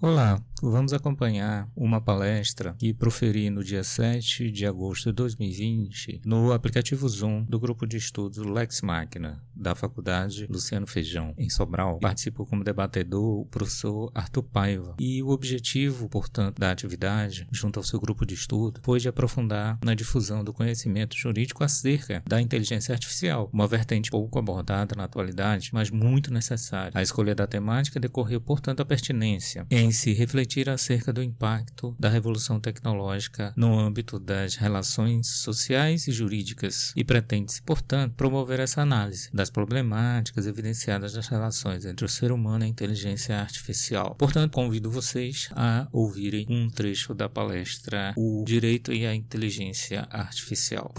Olá, vamos acompanhar uma palestra que proferi no dia 7 de agosto de 2020 no aplicativo Zoom do grupo de estudos Lex Machina da Faculdade Luciano Feijão, em Sobral. Participou como debatedor o professor Arthur Paiva e o objetivo, portanto, da atividade, junto ao seu grupo de estudo, foi de aprofundar na difusão do conhecimento jurídico acerca da inteligência artificial, uma vertente pouco abordada na atualidade, mas muito necessária. A escolha da temática decorreu, portanto, da pertinência em se refletir acerca do impacto da revolução tecnológica no âmbito das relações sociais e jurídicas e pretende-se, portanto, promover essa análise das problemáticas evidenciadas das relações entre o ser humano e a inteligência artificial. Portanto, convido vocês a ouvirem um trecho da palestra O Direito e a Inteligência Artificial.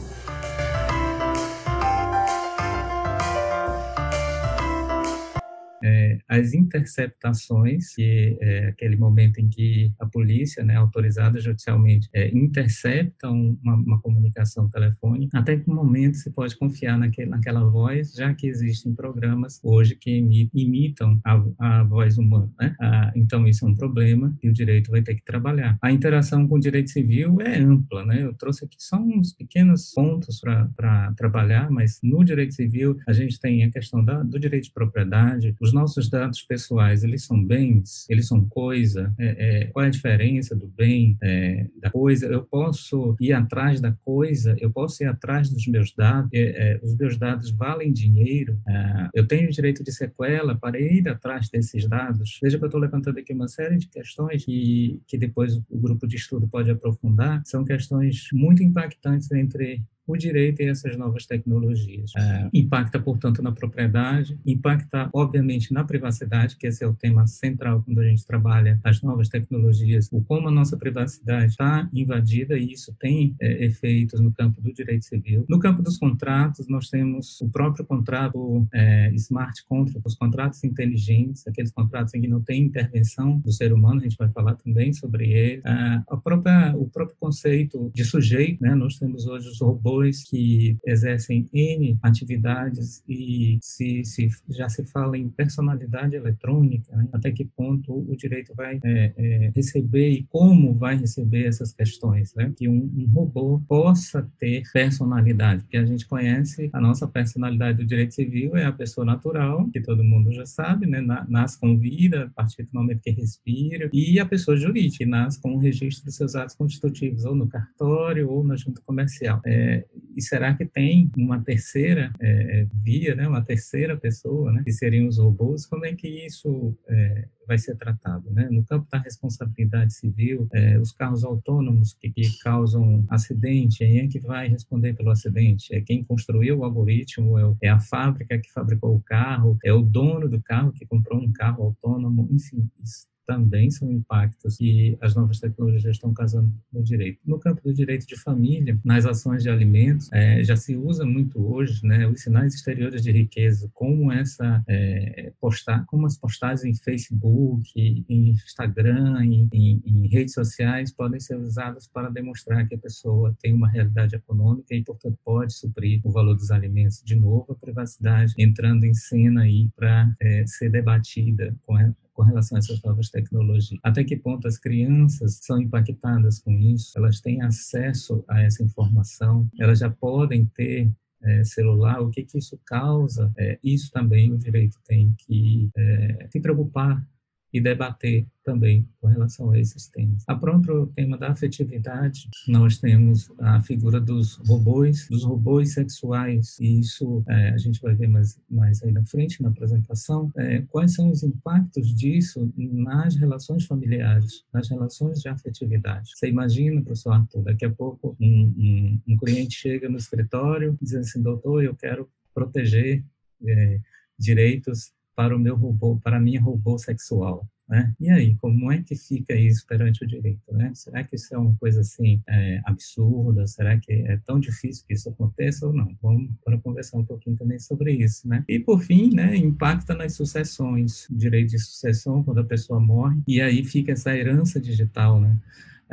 é, as interceptações, que é aquele momento em que a polícia, né, autorizada judicialmente, é, intercepta uma, uma, comunicação telefônica, até que momento se pode confiar naquele, naquela voz, já que existem programas hoje que imitam a, a voz humana. Né? Ah, então, isso é um problema que o direito vai ter que trabalhar. A interação com o direito civil é ampla, né? eu trouxe aqui só uns pequenos pontos para trabalhar, mas no direito civil a gente tem a questão da, do direito de propriedade, os nossos dados pessoais, eles são bens, eles são coisa, é, é, qual é a diferença do bem, é, da coisa, eu posso ir atrás da coisa, eu posso ir atrás dos meus dados, é, é, os meus dados valem dinheiro, é, eu tenho direito de sequela para ir atrás desses dados. Veja que eu estou levantando aqui uma série de questões que, que depois o grupo de estudo pode aprofundar, são questões muito impactantes entre o direito e essas novas tecnologias. É, impacta, portanto, na propriedade, impacta, obviamente, na privacidade, que esse é o tema central quando a gente trabalha as novas tecnologias, o como a nossa privacidade está invadida e isso tem é, efeitos no campo do direito civil. No campo dos contratos, nós temos o próprio contrato é, smart contract, os contratos inteligentes, aqueles contratos em que não tem intervenção do ser humano, a gente vai falar também sobre ele. É, a própria, o próprio conceito de sujeito, né? nós temos hoje os robôs que exercem N atividades e se, se já se fala em personalidade eletrônica, né? até que ponto o direito vai é, é, receber e como vai receber essas questões, né? que um, um, robô possa ter personalidade, porque a gente conhece a nossa personalidade do direito civil é a pessoa natural, que todo mundo já sabe, né? nasce com vida a partir do momento que respira, e a pessoa jurídica, que nasce com o registro dos seus atos constitutivos, ou no cartório ou na junta comercial. É, e será que tem uma terceira é, via, né, uma terceira pessoa, né, que seriam os robôs? Como é que isso é, vai ser tratado? Né? No campo da responsabilidade civil, é, os carros autônomos que, que, causam acidente, quem é que vai responder pelo acidente? É quem construiu o algoritmo? É, é a fábrica que fabricou o carro? É o dono do carro que comprou um carro autônomo? Enfim, isso também são impactos que as novas tecnologias estão causando no direito. No campo do direito de família, nas ações de alimentos, é, já se usa muito hoje né, os sinais exteriores de riqueza, como essa é, postar, como as postagens em Facebook, em Instagram, em, em, em redes sociais podem ser usadas para demonstrar que a pessoa tem uma realidade econômica e, portanto, pode suprir o valor dos alimentos. De novo, a privacidade entrando em cena aí para é, ser debatida com a, com relação a essas novas tecnologias. Até que ponto as crianças são impactadas com isso? Elas têm acesso a essa informação? Elas já podem ter é, celular, o que, que isso causa, é, isso também o direito tem que é, se preocupar e debater também com relação a esses temas. A próprio tema da afetividade, nós temos a figura dos robôs, dos robôs sexuais, e isso é, a gente vai ver mais, mais aí na frente, na apresentação, é, quais são os impactos disso nas relações familiares, nas relações de afetividade. Você imagina, professor Arthur, daqui a pouco um, um, um cliente chega no escritório dizendo assim, doutor, eu quero proteger é, direitos para o meu robô, para minha robô sexual. Né? E aí, como é que fica isso perante o direito? Né? Será que isso é uma coisa assim é, absurda? Será que é tão difícil que isso aconteça ou não? Vamos para conversar um pouquinho também sobre isso. Né? E por fim, né, impacta nas sucessões, direito de sucessão quando a pessoa morre, e aí fica essa herança digital, né?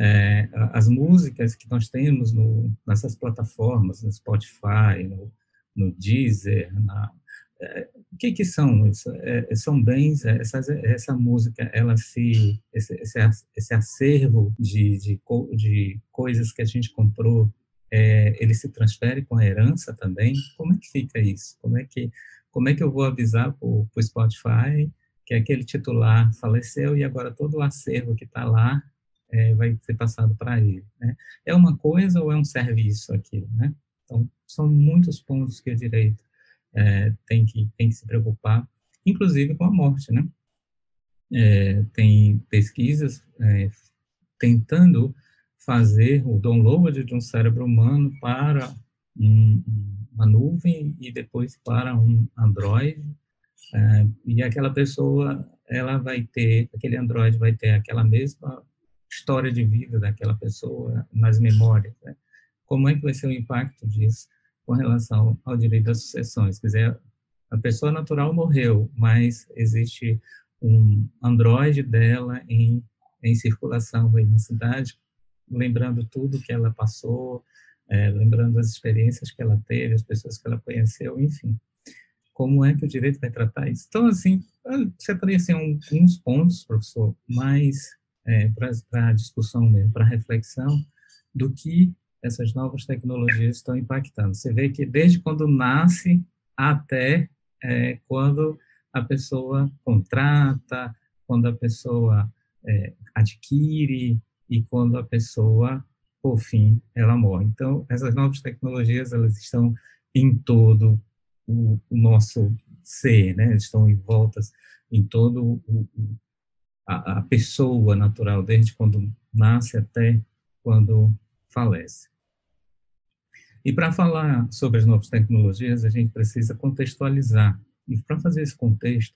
É, as músicas que nós temos no, nessas plataformas, no Spotify, no, no Deezer, na, é, o que que são isso? É, são bens, é, essa, essa música, ela se, esse, esse acervo de, de, de coisas que a gente comprou, é, ele se transfere com a herança também? Como é que fica isso? Como é que, como é que eu vou avisar para o Spotify que aquele titular faleceu e agora todo o acervo que está lá é, vai ser passado para ele? Né? É uma coisa ou é um serviço aquilo, né? Então, são muitos pontos que o direito é, tem, que, tem que se preocupar, inclusive com a morte, né? É, tem pesquisas é, tentando fazer o download de um cérebro humano para um, uma nuvem e depois para um Android, é, e aquela pessoa, ela vai ter, aquele Android vai ter aquela mesma história de vida daquela pessoa nas memórias, né? Como é que vai ser o impacto disso com relação ao direito das sucessões? Quer dizer, a pessoa natural morreu, mas existe um Android dela em, em circulação aí na cidade, lembrando tudo que ela passou, é, lembrando as experiências que ela teve, as pessoas que ela conheceu, enfim. Como é que o direito vai tratar isso? Então, assim, separei assim, alguns pontos, professor, mais é, para a discussão mesmo, para reflexão do que essas novas tecnologias estão impactando. Você vê que desde quando nasce até é, quando a pessoa contrata, quando a pessoa é, adquire e quando a pessoa, por fim, ela morre. Então, essas novas tecnologias, elas estão em todo o, o nosso ser, né? Estão envoltas em todo o, a, a pessoa natural, desde quando nasce até quando falece. E para falar sobre as novas tecnologias, a gente precisa contextualizar. E para fazer esse contexto,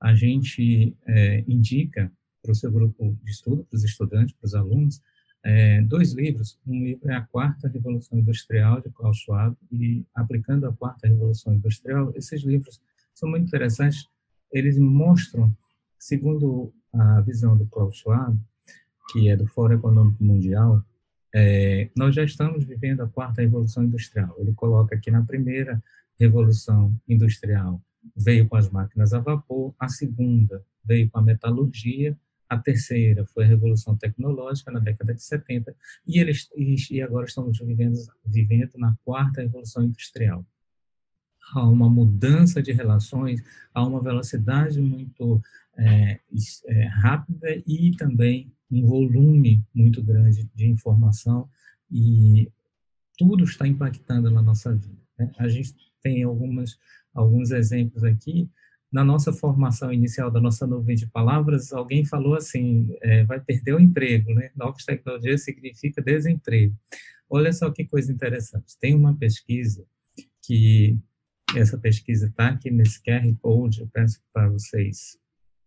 a gente é, indica para o seu grupo de estudo, para os estudantes, para os alunos, é, dois livros. Um livro é A Quarta Revolução Industrial, de Klaus Schwab, e Aplicando a Quarta Revolução Industrial. Esses livros são muito interessantes. Eles mostram, segundo a visão do Klaus Schwab, que é do Fórum Econômico Mundial, é, nós já estamos vivendo a quarta revolução industrial. Ele coloca que na primeira revolução industrial veio com as máquinas a vapor, a segunda veio com a metalurgia, a terceira foi a revolução tecnológica na década de 70 e eles e agora estamos vivendo vivendo na quarta revolução industrial. Há uma mudança de relações, há uma velocidade muito é, é, rápida e também um volume muito grande de informação e tudo está impactando na nossa vida. Né? A gente tem algumas, alguns exemplos aqui. Na nossa formação inicial da nossa nuvem de palavras, alguém falou assim, é, vai perder o emprego, né? Novas tecnologias significa desemprego. Olha só que coisa interessante. Tem uma pesquisa que, essa pesquisa está aqui nesse QR Code, eu peço para vocês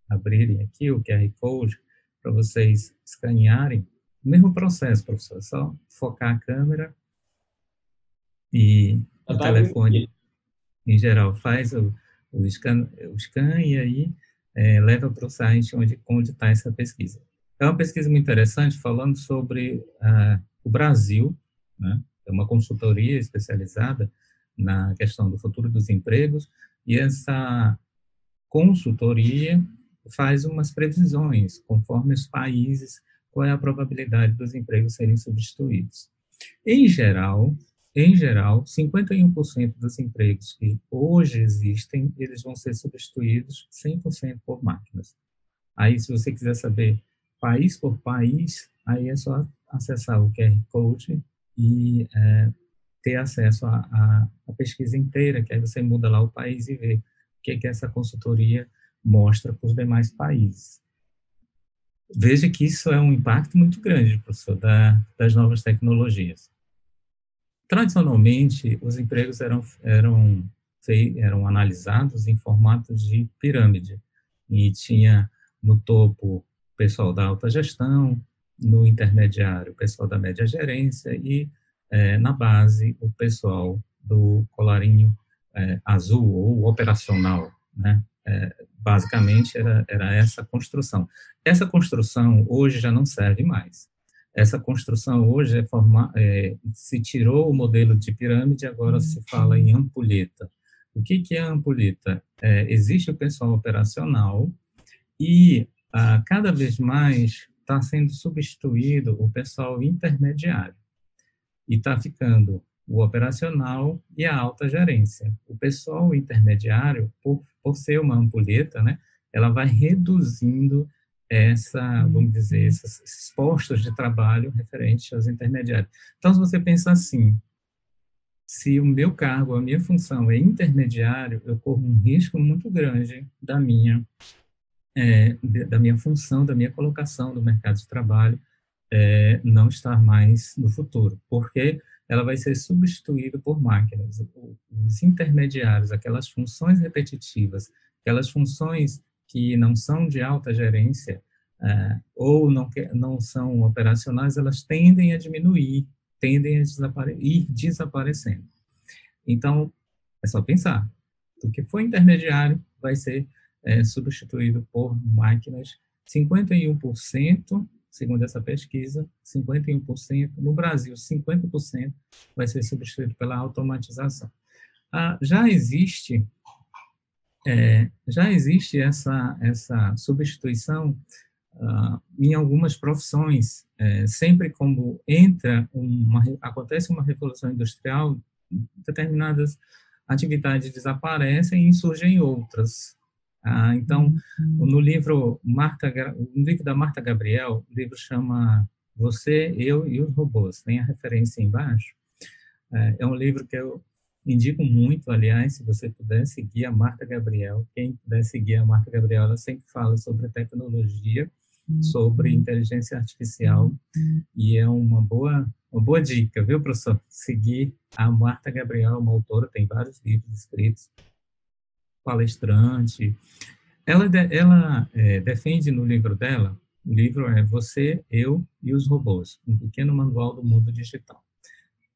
abrirem aqui o QR Code, para vocês escanearem. O mesmo processo, professor, é só focar a câmera e o tá telefone, em geral, faz o, o, scan, o scan e aí é, leva para o site onde está essa pesquisa. É uma pesquisa muito interessante falando sobre ah, o Brasil, né? é uma consultoria especializada na questão do futuro dos empregos, e essa consultoria faz umas previsões, conforme os países, qual é a probabilidade dos empregos serem substituídos. Em geral, em geral, 51% dos empregos que hoje existem, eles vão ser substituídos 100% por máquinas. Aí, se você quiser saber país por país, aí é só acessar o QR Code e é, ter acesso à pesquisa inteira, que aí você muda lá o país e vê o que, que essa consultoria mostra para os demais países. Veja que isso é um impacto muito grande, professor, da, das novas tecnologias. Tradicionalmente, os empregos eram, eram, eram analisados em formatos de pirâmide, e tinha no topo pessoal da alta gestão, no intermediário o pessoal da média gerência e é, na base o pessoal do colarinho é, azul ou operacional, né? É, basicamente era, era essa construção. Essa construção hoje já não serve mais. Essa construção hoje é forma, é, se tirou o modelo de pirâmide, agora se fala em ampulheta. O que, que é a ampulheta? É, existe o pessoal operacional e ah, cada vez mais está sendo substituído o pessoal intermediário e está ficando o operacional e a alta gerência. O pessoal intermediário, por, por ser uma ampulheta, né, ela vai reduzindo essa, vamos dizer, esses, esses postos de trabalho referentes aos intermediários. Então, se você pensa assim, se o meu cargo, a minha função é intermediário, eu corro um risco muito grande da minha é, da minha função, da minha colocação no mercado de trabalho é, não estar mais no futuro, porque ela vai ser substituída por máquinas. Os intermediários, aquelas funções repetitivas, aquelas funções que não são de alta gerência é, ou não, não são operacionais, elas tendem a diminuir, tendem a desapare ir desaparecendo. Então, é só pensar. O que for intermediário vai ser é, substituído por máquinas. 51%, segundo essa pesquisa, 51%. No Brasil, 50% vai ser substituído pela automatização. Ah, já existe é, já existe essa essa substituição ah, em algumas profissões. É, sempre como entra uma acontece uma revolução industrial, determinadas atividades desaparecem e surgem outras. Ah, então, no livro Marta, no livro da Marta Gabriel, o livro chama Você, Eu e os Robôs. Tem a referência embaixo. É, é um livro que eu indico muito, aliás, se você puder seguir a Marta Gabriel. Quem puder seguir a Marta Gabriel, ela sempre fala sobre tecnologia, sobre uhum. inteligência artificial, e é uma boa, uma boa dica, viu, professor? Seguir a Marta Gabriel, uma autora, tem vários livros escritos palestrante. Ela, ela é, defende no livro dela, o livro é Você, Eu e os Robôs, um pequeno manual do mundo digital,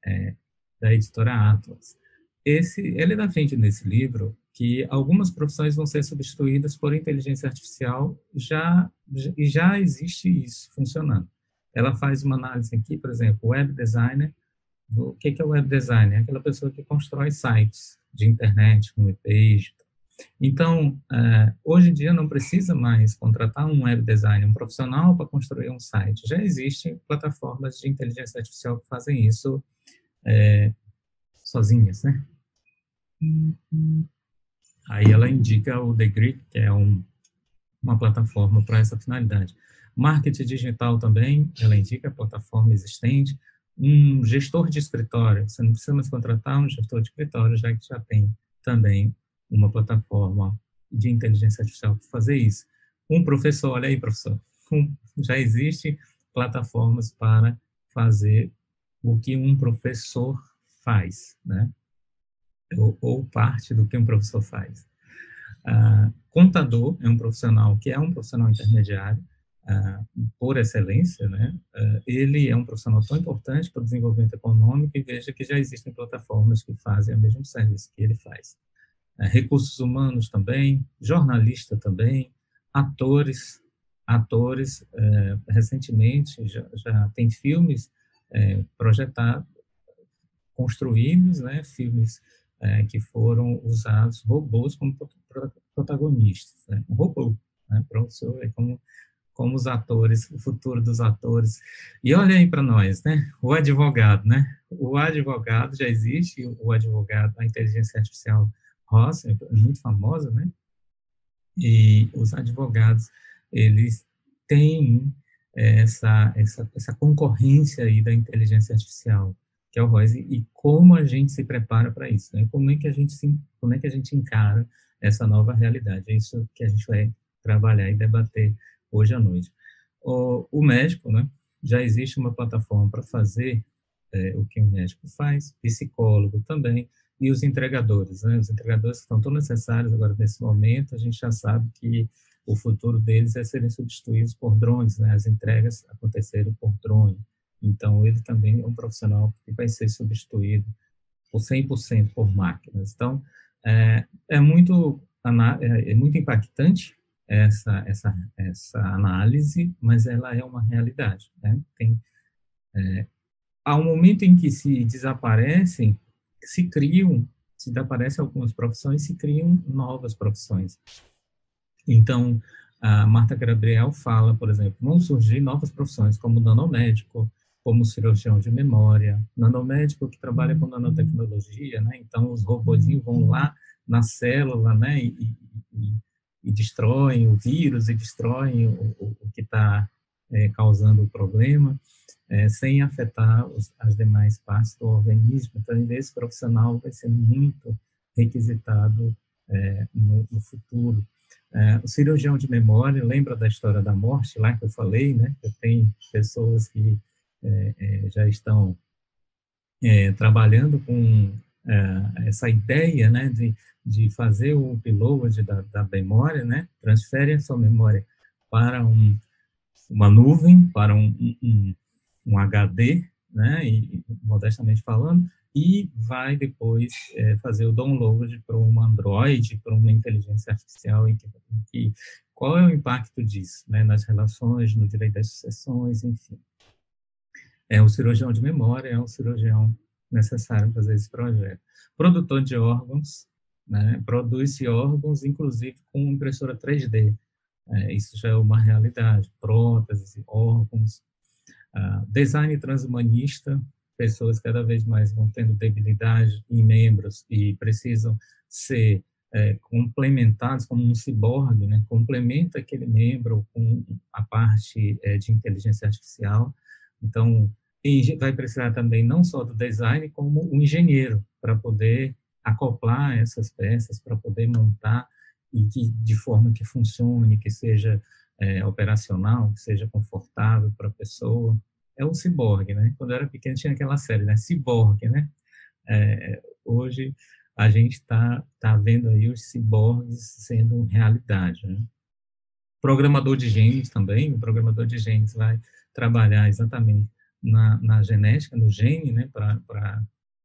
é, da editora Atlas. Esse, ele defende nesse livro que algumas profissões vão ser substituídas por inteligência artificial, já, e já existe isso funcionando. Ela faz uma análise aqui, por exemplo, web designer, o que é o web designer? É aquela pessoa que constrói sites de internet, com e-page, então, é, hoje em dia não precisa mais contratar um web designer, um profissional para construir um site. Já existem plataformas de inteligência artificial que fazem isso é, sozinhas, né? Aí ela indica o Degree, que é um, uma plataforma para essa finalidade. Marketing digital também, ela indica a plataforma existente. Um gestor de escritório, você não precisa mais contratar um gestor de escritório, já que já tem também uma plataforma de inteligência artificial para fazer isso. Um professor, olha aí, professor, já existe plataformas para fazer o que um professor faz, né? Ou, ou parte do que um professor faz. Ah, contador é um profissional que é um profissional intermediário, ah, por excelência, né? Ah, ele é um profissional tão importante para o desenvolvimento econômico e veja que já existem plataformas que fazem o mesmo serviço que ele faz recursos humanos também, jornalista também, atores, atores, é, recentemente já, já tem filmes é, projetados, construídos, né, filmes é, que foram usados robôs como protagonistas, né, um robô, né, para você ver como como os atores, o futuro dos atores. E olha aí para nós, né? O advogado, né? O advogado já existe, o advogado, a inteligência artificial Ross, é muito famosa, né? E os advogados, eles têm essa, essa, essa concorrência aí da inteligência artificial, que é o ROS, e como a gente se prepara para isso, né? Como é que a gente se, como é que a gente encara essa nova realidade? É isso que a gente vai trabalhar e debater hoje à noite. O, o médico, né? Já existe uma plataforma para fazer é, o que o médico faz, psicólogo também, e os entregadores, né? Os entregadores que estão tão necessários agora nesse momento, a gente já sabe que o futuro deles é serem substituídos por drones, né? As entregas acontecerem por drone. Então, ele também é um profissional que vai ser substituído por 100% por máquinas. Então, é, é muito é, é muito impactante essa essa essa análise, mas ela é uma realidade, né? Tem é, ao momento em que se desaparecem se criam se desaparecem algumas profissões, se criam novas profissões. Então, a Marta Gabriel fala, por exemplo, vão surgir novas profissões, como nanomédico, como cirurgião de memória, nanomédico que trabalha com nanotecnologia, né? Então, os robôzinhos vão lá na célula, né? E, e, e destroem o vírus e destroem o, o, o que está é, causando o problema, é, sem afetar os, as demais partes do organismo. Então, esse profissional vai ser muito requisitado é, no, no, futuro. É, o cirurgião de memória, lembra da história da morte lá que eu falei, né? Que tem pessoas que é, é, já estão trabalhando com essa ideia, né, de, de fazer o upload da, da memória, né? Transfere a sua memória para um uma nuvem para um, um, um HD, né, e, modestamente falando, e vai depois é, fazer o download para um Android, para uma inteligência artificial, em que, qual é o impacto disso, né, nas relações, no direito das sucessões, enfim. É o cirurgião de memória, é um cirurgião necessário fazer esse projeto. Produtor de órgãos, né, produz órgãos, inclusive com impressora 3D, é, isso já é uma realidade. Próteses, órgãos, uh, design transhumanista, pessoas cada vez mais vão tendo debilidade em membros e precisam ser é, complementados como um ciborgue, né? complementa aquele membro com a parte é, de inteligência artificial. Então, vai precisar também não só do design, como o engenheiro, para poder acoplar essas peças, para poder montar e que, de forma que funcione, que seja é, operacional, que seja confortável para a pessoa. É o ciborgue, né? Quando eu era pequeno tinha aquela série, né? Ciborgue, né? É, hoje a gente está tá vendo aí os ciborgues sendo realidade, né? Programador de genes também, o programador de genes vai trabalhar exatamente na, na genética, no gene, né? Para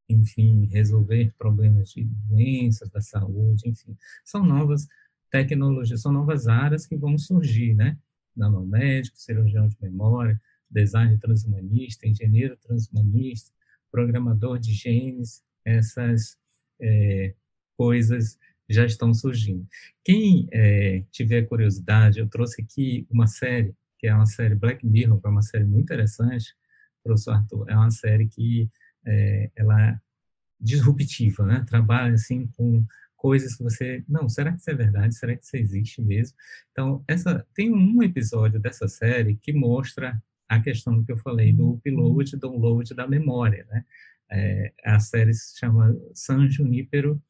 enfim, resolver problemas de doenças da saúde, enfim. São novas tecnologias, são novas áreas que vão surgir, né? Nanomédico, cirurgião de memória, design transhumanista, engenheiro transhumanista, programador de genes, essas é, coisas já estão surgindo. Quem é, tiver curiosidade, eu trouxe aqui uma série, que é uma série Black Mirror, que é uma série muito interessante, professor Arthur, é uma série que é, ela é disruptiva, né? Trabalha assim com coisas que você, não, será que isso é verdade? Será que isso existe mesmo? Então, essa tem um episódio dessa série que mostra a questão que eu falei do upload e download da memória, né? É, a série se chama San Junipero,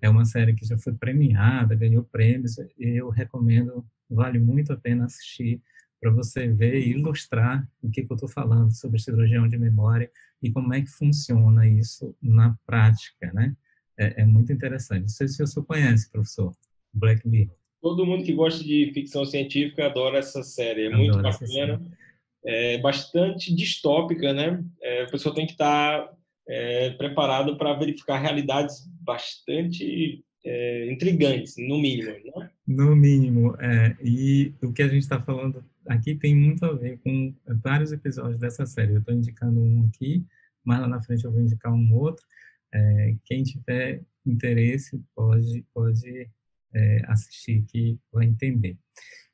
é uma série que já foi premiada, ganhou prêmios, e eu recomendo, vale muito a pena assistir para você ver e ilustrar o que, que eu estou falando sobre cirurgião de memória e como é que funciona isso na prática, né? É, é muito interessante. Não sei se você conhece, professor, Black Mirror. Todo mundo que gosta de ficção científica adora essa série. É muito bacana. É bastante distópica, né? É, a pessoa tem que estar tá, é, preparado para verificar realidades bastante é, intrigantes, no mínimo. Né? No mínimo, é. E o que a gente está falando aqui tem muito a ver com vários episódios dessa série. Eu estou indicando um aqui, mas lá na frente eu vou indicar um outro. É, quem tiver interesse pode, pode é, assistir que vai entender.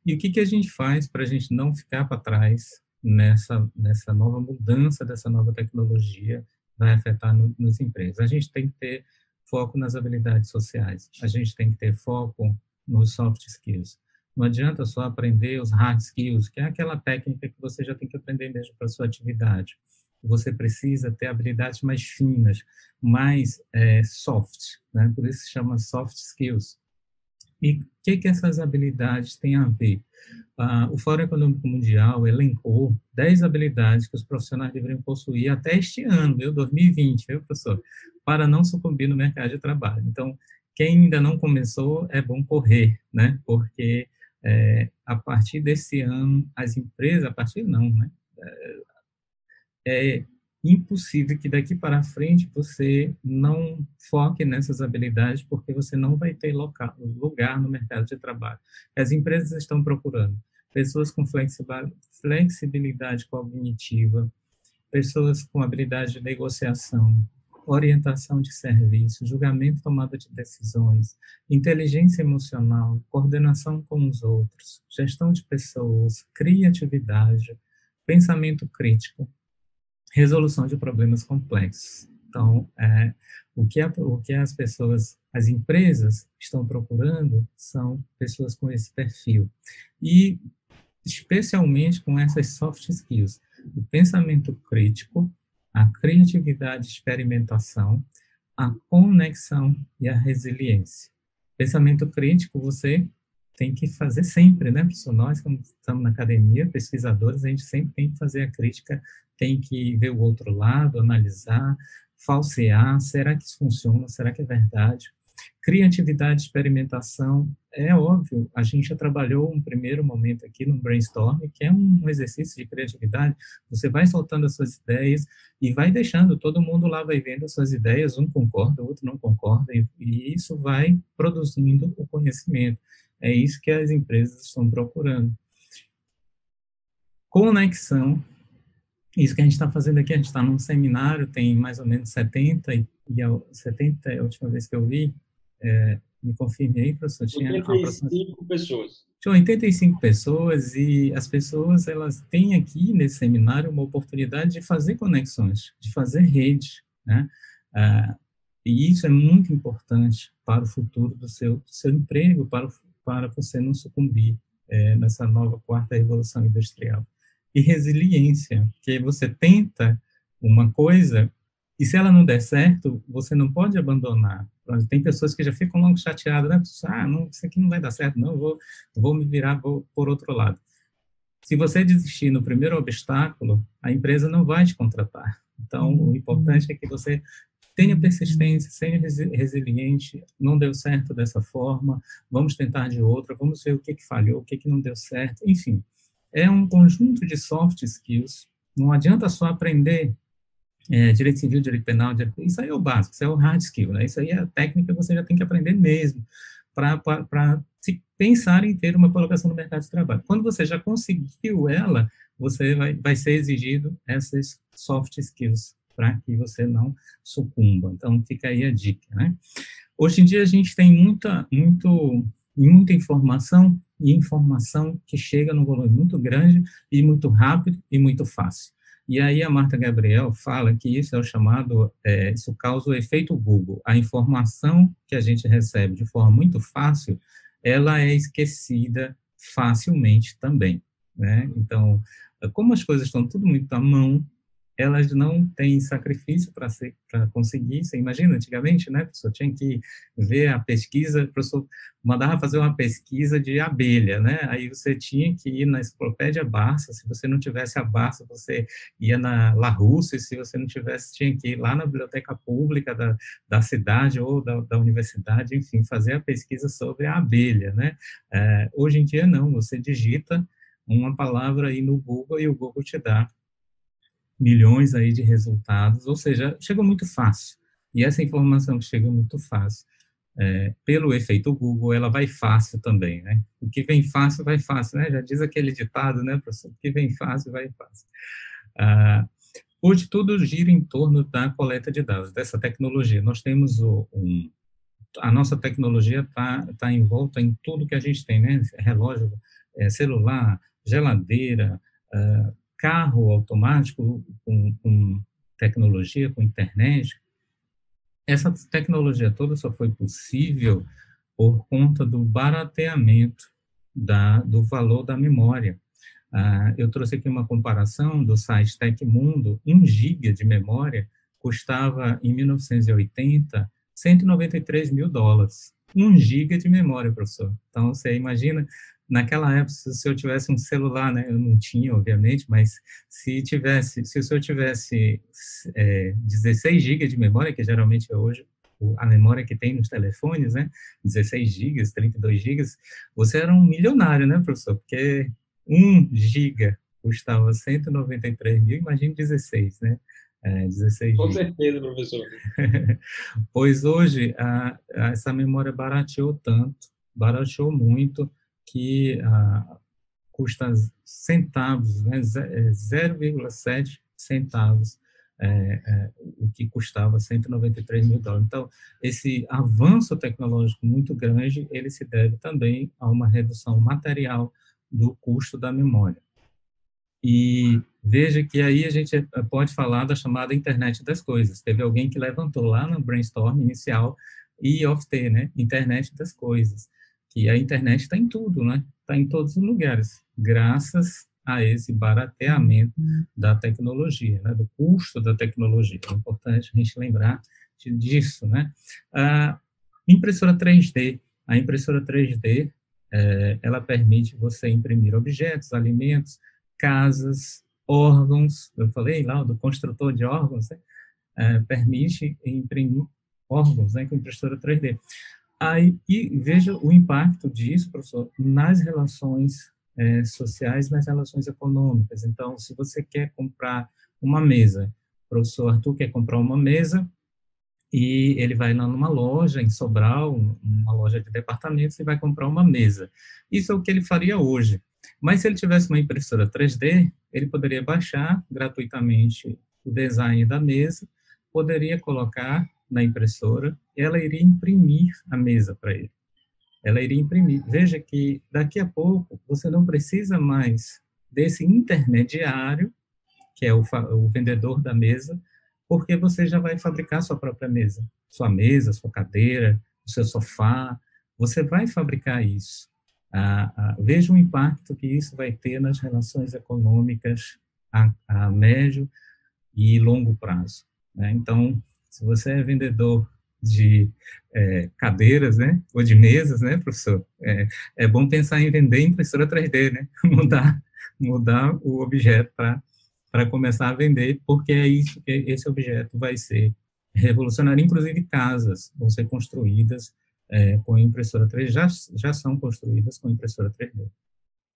E o que, que a gente faz para a gente não ficar para trás nessa, nessa nova mudança dessa nova tecnologia vai afetar no, nos empregos? A gente tem que ter foco nas habilidades sociais, a gente tem que ter foco nos soft skills. Não adianta só aprender os hard skills, que é aquela técnica que você já tem que aprender mesmo para sua atividade você precisa ter habilidades mais finas, mais é, soft, né? por isso se chama soft skills. E o que, que essas habilidades têm a ver? Ah, o Fórum Econômico Mundial elencou 10 habilidades que os profissionais deveriam possuir até este ano, viu? 2020, viu, professor? Para não sucumbir no mercado de trabalho. Então, quem ainda não começou, é bom correr, né? Porque é, a partir desse ano, as empresas, a partir não, né? É, é impossível que daqui para frente você não foque nessas habilidades, porque você não vai ter local, lugar no mercado de trabalho. As empresas estão procurando pessoas com flexibilidade cognitiva, pessoas com habilidade de negociação, orientação de serviço, julgamento, tomada de decisões, inteligência emocional, coordenação com os outros, gestão de pessoas, criatividade, pensamento crítico, resolução de problemas complexos. Então, é, o, que a, o que as pessoas, as empresas estão procurando são pessoas com esse perfil. E, especialmente com essas soft skills, o pensamento crítico, a criatividade e experimentação, a conexão e a resiliência. Pensamento crítico, você tem que fazer sempre, né? Nós, como estamos na academia, pesquisadores, a gente sempre tem que fazer a crítica, tem que ver o outro lado, analisar, falsear, será que isso funciona, será que é verdade? Criatividade, experimentação, é óbvio, a gente já trabalhou um primeiro momento aqui no brainstorm, que é um exercício de criatividade, você vai soltando as suas ideias e vai deixando, todo mundo lá vai vendo as suas ideias, um concorda, o outro não concorda, e, e isso vai produzindo o conhecimento. É isso que as empresas estão procurando. Conexão isso que a gente está fazendo aqui, a gente está num seminário, tem mais ou menos 70, e, e a, 70 é a última vez que eu vi, é, me confirmei, professor, tinha 85 pessoas. Tinha 85 pessoas e as pessoas, elas têm aqui nesse seminário uma oportunidade de fazer conexões, de fazer rede, né? Ah, e isso é muito importante para o futuro do seu, do seu emprego, para, para você não sucumbir é, nessa nova quarta revolução industrial e resiliência, que você tenta uma coisa e se ela não der certo, você não pode abandonar. Tem pessoas que já ficam logo chateadas, né? Ah, não, isso aqui não vai dar certo, não, vou, vou me virar vou por outro lado. Se você desistir no primeiro obstáculo, a empresa não vai te contratar. Então, o importante é que você tenha persistência, seja resiliente, não deu certo dessa forma, vamos tentar de outra, vamos ver o que, que falhou, o que, que não deu certo, enfim é um conjunto de soft skills. Não adianta só aprender é, direito civil, direito penal, direito... isso aí é o básico, isso é o hard skill, né? Isso aí é a técnica que você já tem que aprender mesmo para se pensar em ter uma colocação no mercado de trabalho. Quando você já conseguiu ela, você vai, vai ser exigido essas soft skills para que você não sucumba. Então, fica aí a dica, né? Hoje em dia, a gente tem muita, muito, muita informação e informação que chega num volume muito grande e muito rápido e muito fácil. E aí a Marta Gabriel fala que isso é o chamado, é, isso causa o efeito Google. A informação que a gente recebe de forma muito fácil, ela é esquecida facilmente também, né? Então, como as coisas estão tudo muito à mão, elas não têm sacrifício para conseguir. Você imagina, antigamente, né, pessoa tinha que ver a pesquisa, o professor mandava fazer uma pesquisa de abelha, né? Aí você tinha que ir na enciclopédia Barça, se você não tivesse a Barça, você ia na La Russa, se você não tivesse, tinha que ir lá na biblioteca pública da, da cidade ou da, da universidade, enfim, fazer a pesquisa sobre a abelha, né? É, hoje em dia, não, você digita uma palavra aí no Google e o Google te dá milhões aí de resultados, ou seja, chegou muito fácil. E essa informação que chega muito fácil, é, pelo efeito Google, ela vai fácil também, né? O que vem fácil, vai fácil, né? Já diz aquele ditado, né, professor? O que vem fácil, vai fácil. Ah, hoje tudo gira em torno da coleta de dados, dessa tecnologia. Nós temos o, um, a nossa tecnologia está tá envolta em tudo que a gente tem, né? Relógio, é, celular, geladeira, uh, carro automático com, com tecnologia, com internet, essa tecnologia toda só foi possível por conta do barateamento da, do valor da memória. Ah, eu trouxe aqui uma comparação do site Tecmundo, 1 GB de memória custava, em 1980, 193 mil dólares. 1 GB de memória, professor. Então, você imagina naquela época, se eu tivesse um celular, né, eu não tinha, obviamente, mas se tivesse, se o senhor tivesse é, 16 GB de memória, que geralmente é hoje a memória que tem nos telefones, né, 16 GB, 32 GB, você era um milionário, né, professor? Porque 1 GB custava 193 mil, imagine 16, né? É, 16 Com certeza, professor. pois hoje, a, a, essa memória barateou tanto, barateou muito, que ah, custa centavos, né, 0,7 é, centavos é, é, o que custava 193 mil dólares. Então, esse avanço tecnológico muito grande, ele se deve também a uma redução material do custo da memória. E veja que aí a gente pode falar da chamada internet das coisas. Teve alguém que levantou lá no brainstorm inicial IoT, né? Internet das coisas. Que a internet está em tudo, né? Está em todos os lugares, graças a esse barateamento da tecnologia, né? Do custo da tecnologia. É importante a gente lembrar disso, né? A impressora 3D. A impressora 3D, é, ela permite você imprimir objetos, alimentos, casas, órgãos, eu falei lá do construtor de órgãos, né? é, permite imprimir órgãos né, com impressora 3D. Aí, e veja o impacto disso, professor, nas relações é, sociais, nas relações econômicas. Então, se você quer comprar uma mesa, o professor Arthur quer comprar uma mesa, e ele vai lá numa loja em Sobral, uma loja de departamentos, e vai comprar uma mesa. Isso é o que ele faria hoje. Mas se ele tivesse uma impressora 3D, ele poderia baixar gratuitamente o design da mesa, poderia colocar na impressora, ela iria imprimir a mesa para ele. Ela iria imprimir. Veja que daqui a pouco você não precisa mais desse intermediário, que é o, o vendedor da mesa, porque você já vai fabricar sua própria mesa, sua mesa, sua cadeira, o seu sofá, você vai fabricar isso. Ah, ah, veja o impacto que isso vai ter nas relações econômicas a, a médio e longo prazo. Né? Então, se você é vendedor de é, cadeiras, né, ou de mesas, né, professor, é, é bom pensar em vender impressora 3D, né, mudar, mudar o objeto para começar a vender, porque é isso que esse objeto vai ser revolucionário. Inclusive casas vão ser construídas é, com impressora 3D, já, já são construídas com impressora 3D.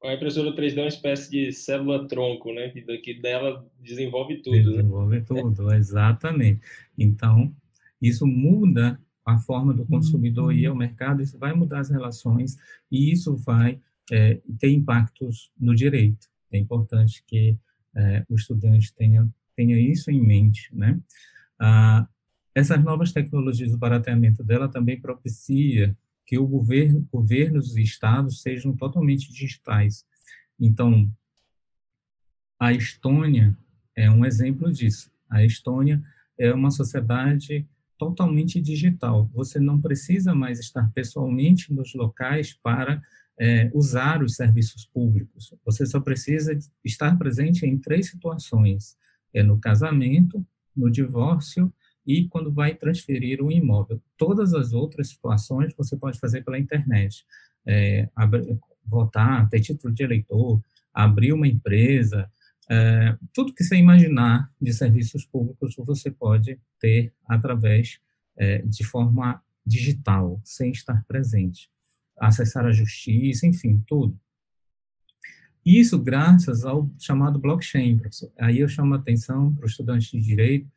A impressora 3D é uma espécie de célula-tronco, né? Que, que dela desenvolve tudo. Né? Desenvolve né? tudo, exatamente. Então, isso muda a forma do consumidor ir ao mercado, isso vai mudar as relações e isso vai é, ter impactos no direito. É importante que é, o estudante tenha, tenha isso em mente, né? Ah, essas novas tecnologias, o barateamento dela também propicia que o governo, governos e estados sejam totalmente digitais. Então, a Estônia é um exemplo disso. A Estônia é uma sociedade totalmente digital. Você não precisa mais estar pessoalmente nos locais para é, usar os serviços públicos. Você só precisa estar presente em três situações: é no casamento, no divórcio e quando vai transferir um imóvel. Todas as outras situações você pode fazer pela internet. É, votar, ter título de eleitor, abrir uma empresa, é, tudo que você imaginar de serviços públicos você pode ter através é, de forma digital, sem estar presente. Acessar a justiça, enfim, tudo. Isso graças ao chamado blockchain, professor. Aí eu chamo a atenção para os estudantes de direito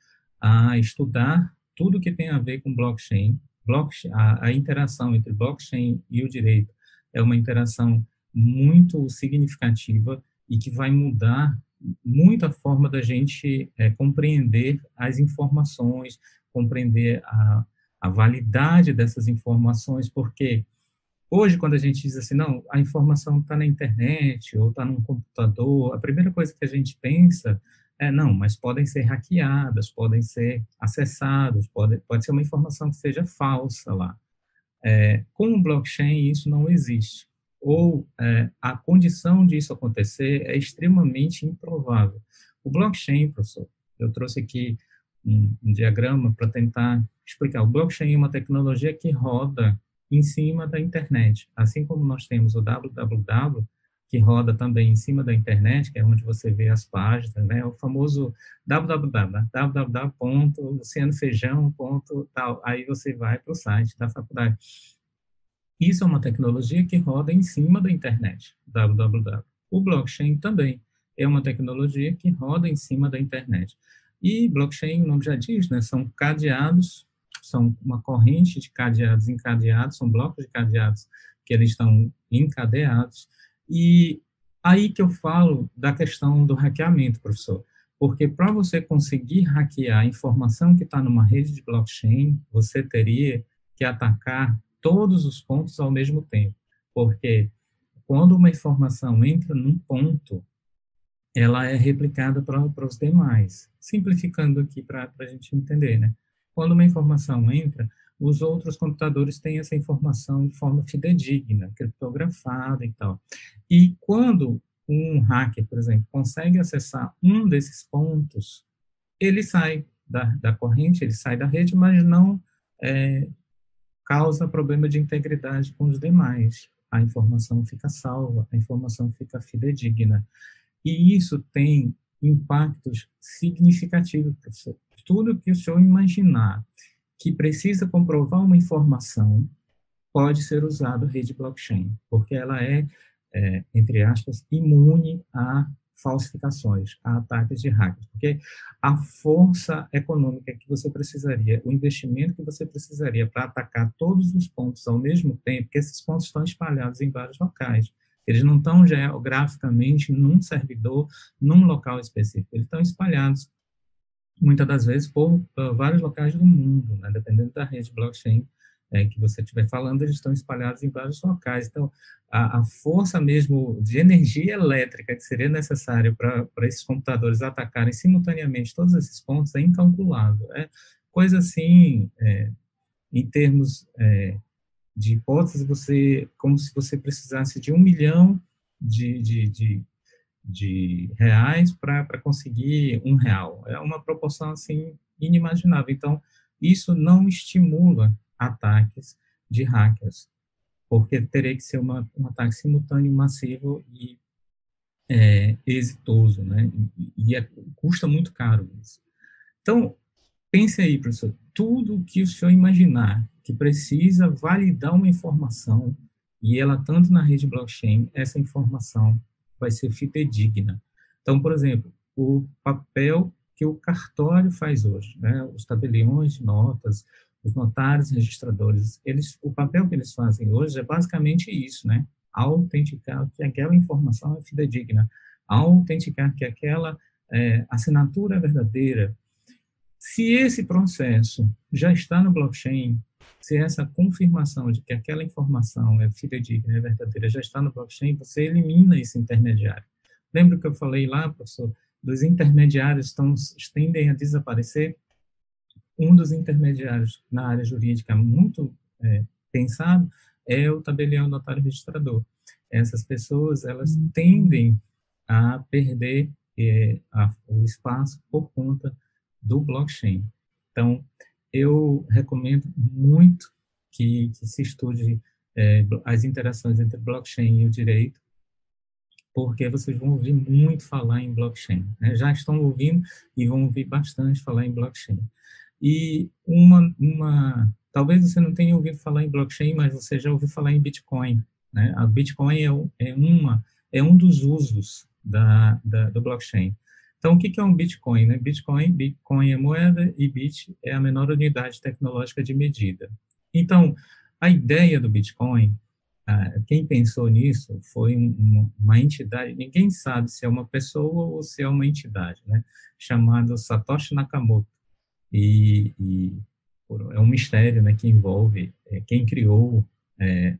a estudar tudo que tem a ver com blockchain. blockchain a, a interação entre blockchain e o direito é uma interação muito significativa e que vai mudar muito a forma da gente é, compreender as informações, compreender a, a validade dessas informações, porque hoje, quando a gente diz assim, não, a informação está na internet ou está num computador, a primeira coisa que a gente pensa é, não, mas podem ser hackeadas, podem ser acessadas, pode, pode ser uma informação que seja falsa lá. É, com o blockchain, isso não existe. Ou é, a condição disso acontecer é extremamente improvável. O blockchain, professor, eu trouxe aqui um, um diagrama para tentar explicar. O blockchain é uma tecnologia que roda em cima da internet. Assim como nós temos o www, que roda também em cima da internet, que é onde você vê as páginas, né? O famoso www, www.lucianofeijão.tal. Aí você vai para o site da faculdade. Isso é uma tecnologia que roda em cima da internet, www. O blockchain também é uma tecnologia que roda em cima da internet. E blockchain, o nome já diz, né? São cadeados, são uma corrente de cadeados encadeados, são blocos de cadeados que eles estão encadeados e aí que eu falo da questão do hackeamento, professor. Porque para você conseguir hackear a informação que está numa rede de blockchain, você teria que atacar todos os pontos ao mesmo tempo. Porque quando uma informação entra num ponto, ela é replicada para os demais. Simplificando aqui para a gente entender, né? Quando uma informação entra, os outros computadores têm essa informação de forma fidedigna, criptografada e tal. E quando um hacker, por exemplo, consegue acessar um desses pontos, ele sai da, da corrente, ele sai da rede, mas não é, causa problema de integridade com os demais. A informação fica salva, a informação fica fidedigna. E isso tem impactos significativos, professor. Tudo que o senhor imaginar que precisa comprovar uma informação pode ser usado a rede blockchain, porque ela é é, entre aspas, imune a falsificações, a ataques de hackers, porque a força econômica que você precisaria, o investimento que você precisaria para atacar todos os pontos ao mesmo tempo, porque esses pontos estão espalhados em vários locais, eles não estão geograficamente num servidor, num local específico, eles estão espalhados muitas das vezes por uh, vários locais do mundo, né, dependendo da rede blockchain é, que você estiver falando, eles estão espalhados em vários locais. Então, a, a força mesmo de energia elétrica que seria necessária para esses computadores atacarem simultaneamente todos esses pontos é incalculável. É coisa assim, é, em termos é, de hipótese, você, como se você precisasse de um milhão de, de, de, de reais para conseguir um real. É uma proporção assim inimaginável. Então, isso não estimula ataques de hackers, porque teria que ser uma, um ataque simultâneo, massivo e é, exitoso, né? E, e é, custa muito caro isso. Então, pense aí, professor, tudo que o senhor imaginar que precisa validar uma informação, e ela tanto na rede blockchain, essa informação vai ser fidedigna. Então, por exemplo, o papel que o cartório faz hoje, né? os tabeliões de notas, os notários registradores, eles, o papel que eles fazem hoje é basicamente isso, né? Autenticar que aquela informação é fidedigna, autenticar que aquela é, assinatura é verdadeira. Se esse processo já está no blockchain, se essa confirmação de que aquela informação é fidedigna, é verdadeira, já está no blockchain, você elimina esse intermediário. Lembra que eu falei lá, professor, dos intermediários estão, tendem a desaparecer? Um dos intermediários na área jurídica muito é, pensado é o tabelião notário registrador. Essas pessoas, elas uhum. tendem a perder é, a, o espaço por conta do blockchain. Então, eu recomendo muito que, que se estude é, as interações entre blockchain e o direito, porque vocês vão ouvir muito falar em blockchain. Né? Já estão ouvindo e vão ouvir bastante falar em blockchain. E uma, uma, talvez você não tenha ouvido falar em blockchain, mas você já ouviu falar em Bitcoin. Né? A Bitcoin é, é, uma, é um dos usos da, da, do blockchain. Então, o que, é um Bitcoin? Né? Bitcoin, Bitcoin é moeda e Bit é a menor unidade tecnológica de medida. Então, a ideia do Bitcoin, ah, quem pensou nisso foi uma, entidade, ninguém sabe se é uma pessoa ou se é uma entidade, né? chamada Satoshi Nakamoto. E, e é um mistério né, que envolve é, quem criou é,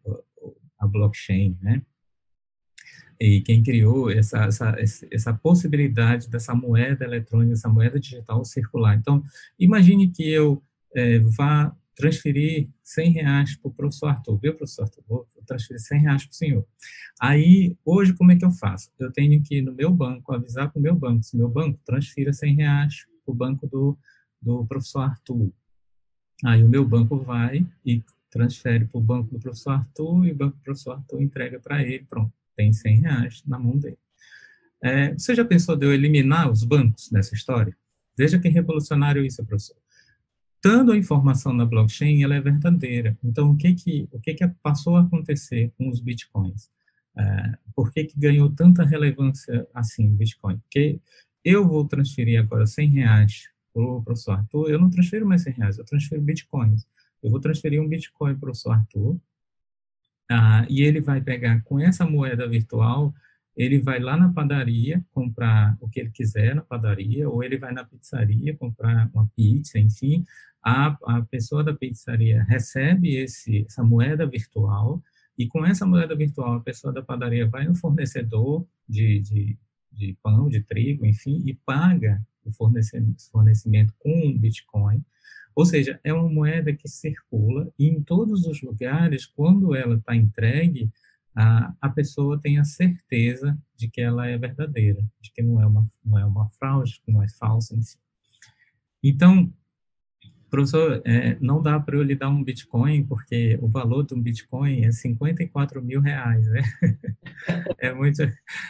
a blockchain, né? E quem criou essa, essa, essa possibilidade dessa moeda eletrônica, essa moeda digital circular. Então, imagine que eu é, vá transferir 100 reais para o professor Arthur, viu, professor Arthur? Vou transferir 100 reais para o senhor. Aí, hoje, como é que eu faço? Eu tenho que ir no meu banco, avisar para o meu banco, se meu banco transfira 100 reais para o banco do, do professor Arthur. Aí o meu banco vai e transfere para o banco do professor Arthur e o banco do professor Arthur entrega para ele, pronto, tem 100 reais na mão dele. É, você já pensou de eu eliminar os bancos nessa história? Veja que revolucionário isso, professor. Tanto a informação na blockchain, ela é verdadeira. Então, o que que, o que, que passou a acontecer com os bitcoins? É, por que, que ganhou tanta relevância assim o Bitcoin? Porque eu vou transferir agora 100 reais o professor Arthur, eu não transfiro mais 100 reais, eu transfiro bitcoins. Eu vou transferir um bitcoin para o professor Arthur, ah, e ele vai pegar com essa moeda virtual ele vai lá na padaria comprar o que ele quiser na padaria, ou ele vai na pizzaria comprar uma pizza, enfim, a, a pessoa da pizzaria recebe esse, essa moeda virtual, e com essa moeda virtual, a pessoa da padaria vai no fornecedor de, de, de pão, de trigo, enfim, e paga o fornecimento, com Bitcoin. Ou seja, é uma moeda que circula e em todos os lugares, quando ela está entregue, a, a pessoa tem a certeza de que ela é verdadeira, de que não é uma, não é uma fraude, que não é falsa em si. Então, professor, é, não dá para eu lhe dar um Bitcoin, porque o valor de um Bitcoin é 54 mil reais, né? É muito,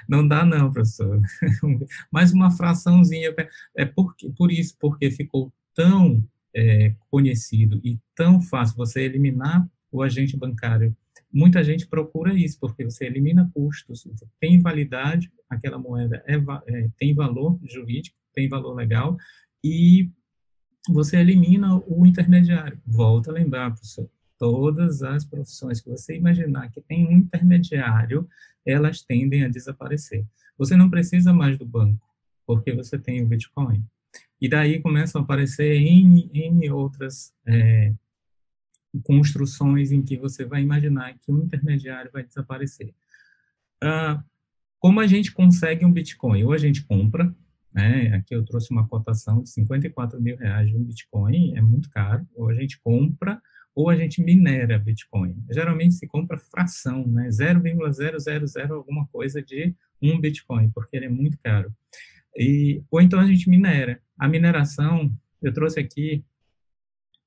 não dá não, professor. Mais uma fraçãozinha, é por, por isso, porque ficou tão é, conhecido e tão fácil você eliminar o agente bancário muita gente procura isso, porque você elimina custos, tem validade, aquela moeda é, é, tem valor jurídico, tem valor legal, e você elimina o intermediário. Volta a lembrar, professor, todas as profissões que você imaginar que tem um intermediário, elas tendem a desaparecer. Você não precisa mais do banco, porque você tem o Bitcoin. E daí começam a aparecer N, N outras é, construções em que você vai imaginar que o intermediário vai desaparecer. Ah, como a gente consegue um Bitcoin? Ou a gente compra, né? Aqui eu trouxe uma cotação de 54 mil reais de um Bitcoin, é muito caro. Ou a gente compra, ou a gente minera Bitcoin. Geralmente se compra fração, né? 0,000 alguma coisa de um Bitcoin, porque ele é muito caro. E, ou então a gente minera. A mineração, eu trouxe aqui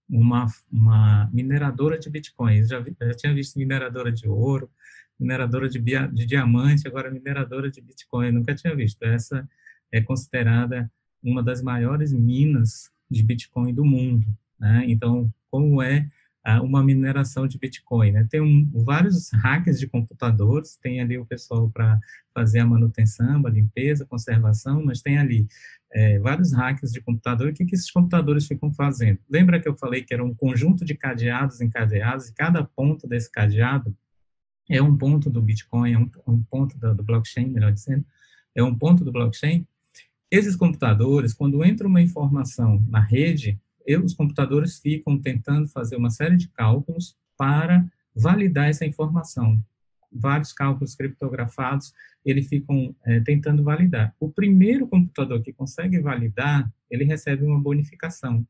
uma, uma mineradora de bitcoins. Já, já tinha visto mineradora de ouro, mineradora de, de diamante, agora mineradora de bitcoin. Nunca tinha visto. Essa é considerada uma das maiores minas de bitcoin do mundo. Né? Então, como é uma mineração de Bitcoin. Né? Tem um, vários hacks de computadores, tem ali o pessoal para fazer a manutenção, a limpeza, conservação, mas tem ali é, vários hacks de computador. O que, que esses computadores ficam fazendo? Lembra que eu falei que era um conjunto de cadeados encadeados, e cada ponto desse cadeado é um ponto do Bitcoin, é um, um ponto do, do blockchain, melhor dizendo, é um ponto do blockchain. Esses computadores, quando entra uma informação na rede, os computadores ficam tentando fazer uma série de cálculos para validar essa informação. Vários cálculos criptografados, eles ficam é, tentando validar. O primeiro computador que consegue validar, ele recebe uma bonificação.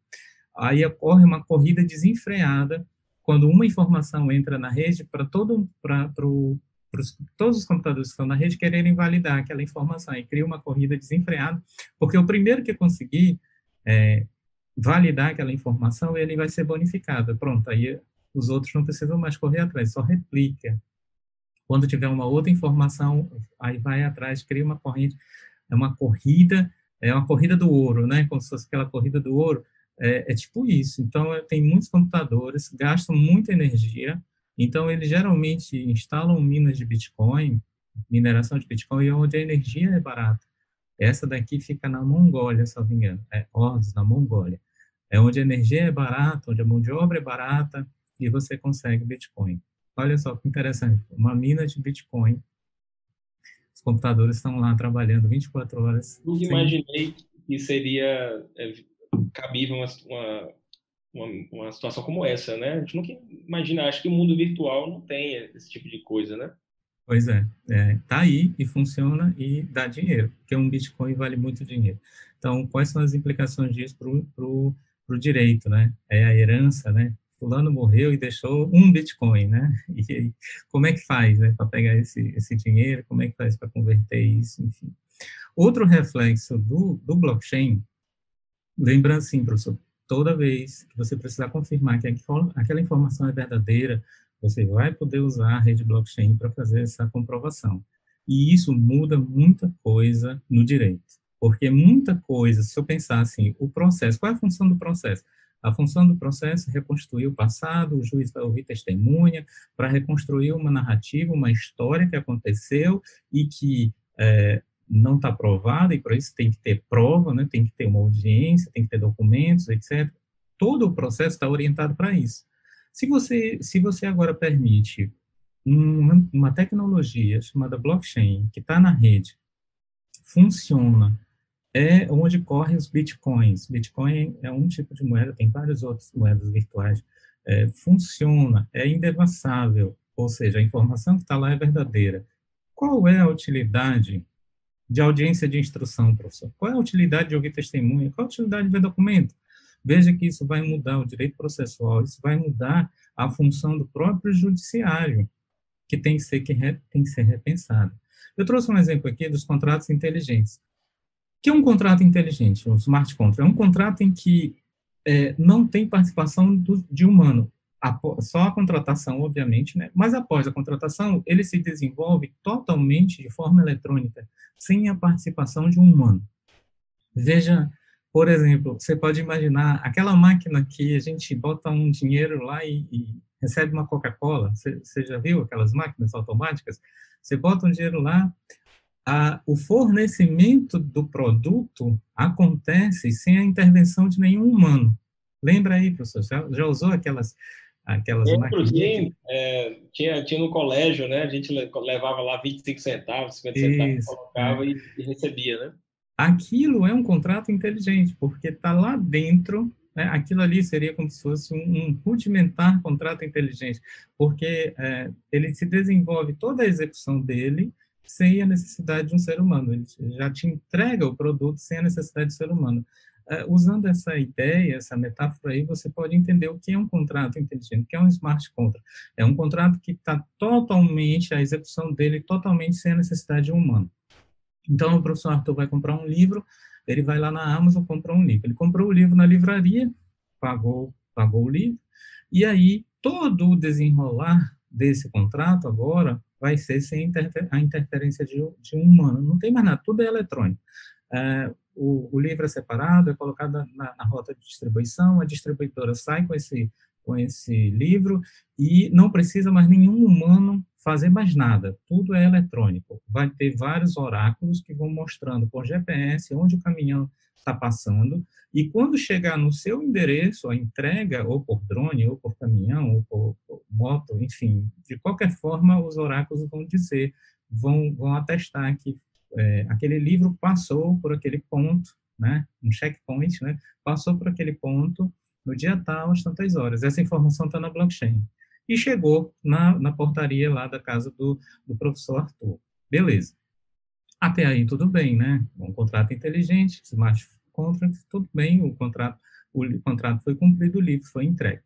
Aí ocorre uma corrida desenfreada quando uma informação entra na rede para todo pro, todos os computadores que estão na rede quererem validar aquela informação e cria uma corrida desenfreada, porque o primeiro que conseguir é, validar aquela informação, ele vai ser bonificado. Pronto, aí os outros não precisam mais correr atrás, só replica. Quando tiver uma outra informação, aí vai atrás, cria uma corrente, é uma corrida, é uma corrida do ouro, né? Como se fosse aquela corrida do ouro, é, é tipo isso. Então, tem muitos computadores, gastam muita energia, então eles geralmente instalam minas de Bitcoin, mineração de Bitcoin, onde a energia é barata. Essa daqui fica na Mongólia, se não me engano, é Ordos, na Mongólia é onde a energia é barata, onde a mão de obra é barata e você consegue Bitcoin. Olha só que interessante, uma mina de Bitcoin. Os computadores estão lá trabalhando 24 horas. Nunca sem... imaginei que seria é, cabível uma, uma, uma, situação como essa, né? A gente nunca imagina, acho que o mundo virtual não tem esse tipo de coisa, né? Pois é, é, tá aí e funciona e dá dinheiro, porque um Bitcoin vale muito dinheiro. Então, quais são as implicações disso para o para o direito, né? É a herança, né? Fulano morreu e deixou um Bitcoin, né? E como é que faz, né? Para pegar esse, esse dinheiro, como é que faz para converter isso, enfim. Outro reflexo do, do blockchain, lembra assim, professor, toda vez que você precisar confirmar que aquela informação é verdadeira, você vai poder usar a rede blockchain para fazer essa comprovação. E isso muda muita coisa no direito. Porque muita coisa, se eu pensar assim, o processo, qual é a função do processo? A função do processo é reconstruir o passado, o juiz vai ouvir testemunha para reconstruir uma narrativa, uma história que aconteceu e que é, não está provada, e por isso tem que ter prova, né? tem que ter uma audiência, tem que ter documentos, etc. Todo o processo está orientado para isso. Se você, se você agora permite uma, uma tecnologia chamada blockchain, que está na rede, funciona, é onde correm os bitcoins. Bitcoin é um tipo de moeda, tem várias outras moedas virtuais. É, funciona, é indevassável, ou seja, a informação que está lá é verdadeira. Qual é a utilidade de audiência de instrução, professor? Qual é a utilidade de ouvir testemunha? Qual é a utilidade de ver documento? Veja que isso vai mudar o direito processual, isso vai mudar a função do próprio judiciário, que tem que ser, que re, tem que ser repensado. Eu trouxe um exemplo aqui dos contratos inteligentes. Que é um contrato inteligente, um smart contract? É um contrato em que é, não tem participação do, de humano, só a contratação, obviamente, né? mas após a contratação, ele se desenvolve totalmente de forma eletrônica, sem a participação de um humano. Veja, por exemplo, você pode imaginar aquela máquina que a gente bota um dinheiro lá e, e recebe uma Coca-Cola, você já viu aquelas máquinas automáticas? Você bota um dinheiro lá, a, o fornecimento do produto acontece sem a intervenção de nenhum humano. Lembra aí, professor? Já, já usou aquelas aquelas Inclusive, é, tinha, tinha no colégio, né? A gente levava lá 25 centavos, 50 centavos, colocava é. e, e, recebia, né? Aquilo é um contrato inteligente, porque está lá dentro, né? aquilo ali seria como se fosse um, um rudimentar contrato inteligente, porque é, ele se desenvolve toda a execução dele sem a necessidade de um ser humano, ele já te entrega o produto sem a necessidade de ser humano. Uh, usando essa ideia, essa metáfora aí, você pode entender o que é um contrato inteligente, o que é um smart contract. É um contrato que está totalmente, a execução dele totalmente sem a necessidade de um humano. Então, o professor Arthur vai comprar um livro, ele vai lá na Amazon comprar um livro. Ele comprou o livro na livraria, pagou, pagou o livro, e aí todo o desenrolar desse contrato agora vai ser sem a interferência de, de um humano. Não tem mais nada, tudo é eletrônico. Uh, o, o livro é separado, é colocado na, na, rota de distribuição, a distribuidora sai com esse, com esse livro e não precisa mais nenhum humano fazer mais nada, tudo é eletrônico. Vai ter vários oráculos que vão mostrando por GPS onde o caminhão está passando, e quando chegar no seu endereço, a entrega, ou por drone, ou por caminhão, ou por, por moto, enfim, de qualquer forma, os oráculos vão dizer, vão, vão atestar que é, aquele livro passou por aquele ponto, né, um checkpoint, né, passou por aquele ponto no dia tal, às tantas horas. Essa informação está na blockchain. E chegou na, na portaria lá da casa do, do professor Arthur. Beleza. Até aí tudo bem, né? Um contrato inteligente, smart contract, tudo bem, o contrato, o contrato foi cumprido, o livro foi entregue.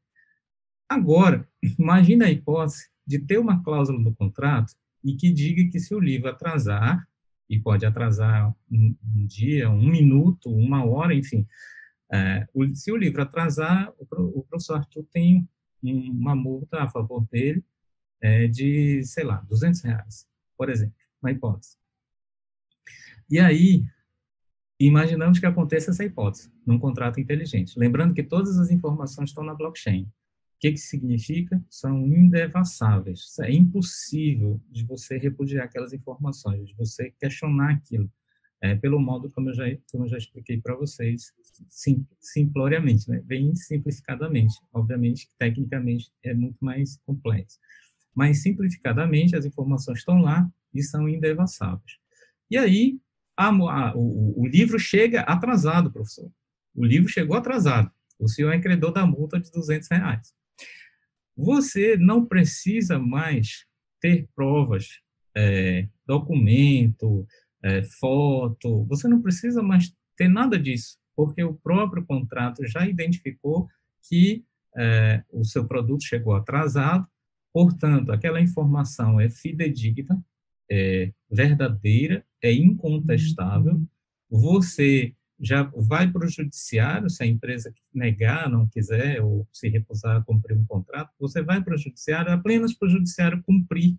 Agora, imagine a hipótese de ter uma cláusula no contrato e que diga que se o livro atrasar, e pode atrasar um, um dia, um minuto, uma hora, enfim. É, o, se o livro atrasar, o, o, professor Arthur tem uma multa a favor dele é, de, sei lá, 200 reais, por exemplo, uma hipótese. E aí, imaginamos que aconteça essa hipótese, num contrato inteligente. Lembrando que todas as informações estão na blockchain que, que significa? São indevassáveis. É impossível de você repudiar aquelas informações, de você questionar aquilo, é, pelo modo como eu já, como eu já expliquei para vocês, sim, simploriamente, né? bem simplificadamente. Obviamente, tecnicamente, é muito mais complexo. Mas, simplificadamente, as informações estão lá e são indevassáveis. E aí, a, a, o, o livro chega atrasado, professor. O livro chegou atrasado. O senhor é credor da multa de 200 reais. Você não precisa mais ter provas, é, documento, é, foto, você não precisa mais ter nada disso, porque o próprio contrato já identificou que é, o seu produto chegou atrasado, portanto, aquela informação é fidedigna, é verdadeira, é incontestável, você já vai para o judiciário, se a empresa negar, não quiser, ou se recusar a cumprir um contrato, você vai para o judiciário apenas para o judiciário cumprir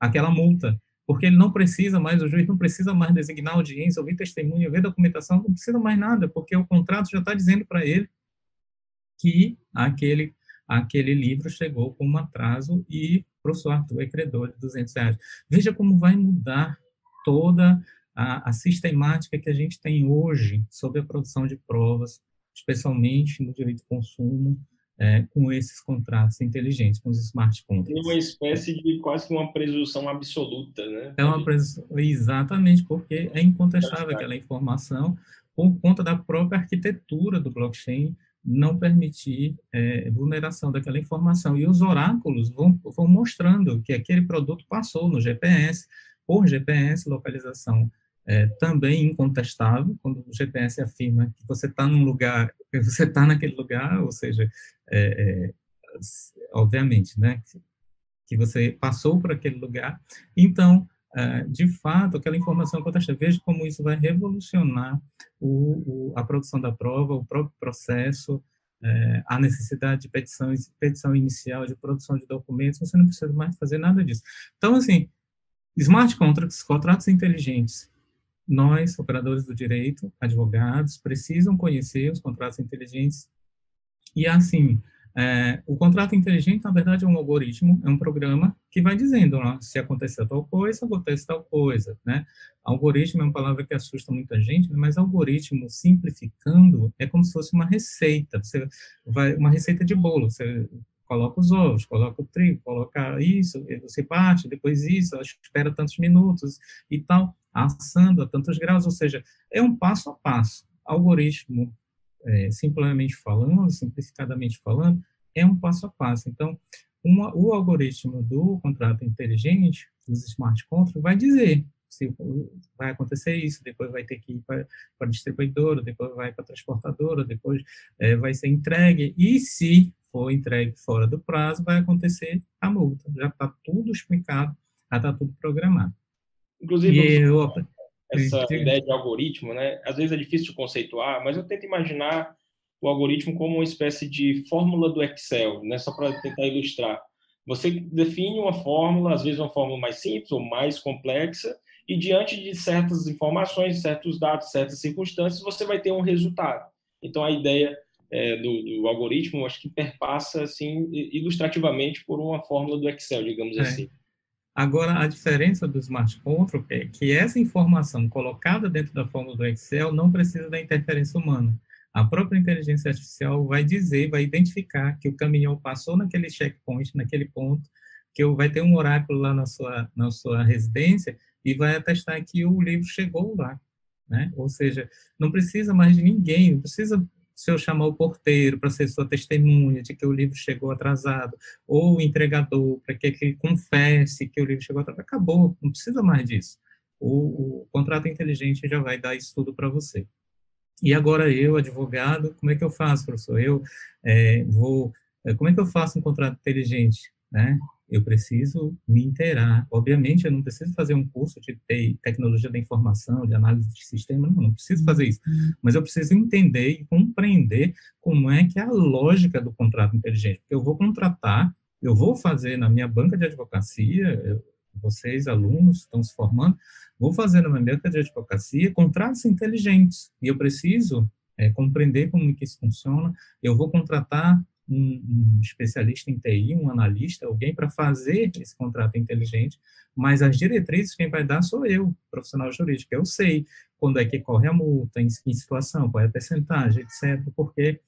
aquela multa, porque ele não precisa mais, o juiz não precisa mais designar audiência, ouvir testemunha, ver documentação, não precisa mais nada, porque o contrato já está dizendo para ele que aquele, aquele livro chegou com um atraso e o professor Arthur é credor de 200 reais. Veja como vai mudar toda a, a sistemática que a gente tem hoje sobre a produção de provas, especialmente no direito de consumo, é, com esses contratos inteligentes, com os smart contracts. Uma espécie de quase que uma presunção absoluta, né? É uma presunção, exatamente, porque é incontestável aquela informação por conta da própria arquitetura do blockchain não permitir é, vulneração daquela informação. E os oráculos vão, vão mostrando que aquele produto passou no GPS, por GPS, localização é, também incontestável, quando o GPS afirma que você está num lugar, você está naquele lugar, ou seja, é, é, obviamente, né, que você passou por aquele lugar. Então, é, de fato, aquela informação contestável, veja como isso vai revolucionar o, o, a produção da prova, o próprio processo, é, a necessidade de petições, petição inicial, de produção de documentos, você não precisa mais fazer nada disso. Então, assim, smart contracts, contratos inteligentes, nós, operadores do direito, advogados, precisam conhecer os contratos inteligentes e, assim, é, o contrato inteligente, na verdade, é um algoritmo, é um programa que vai dizendo ó, se acontecer tal coisa, acontece tal coisa, né? Algoritmo é uma palavra que assusta muita gente, mas algoritmo, simplificando, é como se fosse uma receita, você vai, uma receita de bolo, você coloca os ovos, coloca o trigo, coloca isso, você parte, depois isso, espera tantos minutos e tal, assando a tantos graus, ou seja, é um passo a passo. Algoritmo é, simplesmente falando, simplificadamente falando, é um passo a passo. Então, uma, o algoritmo do contrato inteligente, dos smart contracts, vai dizer se vai acontecer isso, depois vai ter que ir para a distribuidora, depois vai para a transportadora, depois é, vai ser entregue, e se for entregue fora do prazo, vai acontecer a multa. Já está tudo explicado, já está tudo programado. Inclusive, eu, essa ideia de algoritmo, né? Às vezes é difícil de conceituar, mas eu tento imaginar o algoritmo como uma espécie de fórmula do Excel, né? Só para tentar ilustrar. Você define uma fórmula, às vezes uma fórmula mais simples ou mais complexa, e diante de certas informações, certos dados, certas circunstâncias, você vai ter um resultado. Então, a ideia é, do, do, algoritmo, acho que perpassa, assim, ilustrativamente por uma fórmula do Excel, digamos é. assim. Agora, a diferença do Smart Contract é que essa informação colocada dentro da fórmula do Excel não precisa da interferência humana. A própria inteligência artificial vai dizer, vai identificar que o caminhão passou naquele checkpoint, naquele ponto, que vai ter um oráculo lá na sua, na sua residência e vai atestar que o livro chegou lá. Né? Ou seja, não precisa mais de ninguém, não precisa se eu chamar o porteiro para ser sua testemunha de que o livro chegou atrasado, ou o entregador para que ele confesse que o livro chegou atrasado, acabou, não precisa mais disso. O, o contrato inteligente já vai dar isso tudo para você. E agora eu, advogado, como é que eu faço, professor? Eu é, vou, é, como é que eu faço um contrato inteligente, né? Eu preciso me inteirar. Obviamente, eu não preciso fazer um curso de tecnologia da informação, de análise de sistema, não, não preciso fazer isso. Uhum. Mas eu preciso entender e compreender como é que é a lógica do contrato inteligente. Porque eu vou contratar, eu vou fazer na minha banca de advocacia, vocês, alunos, estão se formando, vou fazer na minha banca de advocacia contratos inteligentes. E eu preciso é, compreender como que isso funciona. Eu vou contratar um, um especialista em TI, um analista, alguém para fazer esse contrato inteligente, mas as diretrizes quem vai dar sou eu, profissional jurídico. Eu sei quando é que corre a multa, em, em situação, qual é a percentagem, etc., porque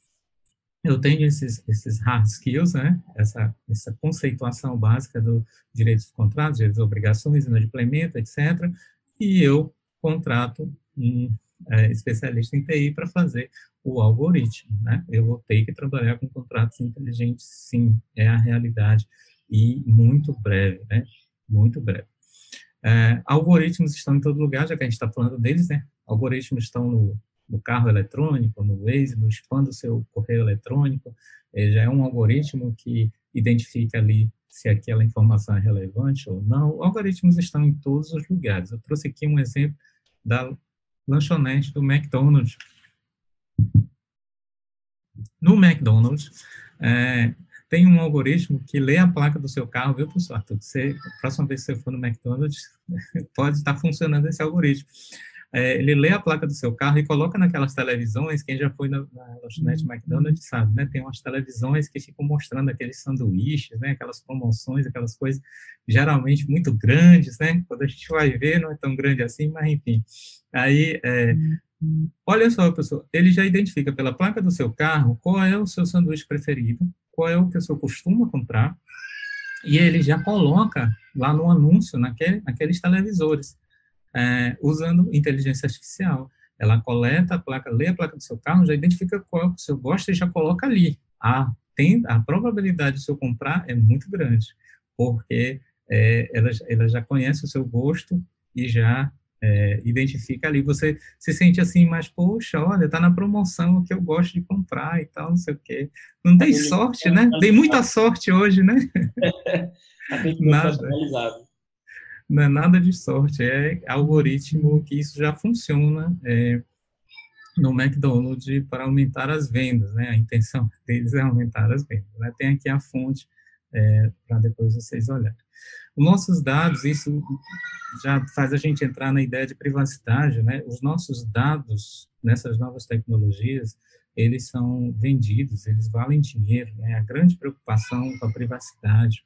eu tenho esses, esses hard skills, né? essa, essa conceituação básica do direito dos contratos, direitos das obrigações, inadimplemento, etc., e eu contrato um é, especialista em TI para fazer o algoritmo, né? Eu vou ter que trabalhar com contratos inteligentes, sim, é a realidade, e muito breve, né? Muito breve. É, algoritmos estão em todo lugar, já que a gente está falando deles, né? Algoritmos estão no, no, carro eletrônico, no Waze, no spam do seu correio eletrônico, é, já é um algoritmo que identifica ali se aquela informação é relevante ou não. Algoritmos estão em todos os lugares. Eu trouxe aqui um exemplo da lanchonete do McDonald's. No McDonald's, é, tem um algoritmo que lê a placa do seu carro, viu, professor Arthur? Você, a próxima vez que você for no McDonald's, pode estar funcionando esse algoritmo. É, ele lê a placa do seu carro e coloca naquelas televisões, quem já foi na, na lanchonete uhum. McDonald's sabe, né? Tem umas televisões que ficam mostrando aqueles sanduíches, né? Aquelas promoções, aquelas coisas geralmente muito grandes, né? Quando a gente vai ver, não é tão grande assim, mas enfim. Aí, é, olha só, pessoal, ele já identifica pela placa do seu carro qual é o seu sanduíche preferido, qual é o que o senhor costuma comprar, e ele já coloca lá no anúncio, naquele, naqueles televisores, é, usando inteligência artificial. Ela coleta a placa, lê a placa do seu carro, já identifica qual é o que o senhor gosta e já coloca ali. A, tem, a probabilidade de o senhor comprar é muito grande, porque é, ela, ela já conhece o seu gosto e já é, identifica ali. Você se sente assim, mas, poxa, olha, tá na promoção que eu gosto de comprar e tal, não sei o quê. Não tem sorte, né? Tem muita sorte hoje, né? nada. Não é nada de sorte, é algoritmo que isso já funciona é, no McDonald's para aumentar as vendas, né? A intenção deles é aumentar as vendas. Né? Tem aqui a fonte é, para depois vocês olharem. Os nossos dados, isso já faz a gente entrar na ideia de privacidade, né? Os nossos dados nessas novas tecnologias, eles são vendidos, eles valem dinheiro, né? A grande preocupação com a privacidade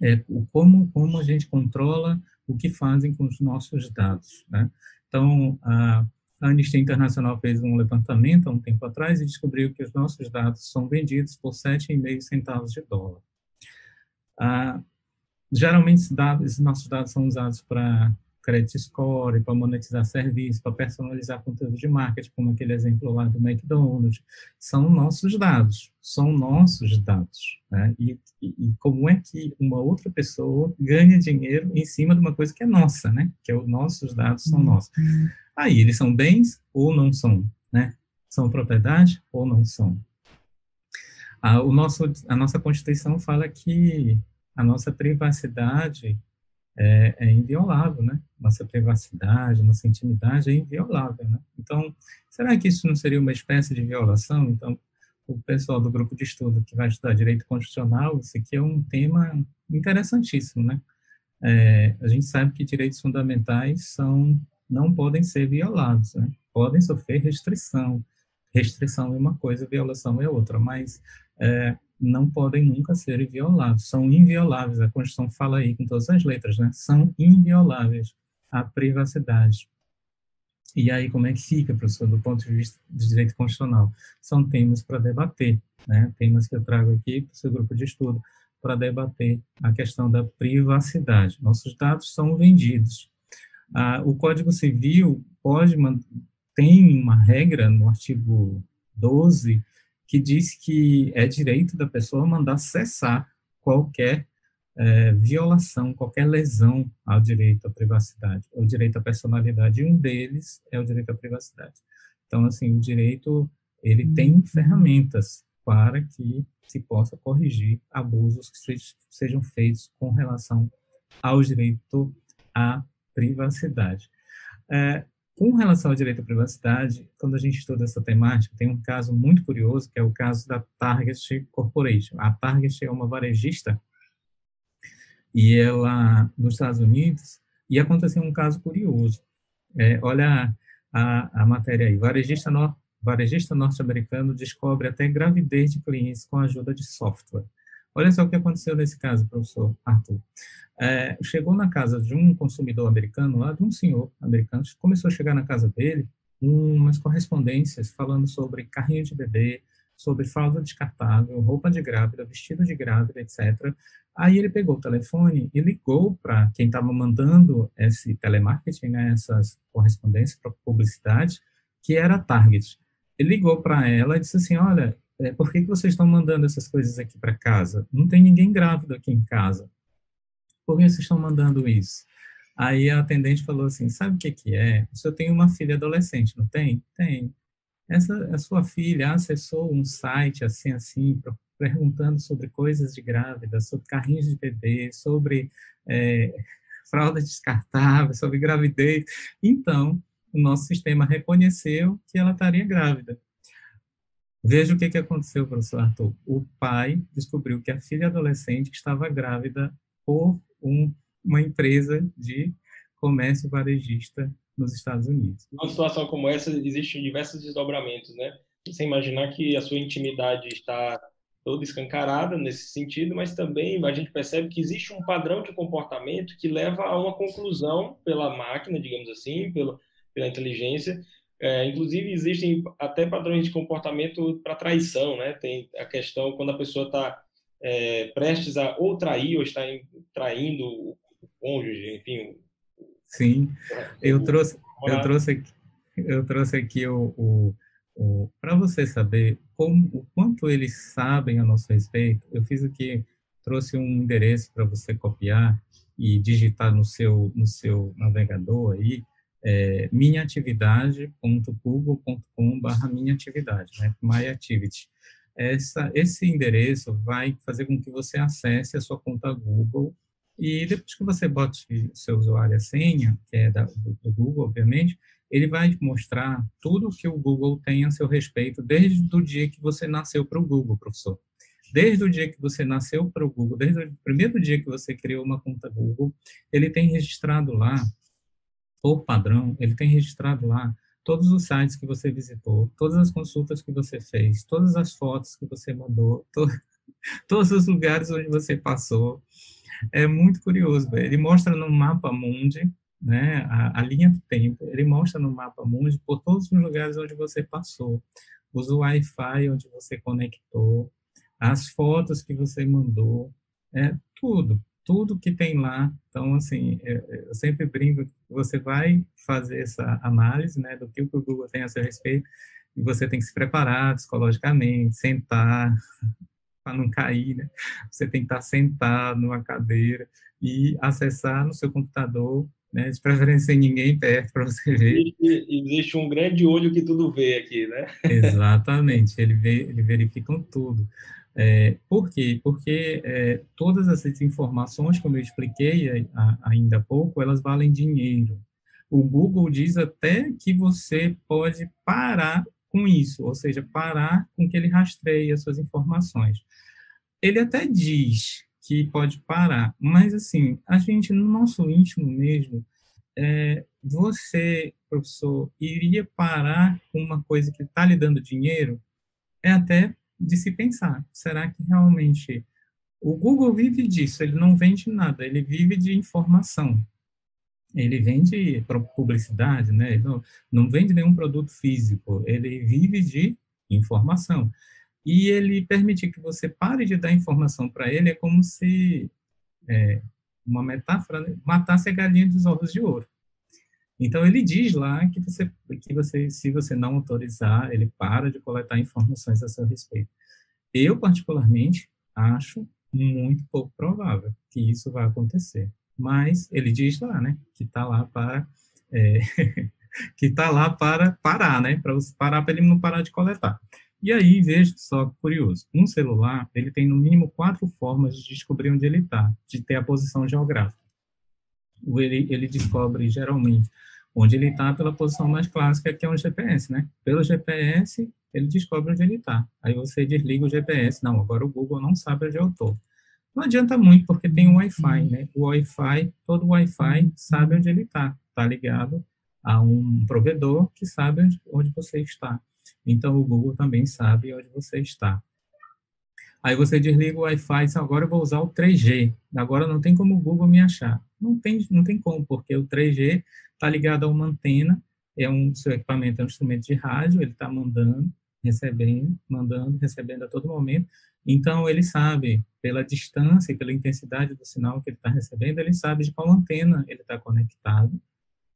é como, como a gente controla o que fazem com os nossos dados, né? Então, a Anistia Internacional fez um levantamento há um tempo atrás e descobriu que os nossos dados são vendidos por 7,5 centavos de dólar. Ah, geralmente, esses, dados, nossos dados são usados para credit score, para monetizar serviços, para personalizar conteúdo de marketing, como aquele exemplo lá do McDonald's. São nossos dados, são nossos dados. Né? E, e, e, como é que uma outra pessoa ganha dinheiro em cima de uma coisa que é nossa, né? Que é os nossos dados são nossos. Aí, eles são bens ou não são, né? São propriedade ou não são. A, o nosso, a nossa Constituição fala que a nossa privacidade é, é, inviolável, né? Nossa privacidade, nossa intimidade é inviolável, né? Então, será que isso não seria uma espécie de violação? Então, o pessoal do grupo de estudo que vai estudar direito constitucional, isso aqui é um tema interessantíssimo, né? É, a gente sabe que direitos fundamentais são não podem ser violados, né? Podem sofrer restrição. Restrição é uma coisa, violação é outra, mas é, não podem nunca ser violados, são invioláveis, a Constituição fala aí com todas as letras, né? São invioláveis a privacidade. E aí, como é que fica, professor, do ponto de vista do direito constitucional? São temas para debater, né? Temas que eu trago aqui para o seu grupo de estudo para debater a questão da privacidade. Nossos dados são vendidos. Ah, o Código Civil pode tem uma regra no artigo 12 que diz que é direito da pessoa mandar cessar qualquer é, violação, qualquer lesão ao direito à privacidade, ao direito à personalidade. E um deles é o direito à privacidade. Então, assim, o direito, ele tem uhum. ferramentas para que se possa corrigir abusos que sejam feitos com relação ao direito à privacidade. É, com relação ao direito à privacidade, quando a gente estuda essa temática, tem um caso muito curioso, que é o caso da Target Corporation. A Target é uma varejista e ela, nos Estados Unidos, e aconteceu um caso curioso. É, olha a, a, matéria aí. Varejista, no, varejista norte-americano descobre até gravidez de clientes com a ajuda de software. Olha só o que aconteceu nesse caso, professor Arthur é, chegou na casa de um consumidor americano, lá de um senhor americano, começou a chegar na casa dele umas correspondências falando sobre carrinho de bebê, sobre fralda descartável, roupa de grávida, vestido de grávida, etc. Aí ele pegou o telefone e ligou para quem estava mandando esse telemarketing, né, essas correspondências para publicidade, que era a Target. Ele ligou para ela e disse assim, olha, é, por que, que vocês estão mandando essas coisas aqui para casa? Não tem ninguém grávido aqui em casa por que vocês estão mandando isso? Aí a atendente falou assim, sabe o que que é? O senhor tem uma filha adolescente, não tem? Tem. Essa, a sua filha acessou um site assim, assim, perguntando sobre coisas de grávida, sobre carrinhos de bebê, sobre é, fralda descartável, sobre gravidez. Então, o nosso sistema reconheceu que ela estaria grávida. Veja o que, que aconteceu, professor Arthur. O pai descobriu que a filha adolescente estava grávida por um, uma empresa de comércio varejista nos Estados Unidos. Numa situação como essa, existem diversos desdobramentos, né? Você imaginar que a sua intimidade está toda escancarada nesse sentido, mas também a gente percebe que existe um padrão de comportamento que leva a uma conclusão pela máquina, digamos assim, pelo, pela inteligência, É, inclusive, existem até padrões de comportamento para traição, né? Tem a questão quando a pessoa está é, prestes a ou trair ou está traindo o cônjuge, enfim. Sim, eu trouxe, eu trouxe aqui, eu trouxe aqui o, o, o para você saber como, o quanto eles sabem a nosso respeito. Eu fiz aqui, trouxe um endereço para você copiar e digitar no seu no seu navegador aí é, minhaatividade.google.com/barra minhaatividade, né? My Activity. Essa, esse endereço vai fazer com que você acesse a sua conta Google e depois que você bote seu usuário e senha, que é da, do, do, Google, obviamente, ele vai mostrar tudo que o Google tem a seu respeito desde o dia que você nasceu para o Google, professor. Desde o dia que você nasceu para o Google, desde o primeiro dia que você criou uma conta Google, ele tem registrado lá por padrão, ele tem registrado lá todos os sites que você visitou, todas as consultas que você fez, todas as fotos que você mandou, to todos os lugares onde você passou. É muito curioso, ele mostra no mapa mundi, né, a, a, linha do tempo, ele mostra no mapa mundi por todos os lugares onde você passou, os Wi-Fi onde você conectou, as fotos que você mandou, é tudo tudo que tem lá. Então, assim, eu sempre brinco você vai fazer essa análise, né, do que o Google tem a seu respeito, e você tem que se preparar psicologicamente, sentar, para não cair, né? Você tem que estar sentado numa cadeira e acessar no seu computador, né, de preferência sem ninguém perto para você ver. Existe um grande olho que tudo vê aqui, né? Exatamente, ele, vê, ele verifica tudo. É, por quê? Porque é, todas essas informações, como eu expliquei a, ainda há pouco, elas valem dinheiro. O Google diz até que você pode parar com isso, ou seja, parar com que ele rastreie as suas informações. Ele até diz que pode parar, mas assim, a gente, no nosso íntimo mesmo, é, você, professor, iria parar com uma coisa que está lhe dando dinheiro? É até de se pensar, será que realmente o Google vive disso? Ele não vende nada, ele vive de informação. Ele vende publicidade, né? Ele não, não vende nenhum produto físico, ele vive de informação. E ele permitir que você pare de dar informação para ele é como se, é, uma metáfora, né? matasse a galinha dos ovos de ouro. Então ele diz lá que você, que você, se você não autorizar, ele para de coletar informações a seu respeito. Eu particularmente acho muito pouco provável que isso vai acontecer. Mas ele diz lá, né, que está lá para é, que está lá para parar, né, para parar para ele não parar de coletar. E aí veja só curioso, um celular ele tem no mínimo quatro formas de descobrir onde ele está, de ter a posição geográfica. Ele, ele descobre geralmente onde ele está pela posição mais clássica, que é um GPS, né? Pelo GPS, ele descobre onde ele está. Aí você desliga o GPS. Não, agora o Google não sabe onde eu estou. Não adianta muito, porque tem o Wi-Fi, né? O Wi-Fi, todo Wi-Fi sabe onde ele está. Está ligado a um provedor que sabe onde, onde você está. Então, o Google também sabe onde você está. Aí você desliga o Wi-Fi e diz, agora eu vou usar o 3G. Agora não tem como o Google me achar. Não tem, não tem como, porque o 3G está ligado a uma antena, é um, seu equipamento é um instrumento de rádio, ele está mandando, recebendo, mandando, recebendo a todo momento. Então, ele sabe, pela distância e pela intensidade do sinal que ele está recebendo, ele sabe de qual antena ele está conectado.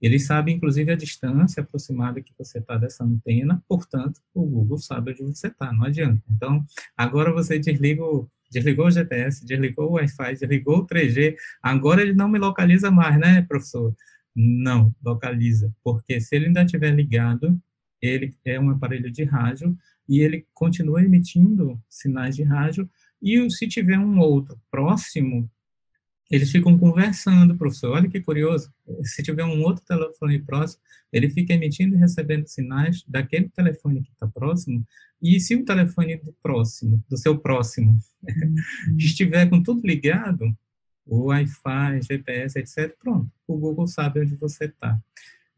Ele sabe, inclusive, a distância aproximada que você está dessa antena, portanto, o Google sabe onde você está, não adianta. Então, agora você desliga o, desligou o GPS, desligou o Wi-Fi, desligou o 3G, agora ele não me localiza mais, né, professor? Não, localiza, porque se ele ainda estiver ligado, ele é um aparelho de rádio e ele continua emitindo sinais de rádio, e se tiver um outro próximo, eles ficam conversando, professor. Olha que curioso. Se tiver um outro telefone próximo, ele fica emitindo e recebendo sinais daquele telefone que está próximo. E se o telefone do próximo, do seu próximo, uhum. estiver com tudo ligado, o Wi-Fi, GPS, etc., pronto, o Google sabe onde você está.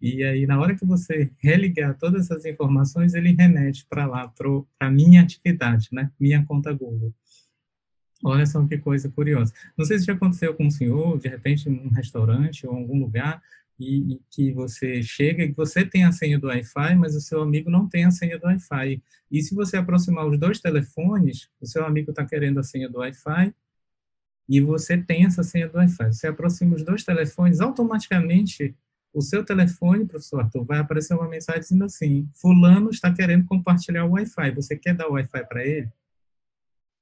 E aí, na hora que você religar todas essas informações, ele remete para lá, para a minha atividade, né? Minha conta Google. Olha só que coisa curiosa. Não sei se já aconteceu com o senhor, de repente, num restaurante ou em algum lugar, e, e, que você chega e você tem a senha do Wi-Fi, mas o seu amigo não tem a senha do Wi-Fi. E se você aproximar os dois telefones, o seu amigo está querendo a senha do Wi-Fi e você tem essa senha do Wi-Fi. Você aproxima os dois telefones, automaticamente o seu telefone, professor Arthur, vai aparecer uma mensagem dizendo assim: Fulano está querendo compartilhar o Wi-Fi. Você quer dar o Wi-Fi para ele?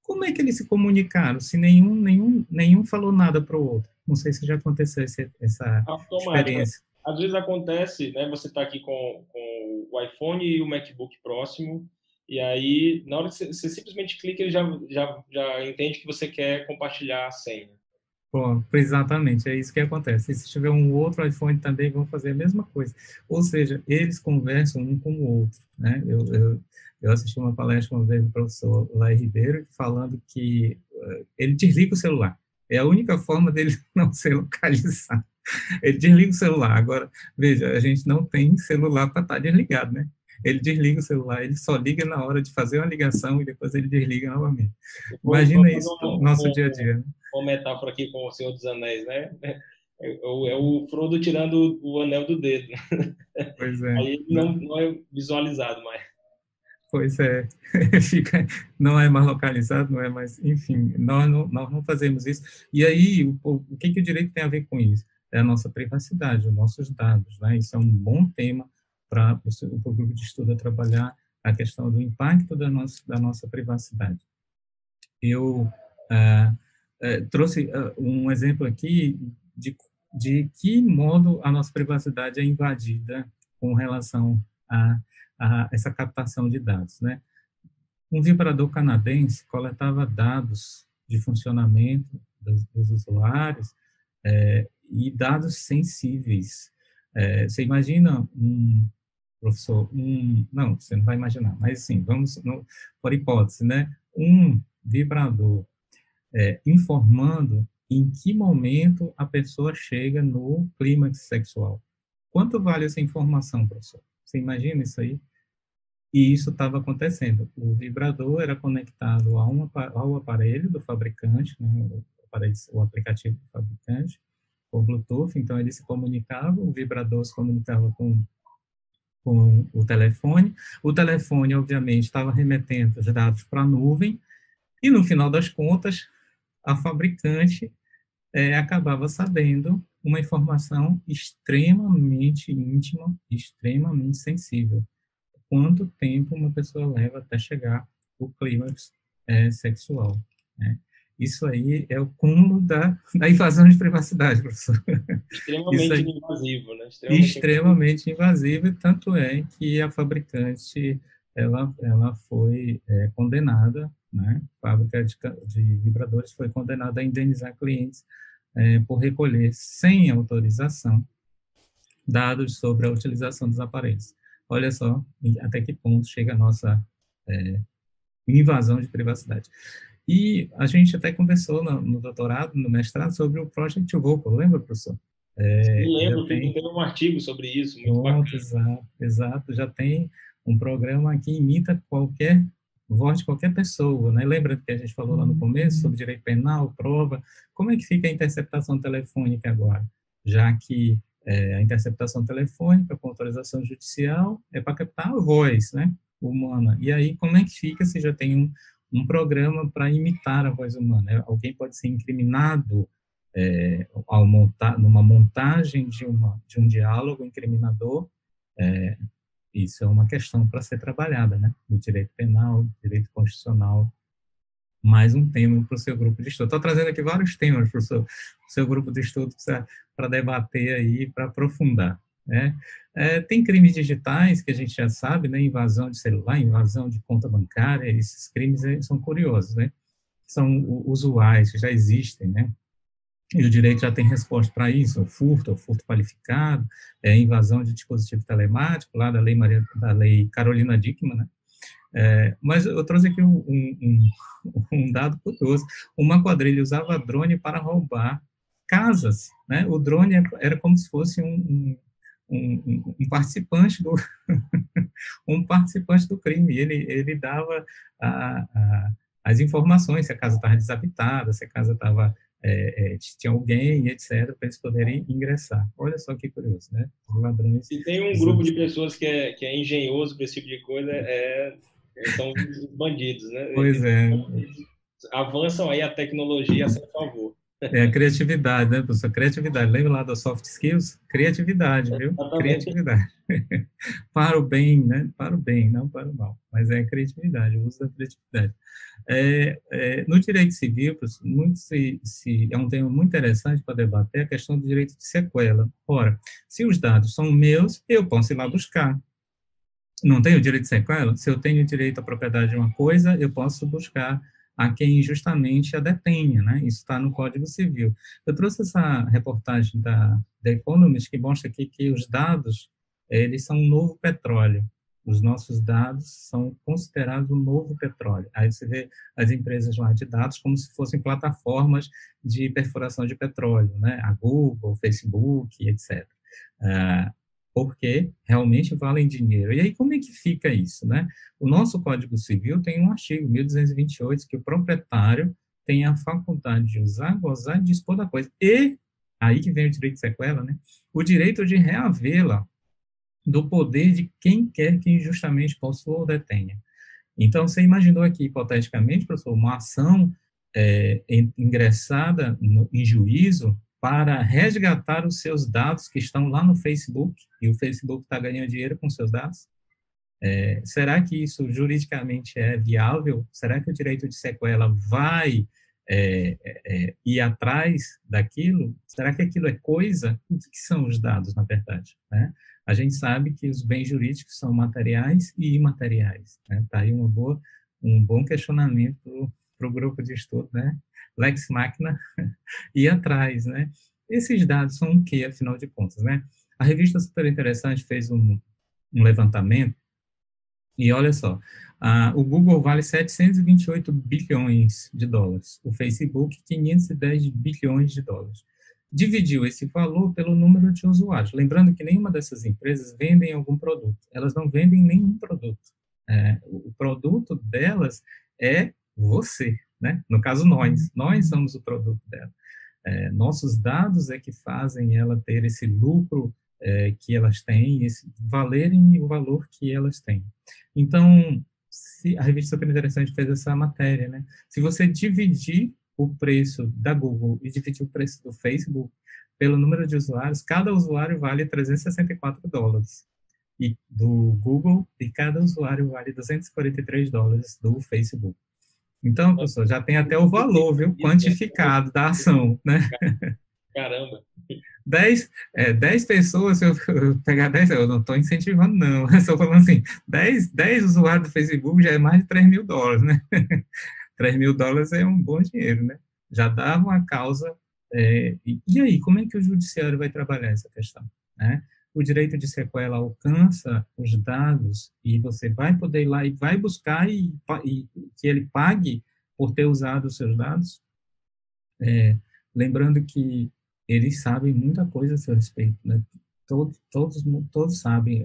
Como é que eles se comunicaram se nenhum, nenhum, nenhum falou nada para o outro? Não sei se já aconteceu esse, essa experiência. Às vezes acontece, né? Você está aqui com, com o iPhone e o MacBook próximo, e aí, na hora que você, você, simplesmente clica, ele já, já, já entende que você quer compartilhar a senha. Bom, exatamente, é isso que acontece. E se tiver um outro iPhone também, vão fazer a mesma coisa. Ou seja, eles conversam um com o outro. Né? Eu, eu, eu assisti uma palestra uma vez do professor Lai Ribeiro falando que uh, ele desliga o celular. É a única forma dele não ser localizado. Ele desliga o celular. Agora, veja, a gente não tem celular para estar tá desligado, né? Ele desliga o celular, ele só liga na hora de fazer uma ligação e depois ele desliga novamente. Imagina isso no nosso dia a dia. Né? Uma metáfora aqui com o Senhor dos Anéis, né? É o, é o Frodo tirando o anel do dedo. Pois é. Aí não, não é visualizado mais. Pois é, fica, não é mais localizado, não é mais, enfim, nós não, nós não fazemos isso. E aí, o, o que, que o direito tem a ver com isso? É a nossa privacidade, os nossos dados, né? Isso é um bom tema para o grupo de estudo a trabalhar a questão do impacto da nossa, da nossa privacidade. Eu ah, ah, trouxe ah, um exemplo aqui de, de que modo a nossa privacidade é invadida com relação a a essa captação de dados. Né? Um vibrador canadense coletava dados de funcionamento dos, dos usuários é, e dados sensíveis. É, você imagina um professor, um, não, você não vai imaginar, mas sim, vamos, no, por hipótese, né? Um vibrador é, informando em que momento a pessoa chega no clímax sexual. Quanto vale essa informação, professor? Você imagina isso aí? E isso estava acontecendo. O vibrador era conectado a um, ao aparelho do fabricante, né, o, aparelho, o aplicativo do fabricante, o Bluetooth, então ele se comunicava, o vibrador se comunicava com, com o telefone. O telefone, obviamente, estava remetendo os dados para a nuvem, e no final das contas, a fabricante é, acabava sabendo uma informação extremamente íntima, extremamente sensível quanto tempo uma pessoa leva até chegar o clímax é, sexual. Né? Isso aí é o cúmulo da, da invasão de privacidade, professor. Extremamente aí, invasivo, né? Extremamente, extremamente invasivo, e tanto é que a fabricante ela, ela foi é, condenada, né? A fábrica de, de, vibradores foi condenada a indenizar clientes é, por recolher, sem autorização, dados sobre a utilização dos aparelhos. Olha só até que ponto chega a nossa é, invasão de privacidade. E a gente até conversou no, no, doutorado, no mestrado, sobre o Project Vocal, lembra, professor? É, lembro, tem, tem um artigo sobre isso, muito pronto, exato, exato, já tem um programa que imita qualquer voz de qualquer pessoa, né? Lembra que a gente falou lá no começo sobre direito penal, prova? Como é que fica a interceptação telefônica agora? Já que é, a interceptação telefônica com autorização judicial é para captar a voz né, humana. E aí, como é que fica se já tem um, um programa para imitar a voz humana? Alguém pode ser incriminado é, ao montar, numa montagem de, uma, de um diálogo incriminador? É, isso é uma questão para ser trabalhada, né? No direito penal, direito constitucional, mais um tema para o seu grupo de estudo. Estou trazendo aqui vários temas para o seu, seu grupo de estudo para debater aí, para aprofundar. Né? É, tem crimes digitais que a gente já sabe, né? invasão de celular, invasão de conta bancária, esses crimes são curiosos, né? são usuais, que já existem, né? e o direito já tem resposta para isso, o furto, o furto qualificado, é, invasão de dispositivo telemático, lá da lei, Maria, da lei Carolina Dickmann, né? É, mas eu trouxe aqui um, um, um, dado curioso. Uma quadrilha usava drone para roubar casas. Né? O drone era como se fosse um, um, um participante do um participante do crime. Ele, ele dava a, a, as informações se a casa estava desabitada, se a casa estava é, é, tinha alguém, etc., para eles poderem ingressar. Olha só que curioso, né? Os ladrões. Se tem um grupo de pessoas que é, que é engenhoso para esse tipo de coisa, é, são os bandidos, né? Pois é. Avançam aí a tecnologia a seu favor. É a criatividade, né, professor? Criatividade. Lembra lá das soft skills? Criatividade, viu? Exatamente. Criatividade. para o bem, né? Para o bem, não para o mal. Mas é a criatividade, o uso da criatividade. É, é, no direito civil, muito se, se, é um tema muito interessante para debater a questão do direito de sequela. Ora, se os dados são meus, eu posso ir lá buscar. Não tenho direito de sequela? Se eu tenho direito à propriedade de uma coisa, eu posso buscar a quem injustamente a detenha, né? Isso está no Código Civil. Eu trouxe essa reportagem da The Economist que mostra aqui que os dados, eles são um novo petróleo. Os nossos dados são considerados um novo petróleo. Aí você vê as empresas lá de dados como se fossem plataformas de perfuração de petróleo, né? A Google, Facebook, etc. porque realmente valem dinheiro. E aí, como é que fica isso, né? O nosso Código Civil tem um artigo, 1228, que o proprietário tem a faculdade de usar, gozar e dispor da coisa. E, aí que vem o direito de sequela, né? O direito de reavê-la do poder de quem quer que injustamente possua ou detenha. Então, você imaginou aqui, hipoteticamente, professor, uma ação é, ingressada no, em juízo para resgatar os seus dados que estão lá no Facebook, e o Facebook está ganhando dinheiro com seus dados? É, será que isso juridicamente é viável? Será que o direito de sequela vai é, é, é ir atrás daquilo? Será que aquilo é coisa? O que são os dados, na verdade? Né? A gente sabe que os bens jurídicos são materiais e imateriais. Está né? Tá aí uma boa, um bom questionamento para o grupo de estudo, né? Lex Machina, ir atrás, né? Esses dados são o que, afinal de contas, né? A revista Super Interessante fez um, um levantamento e olha só, a, o Google vale 728 bilhões de dólares, o Facebook 510 bilhões de dólares. Dividiu esse valor pelo número de usuários. Lembrando que nenhuma dessas empresas vendem algum produto, elas não vendem nenhum produto. É, o produto delas é você, né? No caso, nós. Nós somos o produto dela. É, nossos dados é que fazem ela ter esse lucro é, que elas têm, esse, valerem o valor que elas têm. Então, se, a revista Super Interessante fez essa matéria, né? Se você dividir o preço da Google e dividir o preço do Facebook pelo número de usuários, cada usuário vale 364 dólares e do Google e cada usuário vale 243 dólares do Facebook. Então, professor, já tem até o valor, viu, quantificado da ação, né? Caramba! 10, é, 10 pessoas, se eu, pegar 10, eu não estou incentivando, não, estou falando assim, 10, 10 usuários do Facebook já é mais de 3 mil dólares, né? 3 mil dólares é um bom dinheiro, né? Já dá uma causa. É, e, e, aí, como é que o judiciário vai trabalhar essa questão? Né? O direito de sequela alcança os dados e você vai poder ir lá e vai buscar e, e que ele pague por ter usado os seus dados, é, lembrando que eles sabem muita coisa a seu respeito, né? Todos, todos, todos sabem.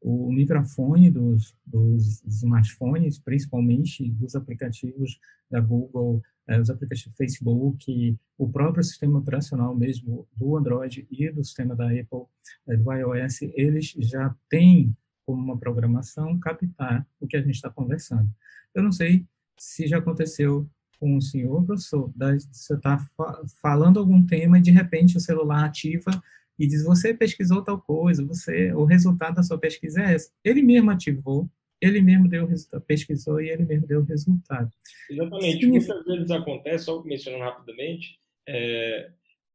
O microfone dos, dos smartphones, principalmente dos aplicativos da Google, os aplicativos Facebook, o próprio sistema operacional mesmo do Android e do sistema da Apple, é, do iOS, eles já têm como uma programação captar o que a gente está conversando. Eu não sei se já aconteceu com o senhor, professor, você está falando algum tema e de repente o celular ativa e diz, você pesquisou tal coisa, você, o resultado da sua pesquisa é esse. Ele mesmo ativou, ele mesmo deu o resultado, pesquisou e ele mesmo deu o resultado. Exatamente. Muitas vezes acontece, só mencionando rapidamente, é,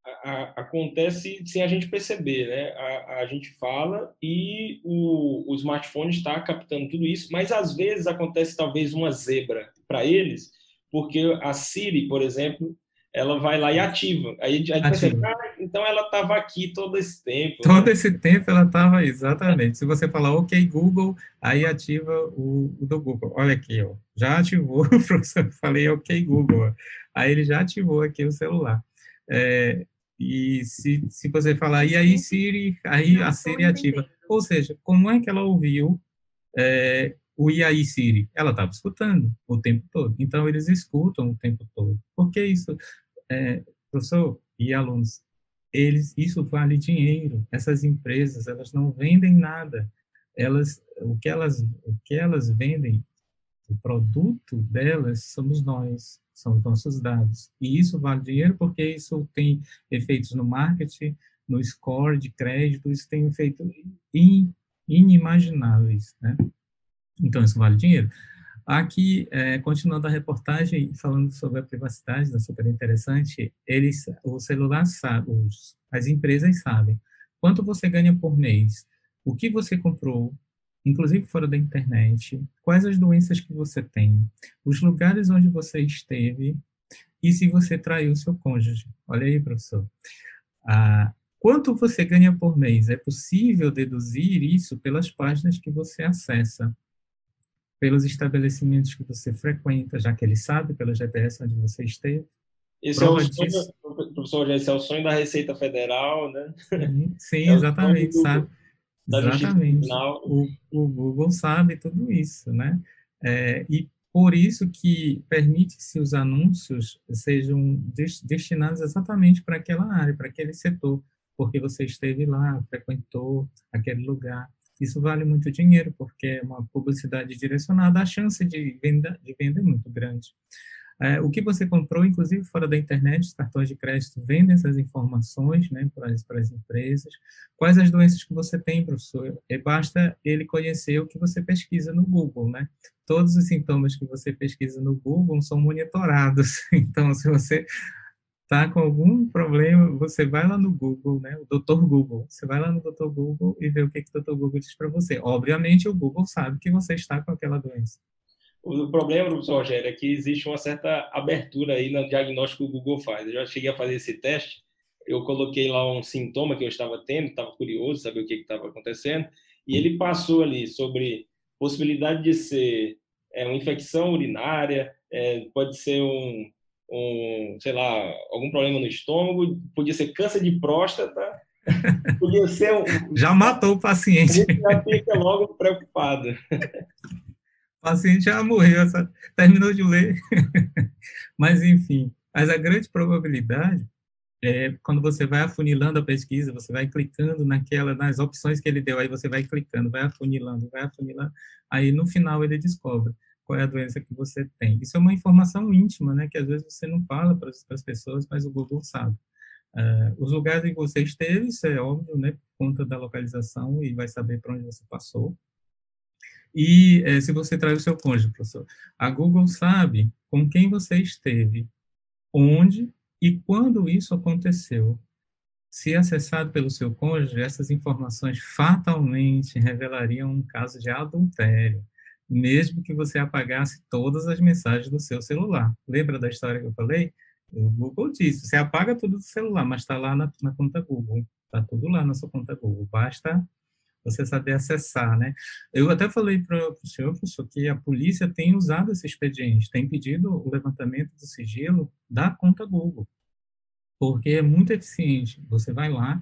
a, a, acontece sem a gente perceber, né? A, a gente fala e o, o smartphone está captando tudo isso, mas às vezes acontece talvez uma zebra para eles, porque a Siri, por exemplo, ela vai lá e ativa. Aí a gente pensa, ah, então ela estava aqui todo esse tempo. Todo né? esse tempo ela estava, exatamente. Se você falar OK Google, aí ativa o, o, do Google. Olha aqui, ó, já ativou, professor, falei OK Google, aí ele já ativou aqui o celular. É, e se, se você falar, e aí Siri, aí a Siri ativa. Ou seja, como é que ela ouviu é, o aí Siri? Ela estava escutando o tempo todo. Então, eles escutam o tempo todo. Por que isso? É, Professor e alunos, eles, isso vale dinheiro. Essas empresas, elas não vendem nada. Elas, o que elas, o que elas vendem, o produto delas somos nós, são os nossos dados. E isso vale dinheiro porque isso tem efeitos no marketing, no score de crédito, isso tem efeitos inimagináveis, né? Então, isso vale dinheiro. Aqui, é, continuando a reportagem, falando sobre a privacidade, é super interessante, eles, o celular sabe, os, as empresas sabem quanto você ganha por mês, o que você comprou, inclusive fora da internet, quais as doenças que você tem, os lugares onde você esteve e se você traiu seu cônjuge. Olha aí, professor. Ah, quanto você ganha por mês? É possível deduzir isso pelas páginas que você acessa pelos estabelecimentos que você frequenta, já que ele sabe pelo GPS onde você esteve. Esse é o, sonho, professor, esse é o sonho da Receita Federal, né? Sim, sim é exatamente, sabe? Exatamente. O, o, Google sabe tudo isso, né? É, e por isso que permite-se os anúncios sejam destinados exatamente para aquela área, para aquele setor, porque você esteve lá, frequentou aquele lugar. Isso vale muito dinheiro, porque é uma publicidade direcionada, a chance de venda, de venda é muito grande. É, o que você comprou, inclusive fora da internet, os cartões de crédito vendem essas informações né, para, as, empresas. Quais as doenças que você tem, professor? E basta ele conhecer o que você pesquisa no Google. Né? Todos os sintomas que você pesquisa no Google são monitorados. Então, se você está com algum problema, você vai lá no Google, né, o Dr. Google, você vai lá no Dr. Google e vê o que, que o Dr. Google diz para você. Obviamente, o Google sabe que você está com aquela doença. O problema, professor Rogério, é que existe uma certa abertura aí no diagnóstico que o Google faz. Eu já cheguei a fazer esse teste, eu coloquei lá um sintoma que eu estava tendo, estava curioso, saber o que estava acontecendo, e ele passou ali sobre possibilidade de ser é, uma infecção urinária, é, pode ser um um, sei lá, algum problema no estômago, podia ser câncer de próstata, podia ser um... Já matou o paciente. A gente já fica logo preocupado. O paciente já morreu, terminou de ler. Mas, enfim, mas a grande probabilidade é quando você vai afunilando a pesquisa, você vai clicando naquela, nas opções que ele deu, aí você vai clicando, vai afunilando, vai afunilando, aí no final ele descobre qual é a doença que você tem. Isso é uma informação íntima, né, que às vezes você não fala para as pessoas, mas o Google sabe. Uh, os lugares em que você esteve, isso é óbvio, né, por conta da localização e vai saber para onde você passou. E é, se você traz o seu cônjuge, professor, a Google sabe com quem você esteve, onde e quando isso aconteceu. Se acessado pelo seu cônjuge, essas informações fatalmente revelariam um caso de adultério mesmo que você apagasse todas as mensagens do seu celular. Lembra da história que eu falei? O Google disse, você apaga tudo do celular, mas está lá na, na, conta Google. Está tudo lá na sua conta Google. Basta você saber acessar, né? Eu até falei para o senhor, professor, que a polícia tem usado esse expediente, tem pedido o levantamento do sigilo da conta Google, porque é muito eficiente. Você vai lá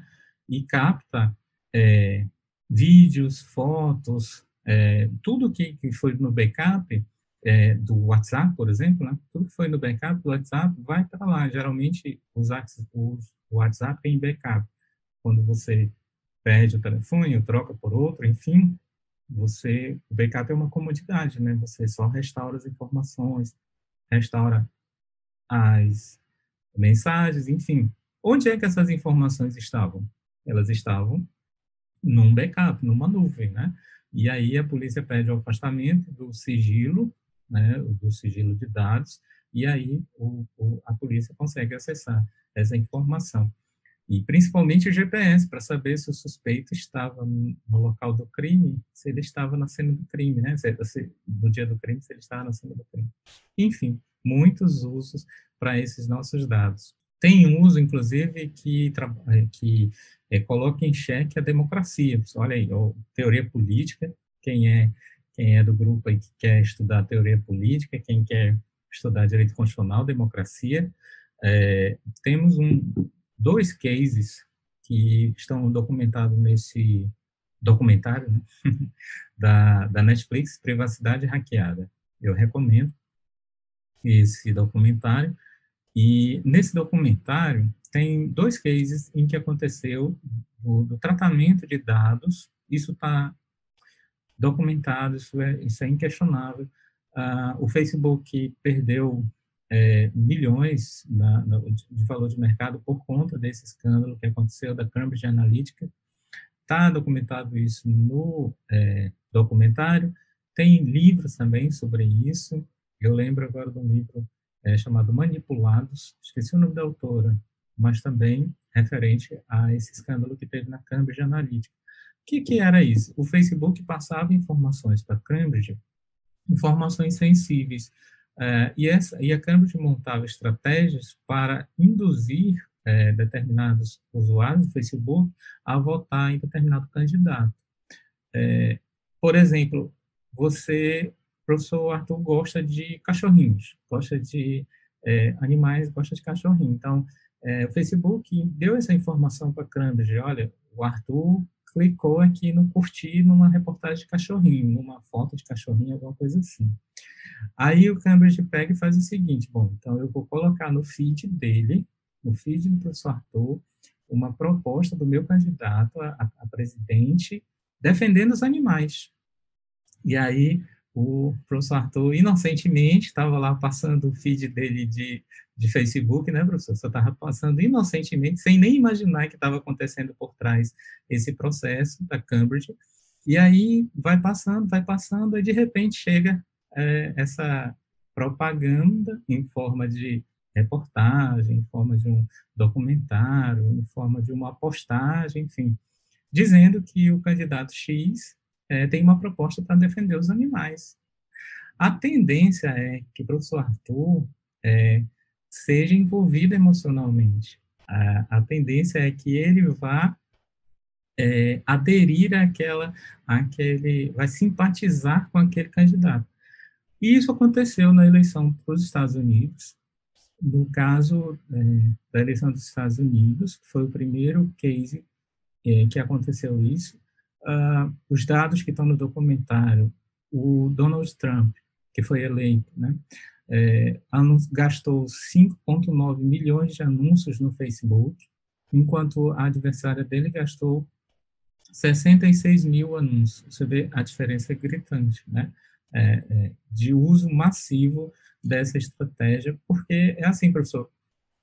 e capta é, vídeos, fotos, é, tudo que, que foi no backup é, do WhatsApp, por exemplo, né? tudo que foi no backup do WhatsApp vai para lá. Geralmente, o WhatsApp tem backup. Quando você perde o telefone, troca por outro, enfim, você, o backup é uma comodidade, né? Você só restaura as informações, restaura as mensagens, enfim. Onde é que essas informações estavam? Elas estavam num backup, numa nuvem, né? E aí a polícia pede o afastamento do sigilo, né, do sigilo de dados, e aí o, o, a polícia consegue acessar essa informação. E principalmente o GPS, para saber se o suspeito estava no local do crime, se ele estava na cena do crime, né? Se, se, no dia do crime, se ele estava na cena do crime. Enfim, muitos usos para esses nossos dados. Tem uso, inclusive, que, que é, coloca em xeque a democracia. Olha aí, ó, teoria política, quem é, quem é do grupo aí que quer estudar teoria política, quem quer estudar direito constitucional, democracia, é, temos um, dois cases que estão documentados nesse documentário né, da, da Netflix, Privacidade Hackeada. Eu recomendo esse documentário E nesse documentário tem dois cases em que aconteceu do, do tratamento de dados, isso está documentado, isso é, isso é inquestionável. Uh, o Facebook perdeu é, milhões na, na, de valor de mercado por conta desse escândalo que aconteceu da Cambridge Analytica. Está documentado isso no é, documentário. Tem livros também sobre isso. Eu lembro agora de um livro é, chamado Manipulados, esqueci o nome da autora, mas também referente a esse escândalo que teve na Cambridge Analytica. O que, que era isso? O Facebook passava informações para Cambridge, informações sensíveis, é, e, essa, e a Cambridge montava estratégias para induzir é, determinados usuários do Facebook a votar em determinado candidato. É, por exemplo, você professor Arthur gosta de cachorrinhos, gosta de é, animais, gosta de cachorrinho. Então, é, o Facebook deu essa informação para a Cambridge, olha, o Arthur clicou aqui no curtir numa reportagem de cachorrinho, numa foto de cachorrinho, alguma coisa assim. Aí o Cambridge pega e faz o seguinte, bom, então eu vou colocar no feed dele, no feed do professor Arthur, uma proposta do meu candidato a, a presidente defendendo os animais. E aí o professor Arthur, inocentemente, estava lá passando o feed dele de, de Facebook, né, professor? Só estava passando inocentemente, sem nem imaginar que estava acontecendo por trás esse processo da Cambridge. E aí vai passando, vai passando, e de repente chega é, essa propaganda em forma de reportagem, em forma de um documentário, em forma de uma postagem, enfim, dizendo que o candidato X é, tem uma proposta para defender os animais. A tendência é que o professor Arthur é, seja envolvido emocionalmente. A, a, tendência é que ele vá é, aderir àquela, àquele, vai simpatizar com aquele candidato. E isso aconteceu na eleição para os Estados Unidos. No caso é, da eleição dos Estados Unidos, foi o primeiro case é, que aconteceu isso, uh, os dados que estão no documentário, o Donald Trump, que foi eleito, né, é, gastou 5,9 milhões de anúncios no Facebook, enquanto a adversária dele gastou 66 mil anúncios. Você vê a diferença é gritante, né? É, é, de uso massivo dessa estratégia, porque é assim, professor,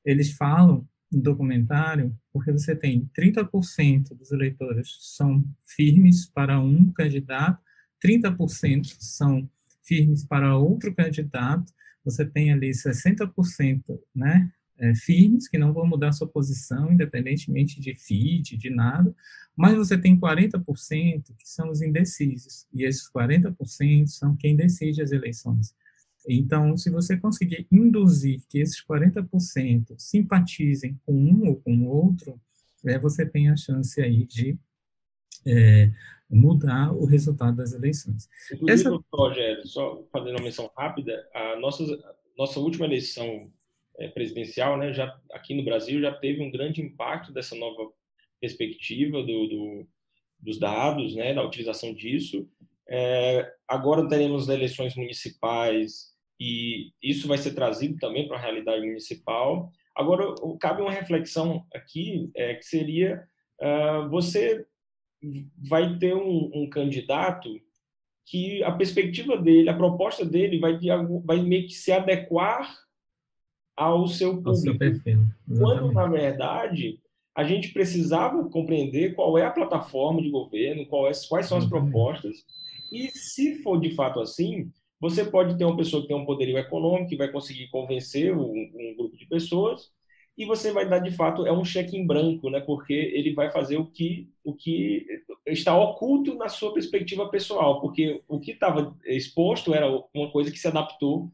eles falam documentário, porque você tem 30% dos eleitores são firmes para um candidato, 30% são firmes para outro candidato, você tem ali 60%, né, é, firmes, que não vão mudar sua posição, independentemente de feed, de nada, mas você tem 40% que são os indecisos, e esses 40% são quem decide as eleições. Então, se você conseguir induzir que esses 40% simpatizem com um ou com o outro, é, você tem a chance aí de é, mudar o resultado das eleições. Inclusive, Essa... Rogério, só fazendo uma menção rápida, a nossa, nossa última eleição é, presidencial, né, já, aqui no Brasil, já teve um grande impacto dessa nova perspectiva do, do dos dados, né, da utilização disso. É, agora teremos eleições municipais e isso vai ser trazido também para a realidade municipal. Agora, cabe uma reflexão aqui, é, que seria, uh, você vai ter um, um, candidato que a perspectiva dele, a proposta dele vai, vai meio que se adequar ao seu público. Seu perfil, quando, na verdade, a gente precisava compreender qual é a plataforma de governo, é, quais são as propostas, e se for de fato assim, você pode ter uma pessoa que tem um poderio econômico, que vai conseguir convencer um, um grupo de pessoas, e você vai dar de fato é um cheque em branco, né? Porque ele vai fazer o que o que está oculto na sua perspectiva pessoal, porque o que estava exposto era uma coisa que se adaptou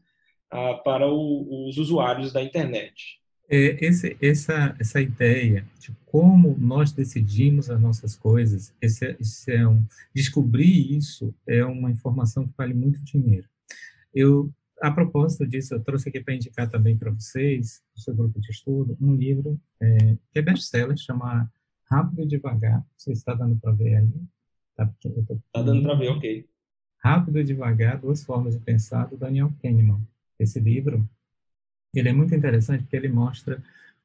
ah, para o, os usuários da internet. É, esse, essa essa ideia de como nós decidimos as nossas coisas, esse, esse é um, descobrir isso é uma informação que vale muito dinheiro. Eu, a propósito disso, eu trouxe aqui para indicar também para vocês, o seu grupo de estudo, um livro é, que é best-seller, chama Rápido e Devagar. Você está dando para ver aí? Tá, tá dando para ver, ok. Rápido e Devagar, Duas Formas de Pensar, do Daniel Kahneman. Esse livro ele é muito interessante porque ele mostra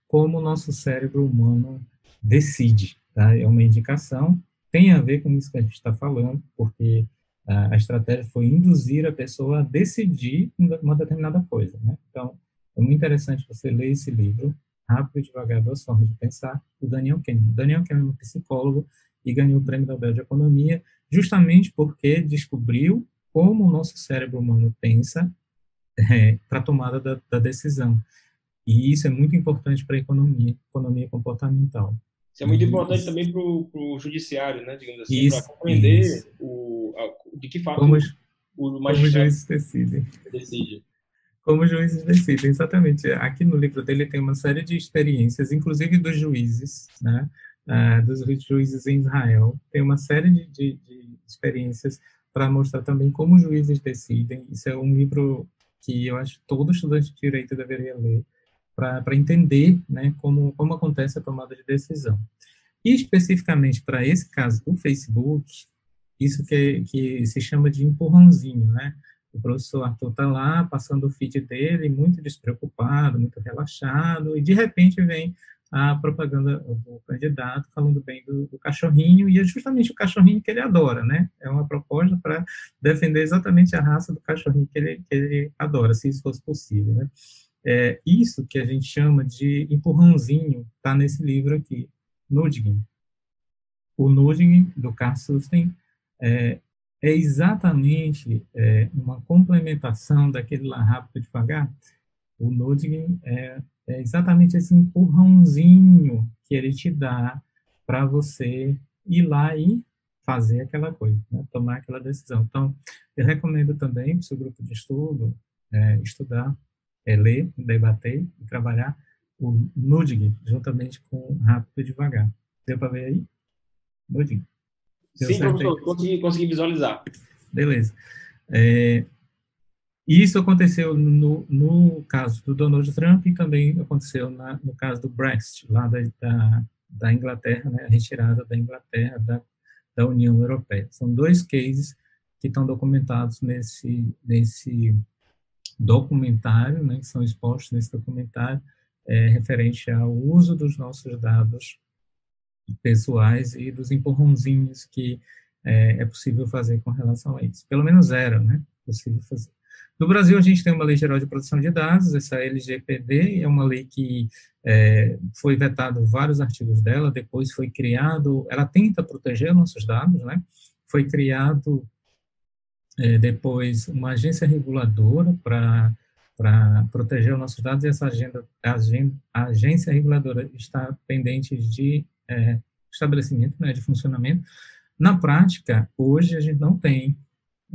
como o nosso cérebro humano decide. Tá? É uma indicação, tem a ver com isso que a gente está falando, porque a, estratégia foi induzir a pessoa a decidir uma determinada coisa. Né? Então, é muito interessante você ler esse livro, Rápido e Devagar, Duas Formas de Pensar, do Daniel Kahneman. Daniel Kahneman é um psicólogo e ganhou o Prêmio Nobel de Economia justamente porque descobriu como o nosso cérebro humano pensa é, para a tomada da, da, decisão. E isso é muito importante para a economia, economia comportamental. Isso é muito importante isso. também para o judiciário, né, digamos assim, para compreender o, a, de que forma como, o magistrado decidem. decide. Como os juízes decidem, exatamente. Aqui no livro dele tem uma série de experiências, inclusive dos juízes, né, uh, dos juízes em Israel. Tem uma série de, de, de experiências para mostrar também como os juízes decidem. Isso é um livro que eu acho que todo estudante de direito deveria ler para entender né, como, como acontece a tomada de decisão. E especificamente para esse caso do Facebook, isso que, que se chama de empurrãozinho, né? O professor Arthur está lá, passando o feed dele, muito despreocupado, muito relaxado, e de repente vem a propaganda do candidato falando bem do, do, cachorrinho, e é justamente o cachorrinho que ele adora, né? É uma proposta para defender exatamente a raça do cachorrinho que ele, que ele adora, se isso fosse possível, né? É, isso que a gente chama de empurrãozinho está nesse livro aqui, Nudging. O Nudging, do Carl Susten, é, é exatamente é, uma complementação daquele lá rápido e devagar. O Nudging é é exatamente esse empurrãozinho que ele te dá para você ir lá e fazer aquela coisa, né? tomar aquela decisão. Então, eu recomendo também para o seu grupo de estudo é, estudar, é, ler, debater e trabalhar o Nudging juntamente com Rápido e Devagar. Deu para ver aí? Nudging. Sim, professor, consegui, consegui visualizar. Beleza. É, isso aconteceu no, no caso do Donald Trump e também aconteceu na, no caso do Brexit, lá da, da, da Inglaterra, né, a retirada da Inglaterra da, da União Europeia. São dois cases que estão documentados nesse, nesse documentário, né, que são expostos nesse documentário, é, referente ao uso dos nossos dados pessoais e dos empurrãozinhos que é, é possível fazer com relação a isso. Pelo menos era, né, possível fazer. No Brasil, a gente tem uma lei geral de proteção de dados, essa LGPD, é uma lei que é, foi vetado vários artigos dela, depois foi criado, ela tenta proteger nossos dados, né? Foi criado é, depois uma agência reguladora para para proteger os nossos dados e essa agenda, agenda, a agência reguladora está pendente de é, estabelecimento, né, de funcionamento. Na prática, hoje a gente não tem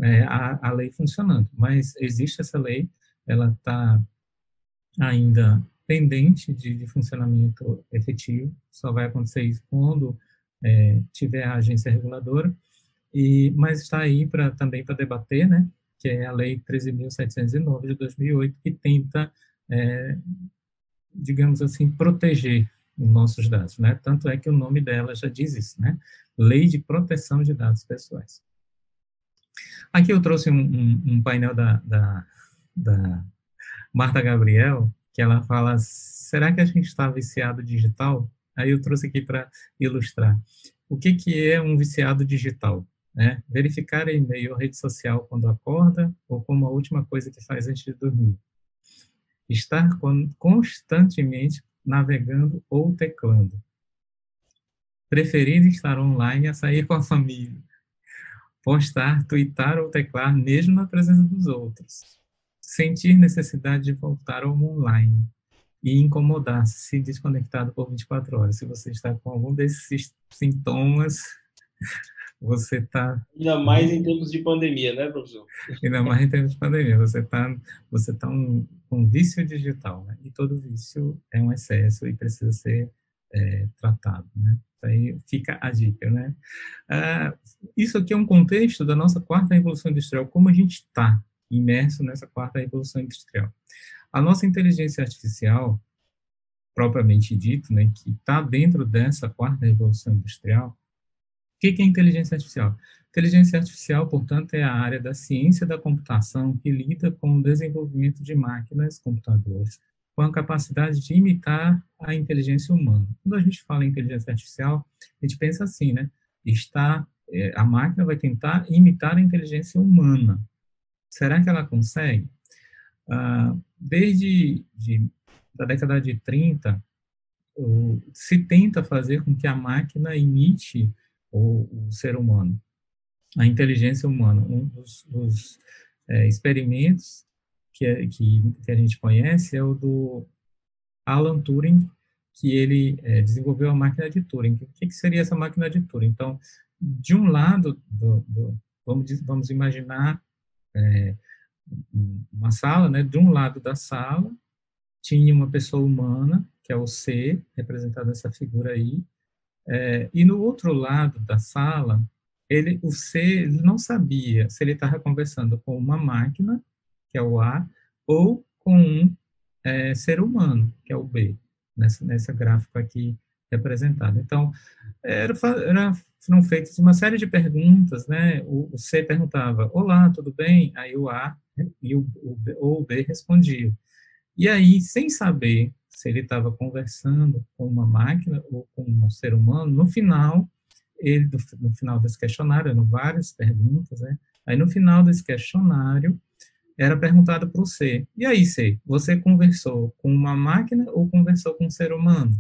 é, a, a lei funcionando. Mas existe essa lei, ela está ainda pendente de, de, funcionamento efetivo, só vai acontecer isso quando é, tiver a agência reguladora, e, mas está aí pra, também para debater, né, que é a Lei 13.709 de 2008, que tenta, é, digamos assim, proteger os nossos dados, né? Tanto é que o nome dela já diz isso, né? Lei de Proteção de Dados Pessoais. Aqui eu trouxe um, um, um painel da, da, da Marta Gabriel, que ela fala, será que a gente está viciado digital? Aí eu trouxe aqui para ilustrar. O que, que é um viciado digital? Né? Verificar e-mail ou rede social quando acorda ou como a última coisa que faz antes de dormir. Estar constantemente navegando ou teclando. Preferir estar online a sair com a família postar, twittar ou teclar mesmo na presença dos outros, sentir necessidade de voltar ao online e incomodar-se se desconectado por 24 horas. Se você está com algum desses sintomas, você está... Ainda mais em tempos de pandemia, né, professor? Ainda mais em tempos de pandemia. Você está você tá um, um vício digital, né? E todo vício é um excesso e precisa ser é, tratado, né? Aí fica a dica, né? Ah, isso aqui é um contexto da nossa quarta revolução industrial, como a gente está imerso nessa quarta revolução industrial. A nossa inteligência artificial, propriamente dito, né, que está dentro dessa quarta revolução industrial, o que, é inteligência artificial? Inteligência artificial, portanto, é a área da ciência da computação que lida com o desenvolvimento de máquinas, computadores, com a capacidade de imitar a inteligência humana. Quando a gente fala em inteligência artificial, a gente pensa assim, né? Está, é, a máquina vai tentar imitar a inteligência humana. Será que ela consegue? Ah, desde de, da década de 30, o, se tenta fazer com que a máquina imite o, o ser humano, a inteligência humana. Um dos, dos é, experimentos que, é, que, que, a gente conhece é o do Alan Turing, que ele é, desenvolveu a máquina de Turing. O que, que, seria essa máquina de Turing? Então, de um lado, do, do, vamos, vamos imaginar é, uma sala, né? De um lado da sala tinha uma pessoa humana, que é o C, representado nessa figura aí, é, e no outro lado da sala, ele, o C não sabia se ele estava conversando com uma máquina, que é o A, ou com um é, ser humano, que é o B, nessa, nessa gráfica aqui representado. Então, era, era, foram feitas uma série de perguntas, né? O, o, C perguntava, olá, tudo bem? Aí o A e o, o, B, ou o B respondia. E aí, sem saber se ele estava conversando com uma máquina ou com um ser humano, no final, ele, no final desse questionário, eram várias perguntas, né? Aí, no final desse questionário, era perguntado para o C, e aí, C, você conversou com uma máquina ou conversou com um ser humano?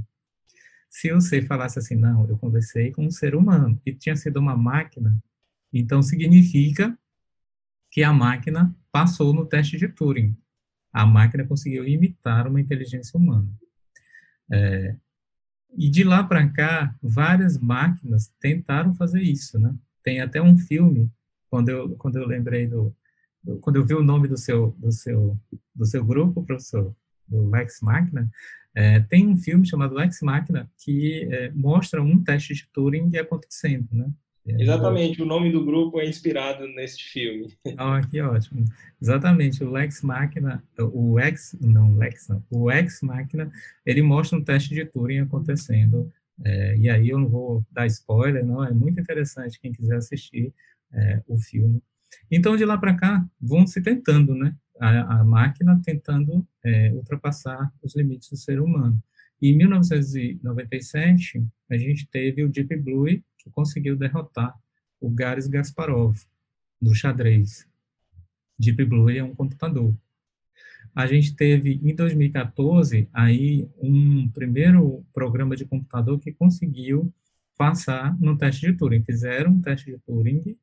Se o C falasse assim, não, eu conversei com um ser humano, e tinha sido uma máquina, então significa que a máquina passou no teste de Turing. A máquina conseguiu imitar uma inteligência humana. É, e de lá para cá, várias máquinas tentaram fazer isso, né? Tem até um filme, quando eu, quando eu lembrei do, do quando eu vi o nome do seu, do seu, do seu grupo, professor, do Lex Machina, é, tem um filme chamado Lex Machina que é, mostra um teste de Turing acontecendo, né? É, Exatamente, o nome do grupo é inspirado neste filme. Ah, que ótimo. Exatamente, o Lex Machina, o Ex, não, Lex não, o Ex Machina, ele mostra um teste de Turing acontecendo, é, e aí eu não vou dar spoiler, não, é muito interessante quem quiser assistir é, o filme. Então, de lá para cá, vão se tentando, né, a, a máquina tentando é, ultrapassar os limites do ser humano. Em 1997, a gente teve o Deep Blue, que conseguiu derrotar o Garis Gasparov, do xadrez. Deep Blue é um computador. A gente teve, em 2014, aí um primeiro programa de computador que conseguiu passar no teste de Turing. Fizeram um teste de Turing,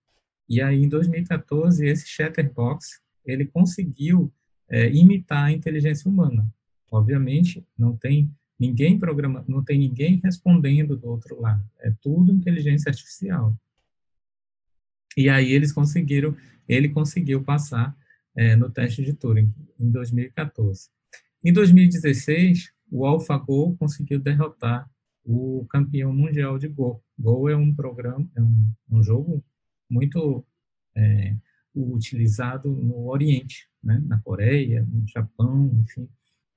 e aí, em 2014, esse Chatterbox, ele conseguiu é, imitar a inteligência humana. Obviamente, não tem Ninguém programa, não tem ninguém respondendo do outro lado. É tudo inteligência artificial. E aí eles conseguiram, ele conseguiu passar é, no teste de Turing em 2014. Em 2016, o AlphaGo conseguiu derrotar o campeão mundial de Go. Go é um programa, é um, um jogo muito é, utilizado no Oriente, né? na Coreia, no Japão, enfim.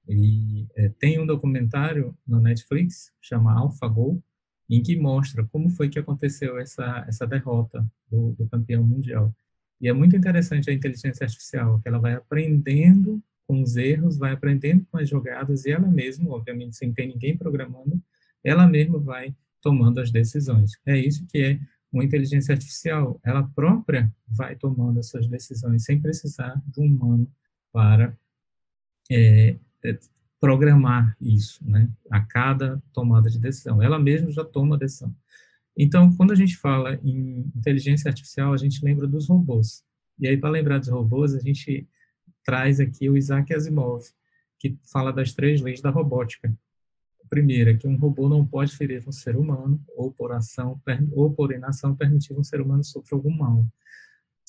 E é, tem um documentário no Netflix, chama AlphaGo, em que mostra como foi que aconteceu essa, essa derrota do, do campeão mundial. E é muito interessante a inteligência artificial, que ela vai aprendendo com os erros, vai aprendendo com as jogadas e ela mesma, obviamente sem ter ninguém programando, ela mesma vai tomando as decisões. É isso que é uma inteligência artificial. Ela própria vai tomando essas decisões sem precisar de um humano para é, programar isso, né? A cada tomada de decisão. Ela mesma já toma a decisão. Então, quando a gente fala em inteligência artificial, a gente lembra dos robôs. E aí, para lembrar dos robôs, a gente traz aqui o Isaac Asimov, que fala das três leis da robótica. A primeira é que um robô não pode ferir um ser humano, ou por ação, ou por inação, permitir um ser humano sofrer algum mal.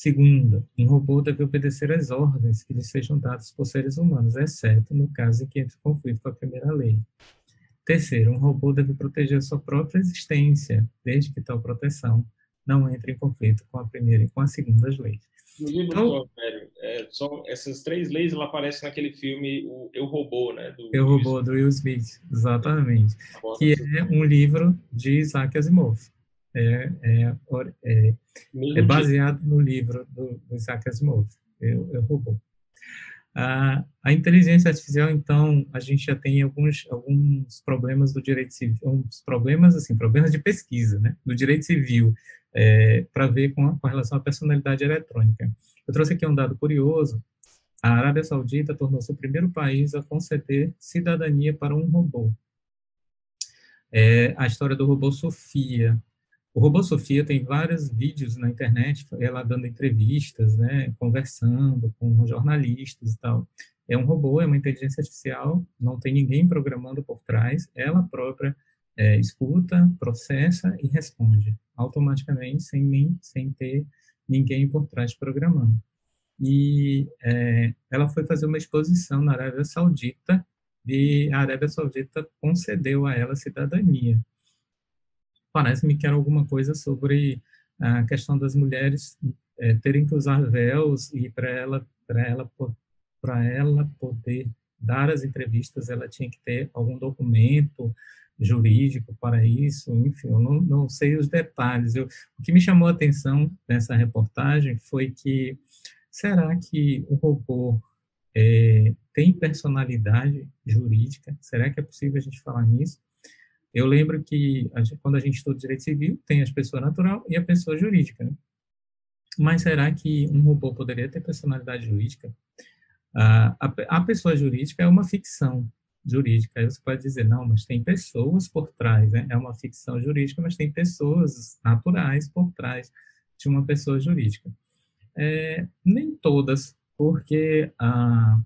Segunda, um robô deve obedecer às ordens que lhe sejam dadas por seres humanos, exceto no caso em que entre em conflito com a primeira lei. Terceiro, um robô deve proteger sua própria existência, desde que tal proteção não entre em conflito com a primeira e com a segunda leis. No livro então, é, só essas três leis ela aparecem naquele filme o Eu Robô, né? Do Eu Robô do Will Smith, exatamente, que é um livro de Isaac Asimov é, é, é, é baseado no livro do, do Isaac Asimov, Eu, Eu Robô. A, a, inteligência artificial, então, a gente já tem alguns, alguns problemas do direito civil, uns problemas, assim, problemas de pesquisa, né, do direito civil, é, para ver com, com relação à personalidade eletrônica. Eu trouxe aqui um dado curioso, a Arábia Saudita tornou-se o primeiro país a conceder cidadania para um robô. É a história do robô Sofia. O robô Sofia tem vários vídeos na internet, ela dando entrevistas, né, conversando com jornalistas e tal. É um robô, é uma inteligência artificial, não tem ninguém programando por trás, ela própria é, escuta, processa e responde automaticamente, sem, nem, sem ter ninguém por trás programando e é, ela foi fazer uma exposição na Arábia Saudita e a Arábia Saudita concedeu a ela cidadania. Parece-me que era alguma coisa sobre a questão das mulheres é, terem que usar véus e para ela para ela para ela poder dar as entrevistas ela tinha que ter algum documento jurídico para isso, enfim, eu não, não sei os detalhes. Eu, o que me chamou a atenção nessa reportagem foi que Será que o robô é, tem personalidade jurídica? Será que é possível a gente falar nisso? Eu lembro que a gente, quando a gente estuda direito civil, tem a pessoa natural e a pessoa jurídica. Né? Mas será que um robô poderia ter personalidade jurídica? a, a pessoa jurídica é uma ficção jurídica. Aí você pode dizer, não, mas tem pessoas por trás, né? É uma ficção jurídica, mas tem pessoas naturais por trás de uma pessoa jurídica. É, nem todas, porque a,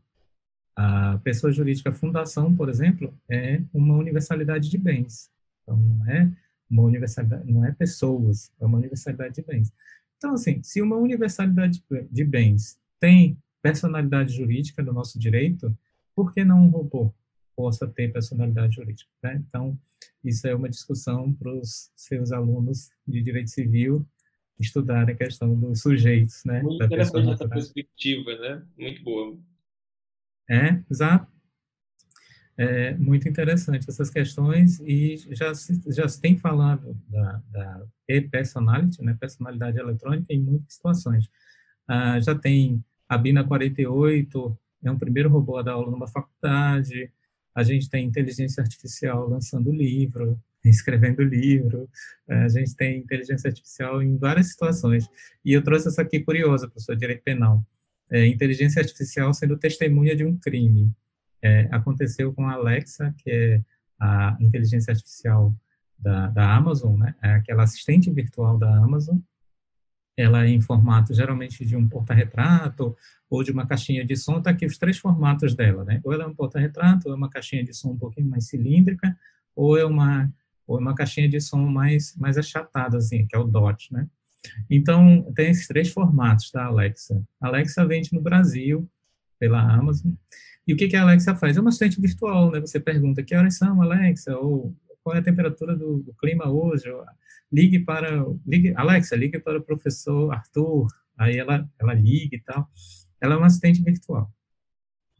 a pessoa jurídica fundação, por exemplo, é uma universalidade de bens. Então, não é uma universalidade, não é pessoas, é uma universalidade de bens. Então, assim, se uma universalidade de bens tem personalidade jurídica do nosso direito, por que não um robô possa ter personalidade jurídica? Né? Então, isso é uma discussão para os seus alunos de direito civil estudar a questão dos sujeitos, né? Muito interessante essa perspectiva, né? Muito boa. É, exato. É muito interessante essas questões e já se, já se tem falado da, da e-personality, né, personalidade eletrônica, em muitas situações. Ah, já tem a Bina 48, é um primeiro robô a dar aula numa faculdade, a gente tem inteligência artificial lançando livro, escrevendo livro, eh, a gente tem inteligência artificial em várias situações. E eu trouxe essa aqui curiosa, professor, direito penal. É, inteligência artificial sendo testemunha de um crime. É, aconteceu com a Alexa, que é a inteligência artificial da, da Amazon, né? É aquela assistente virtual da Amazon. Ela é em formato geralmente de um porta-retrato ou de uma caixinha de som. Está aqui os três formatos dela, né? Ou ela é um porta-retrato, ou é uma caixinha de som um pouquinho mais cilíndrica, ou é uma ou uma caixinha de som mais, mais achatada, assim, que é o DOT, né? Então, tem esses três formatos da Alexa. Alexa vende no Brasil, pela Amazon. E o que, que a Alexa faz? É uma assistente virtual, né? Você pergunta, que horas são, Alexa? Ou qual é a temperatura do, do clima hoje? Ou, ligue para... Ligue, Alexa, ligue para o professor Arthur. Aí ela, ela liga e tal. Ela é uma assistente virtual.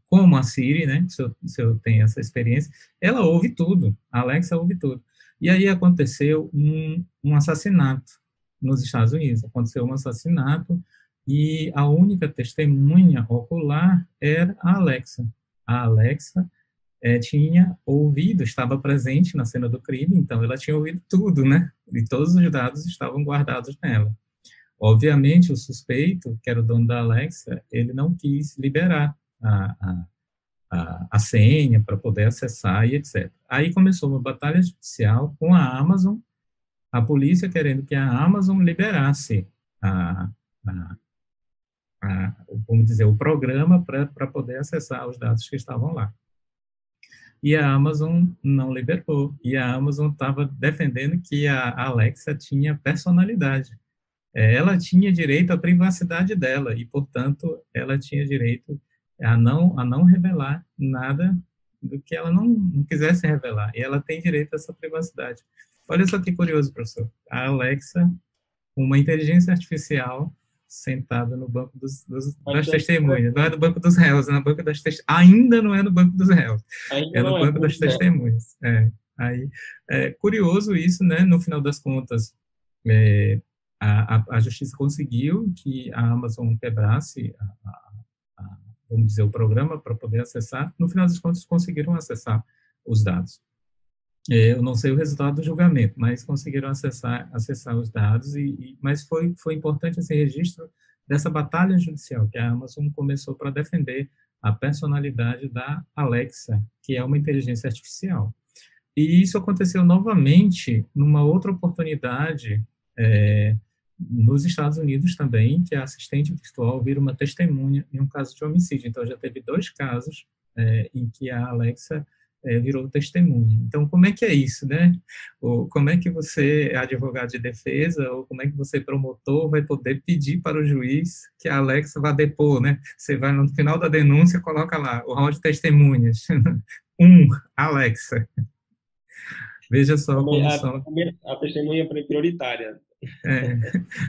Como a Siri, né? Se eu, se eu tenho essa experiência, ela ouve tudo. A Alexa ouve tudo. E aí aconteceu um, um assassinato nos Estados Unidos. Aconteceu um assassinato e a única testemunha ocular era a Alexa. A Alexa é, tinha ouvido, estava presente na cena do crime, então ela tinha ouvido tudo, né? E todos os dados estavam guardados nela. Obviamente, o suspeito, que era o dono da Alexa, ele não quis liberar a, a, a, a senha para poder acessar e etc. Aí começou uma batalha judicial com a Amazon, a polícia querendo que a Amazon liberasse a, a, a dizer, o programa para poder acessar os dados que estavam lá. E a Amazon não liberou. E a Amazon estava defendendo que a Alexa tinha personalidade. Ela tinha direito à privacidade dela e, portanto, ela tinha direito a não, a não revelar nada do que ela não, não quisesse revelar. E ela tem direito a essa privacidade. Olha só que curioso, professor. A Alexa, uma inteligência artificial sentada no banco dos, dos das testemunhas. Não é no banco dos réus, é no banco das testemunhas. Ainda não é no banco dos réus. Ainda é no é banco é das testemunhas. É. Aí, é curioso isso, né? No final das contas, é, a, a, a, justiça conseguiu que a Amazon quebrasse a, a vamos dizer, o programa para poder acessar, no final das contas conseguiram acessar os dados. É, eu não sei o resultado do julgamento, mas conseguiram acessar, acessar os dados, e, e, mas foi, foi importante esse registro dessa batalha judicial que a Amazon começou para defender a personalidade da Alexa, que é uma inteligência artificial. E isso aconteceu novamente numa outra oportunidade é, nos Estados Unidos também, que a assistente virtual vira uma testemunha em um caso de homicídio. Então, já teve dois casos é, em que a Alexa é, virou testemunha. Então, como é que é isso, né? Ou como é que você, advogado de defesa, ou como é que você, promotor, vai poder pedir para o juiz que a Alexa vá depor, né? Você vai no final da denúncia, coloca lá, o rol de testemunhas. um, Alexa. Veja só como a, são... A testemunha prioritária. É,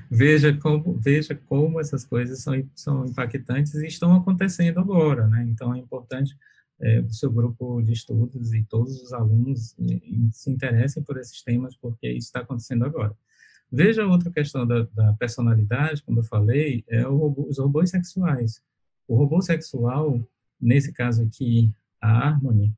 veja, como, veja como essas coisas são, são impactantes e estão acontecendo agora, né? Então, é importante é, o seu grupo de estudos e todos os alunos se interessem por esses temas, porque isso está acontecendo agora. Veja outra questão da, da personalidade, como eu falei, é robô, os robôs sexuais. O robô sexual, nesse caso aqui, a Harmony,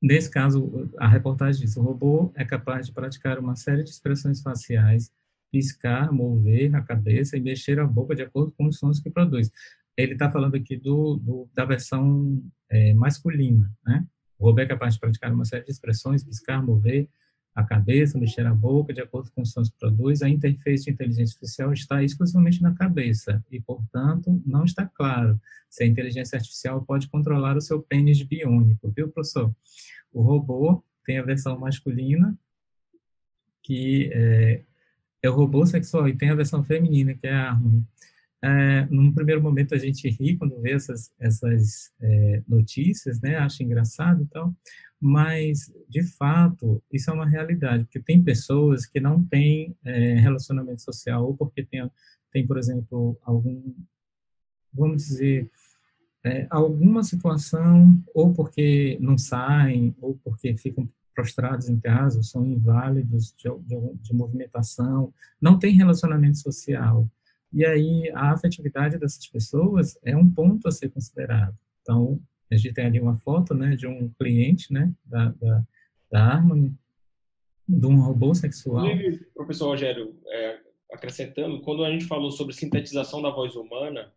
nesse caso, a reportagem diz, o robô é capaz de praticar uma série de expressões faciais, piscar, mover a cabeça e mexer a boca de acordo com os sons que produz ele está falando aqui do, do da versão é, masculina, né? O robô é capaz de praticar uma série de expressões, piscar, mover a cabeça, mexer a boca, de acordo com os sons que produz. A interface de inteligência artificial está exclusivamente na cabeça e, portanto, não está claro se a inteligência artificial pode controlar o seu pênis biônico, viu, professor? O robô tem a versão masculina, que é, é o robô sexual, e tem a versão feminina, que é a Harmony é, num primeiro momento a gente ri quando vê essas, essas é, notícias, né, acha engraçado e tal, mas, de fato, isso é uma realidade, porque tem pessoas que não têm é, relacionamento social, ou porque tem, tem, por exemplo, algum, vamos dizer, é, alguma situação, ou porque não saem, ou porque ficam prostrados em casa, ou são inválidos de, de, de movimentação, não tem relacionamento social, e aí, a afetividade dessas pessoas é um ponto a ser considerado. Então, a gente tem ali uma foto, né, de um cliente, né, da, da, da Harmony, de um robô sexual. Inclusive, professor Rogério, é, acrescentando, quando a gente falou sobre sintetização da voz humana,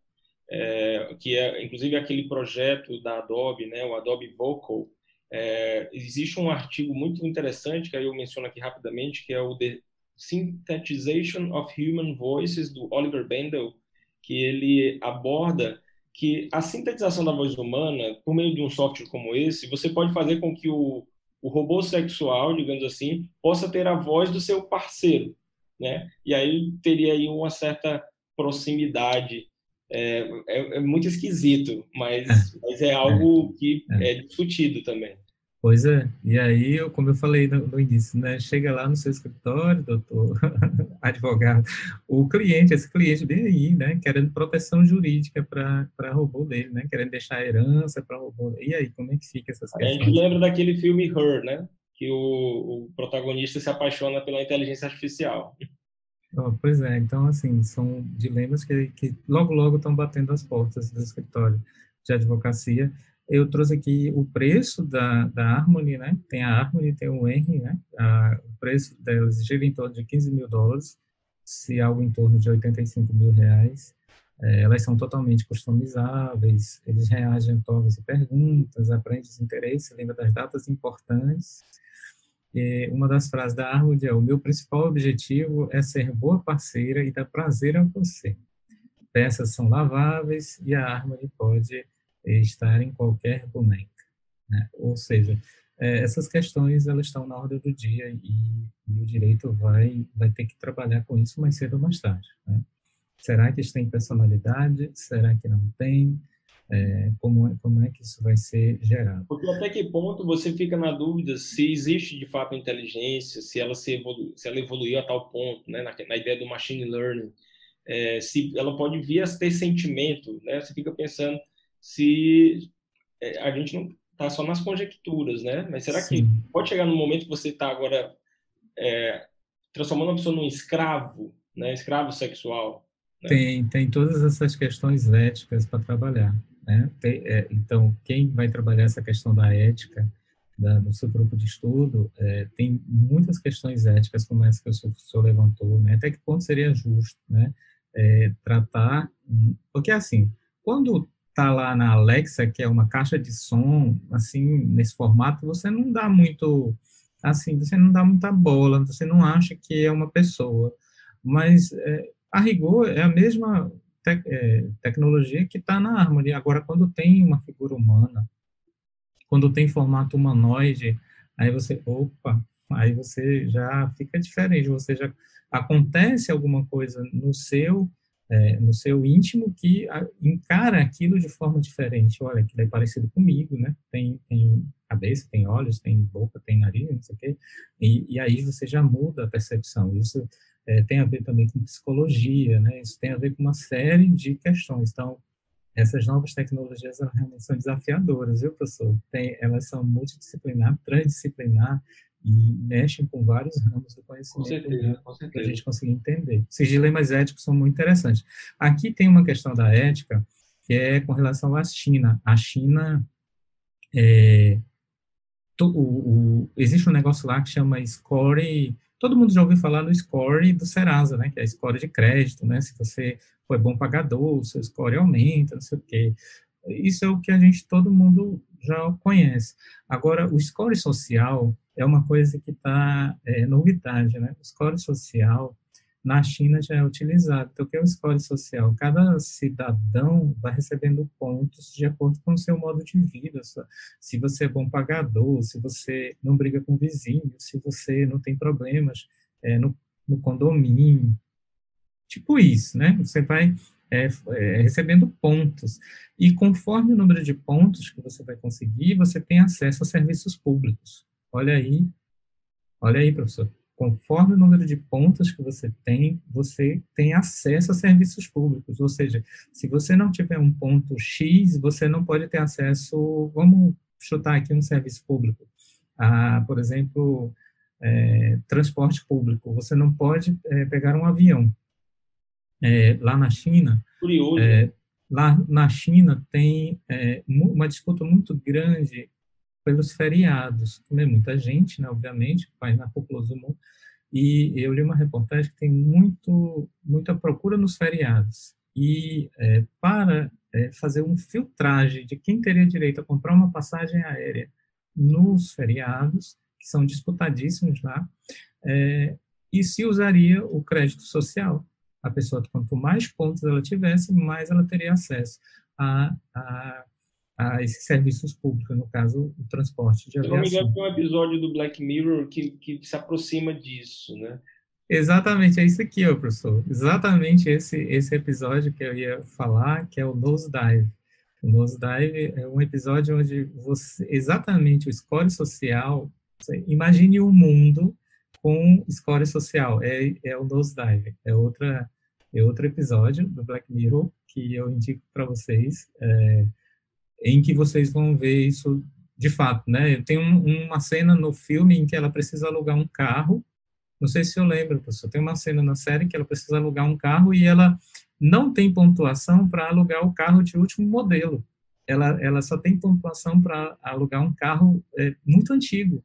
é, que é, inclusive, aquele projeto da Adobe, né, o Adobe Vocal, é, existe um artigo muito interessante, que aí eu menciono aqui rapidamente, que é o The Synthetization of Human Voices, do Oliver Bendel, que ele aborda que a sintetização da voz humana, por meio de um software como esse, você pode fazer com que o, o robô sexual, digamos assim, possa ter a voz do seu parceiro, né? E aí teria aí uma certa proximidade. É, é, é muito esquisito, mas, é. mas é algo que é. é discutido também. Pois é, e aí, como eu falei no, no, início, né, chega lá no seu escritório, doutor, advogado, o cliente, esse cliente bem aí, né, querendo proteção jurídica para robô dele, né, querendo deixar herança para robô. E aí, como é que fica essas questões? A gente lembra daquele filme Her, né, que o, o protagonista se apaixona pela inteligência artificial. Oh, pois é, então, assim, são dilemas que, que logo, logo estão batendo as portas do escritório de advocacia, eu trouxe aqui o preço da, da Harmony, né? Tem a Harmony, tem o Henry, né? A, o preço delas gira em torno de 15 mil dólares, se algo em torno de 85 mil reais. É, elas são totalmente customizáveis, eles reagem a todas e perguntas, aprendem os interesses, lembra das datas importantes. E uma das frases da Harmony é: O meu principal objetivo é ser boa parceira e dar prazer a você. Peças são laváveis e a Harmony pode estar em qualquer boneca. Né? Ou seja, é, essas questões elas estão na ordem do dia e, e, o direito vai vai ter que trabalhar com isso mais cedo ou mais tarde. Né? Será que isso tem personalidade? Será que não tem? É, como, é, como é que isso vai ser gerado? Porque até que ponto você fica na dúvida se existe de fato inteligência, se ela se, evolu se ela evoluiu a tal ponto, né, na, na ideia do machine learning, é, se ela pode vir a ter sentimento, né? Você fica pensando se é, a gente não está só nas conjecturas, né? Mas será Sim. que pode chegar no momento que você está agora é, transformando a pessoa num escravo, né? Escravo sexual? Né? Tem, tem todas essas questões éticas para trabalhar. né? É, então, quem vai trabalhar essa questão da ética da, do seu grupo de estudo é, tem muitas questões éticas como essa que o senhor levantou, né? Até que ponto seria justo, né? É, tratar, porque assim, quando tá lá na Alexa, que é uma caixa de som, assim, nesse formato, você não dá muito, assim, você não dá muita bola, você não acha que é uma pessoa, mas é, a rigor é a mesma te, é, tecnologia que está na árvore. Agora, quando tem uma figura humana, quando tem formato humanoide, aí você, opa, aí você já fica diferente, você já acontece alguma coisa no seu é, no seu íntimo que encara aquilo de forma diferente. Olha, aquilo é parecido comigo, né? Tem, tem cabeça, tem olhos, tem boca, tem nariz, não sei o quê. E, e aí você já muda a percepção. Isso é, tem a ver também com psicologia, né? Isso tem a ver com uma série de questões. Então, essas novas tecnologias realmente são desafiadoras, viu, professor? Tem, elas são multidisciplinar, transdisciplinar e mexem com vários ramos do conhecimento com certeza, com certeza. para a gente conseguir entender. Esses dilemas éticos são muito interessantes. Aqui tem uma questão da ética que é com relação à China. A China é, to, o, o, existe um negócio lá que chama score todo mundo já ouviu falar no score do Serasa, né, que é a score de crédito, né, se você foi bom pagador, o seu score aumenta, não sei o quê. Isso é o que a gente, todo mundo já conhece. Agora, o score social é uma coisa que está, é, novidade, né, o score social na China já é utilizado. Então, o que é o score social? Cada cidadão vai recebendo pontos de acordo com o seu modo de vida. Se você é bom pagador, se você não briga com o vizinho, se você não tem problemas é, no, no condomínio. Tipo isso, né? Você vai é, é, recebendo pontos. E conforme o número de pontos que você vai conseguir, você tem acesso a serviços públicos. Olha aí, olha aí, professor conforme o número de pontos que você tem, você tem acesso a serviços públicos. Ou seja, se você não tiver um ponto X, você não pode ter acesso, vamos chutar aqui um serviço público, a, por exemplo, é, transporte público. Você não pode é, pegar um avião. É, lá na China, Curioso. É, lá na China tem é, uma disputa muito grande pelos feriados. Como é muita gente, né, obviamente, faz na populoso do mundo, e eu li uma reportagem que tem muito, muita procura nos feriados. E é, para é, fazer um filtragem de quem teria direito a comprar uma passagem aérea nos feriados, que são disputadíssimos lá, é, e se usaria o crédito social. A pessoa, quanto mais pontos ela tivesse, mais ela teria acesso a, a a esses serviços públicos, no caso, o transporte de aviação. Se não me engano, tem um episódio do Black Mirror que, que se aproxima disso, né? Exatamente, é isso aqui, ó, professor. Exatamente esse, esse episódio que eu ia falar, que é o Nose Dive. O Nose Dive é um episódio onde você, exatamente o score social, imagine o um mundo com score social, é, é o Nose Dive, é, outra, é outro episódio do Black Mirror que eu indico para vocês. É, em que vocês vão ver isso de fato, né? Tem um, uma cena no filme em que ela precisa alugar um carro. Não sei se eu lembro, professor. Tem uma cena na série que ela precisa alugar um carro e ela não tem pontuação para alugar o carro de último modelo. Ela, ela só tem pontuação para alugar um carro é, muito antigo,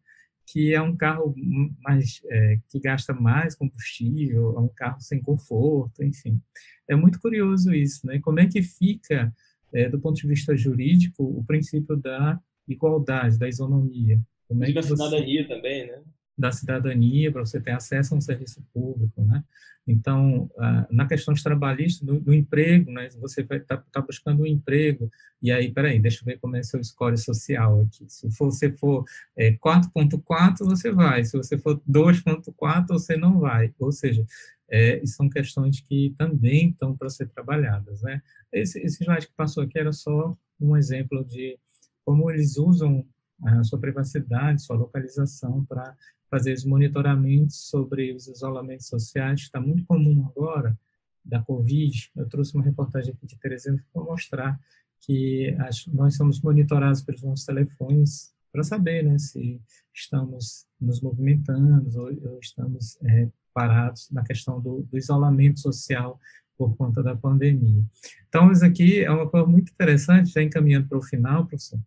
que é um carro mais é, que gasta mais combustível, é um carro sem conforto, enfim. É muito curioso isso, né? Como é que fica é, do ponto de vista jurídico, o princípio da igualdade, da isonomia. Como é da cidadania também, né? Da cidadania, para você ter acesso a um serviço público, né? Então, na questão de trabalhista, do, do emprego, né? Você vai estar tá, tá buscando um emprego, e aí, peraí, deixa eu ver como é seu score social aqui. Se você for é, 4.4, você vai. Se você for 2.4, você não vai. Ou seja, é, são questões que também estão para ser trabalhadas, né? Esse, esse slide que passou aqui era só um exemplo de como eles usam a sua privacidade, sua localização para fazer os monitoramentos sobre os isolamentos sociais, está muito comum agora, da Covid. Eu trouxe uma reportagem aqui de Teresina para mostrar que as, nós somos monitorados pelos nossos telefones para saber né, se estamos nos movimentando ou, ou estamos é, parados na questão do, do, isolamento social por conta da pandemia. Então, isso aqui é uma coisa muito interessante, já encaminhando para o final, professor,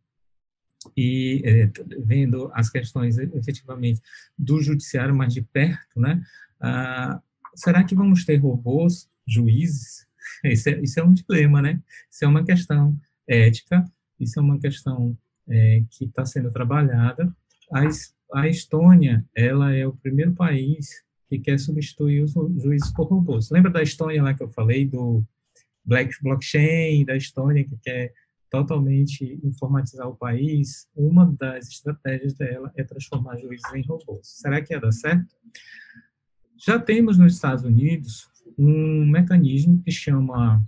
e é, vendo as questões efetivamente do judiciário mais de perto, né? Ah, será que vamos ter robôs, juízes? Isso é, isso é um dilema, né? Isso é uma questão ética, isso é uma questão é, que está sendo trabalhada. A, a Estônia, ela é o primeiro país que quer substituir os juízes por robôs. Lembra da Estônia lá que eu falei, do Black Blockchain, da Estônia, que quer totalmente informatizar o país? Uma das estratégias dela é transformar juízes em robôs. Será que ia dar certo? Já temos nos Estados Unidos um mecanismo que chama,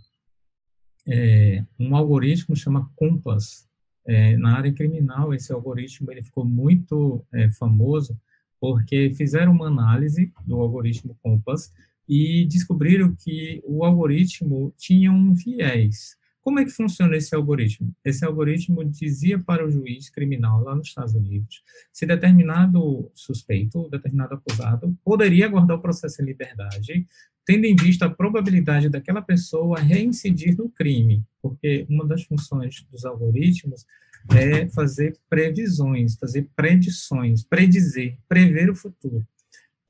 é, um algoritmo chama Compass. É, na área criminal, esse algoritmo ele ficou muito é, famoso porque fizeram uma análise do algoritmo Compass e descobriram que o algoritmo tinha um viés. Como é que funciona esse algoritmo? Esse algoritmo dizia para o juiz criminal lá nos Estados Unidos se determinado suspeito, determinado acusado, poderia aguardar o processo em liberdade, tendo em vista a probabilidade daquela pessoa reincidir no crime, porque uma das funções dos algoritmos é fazer previsões, fazer predições, predizer, prever o futuro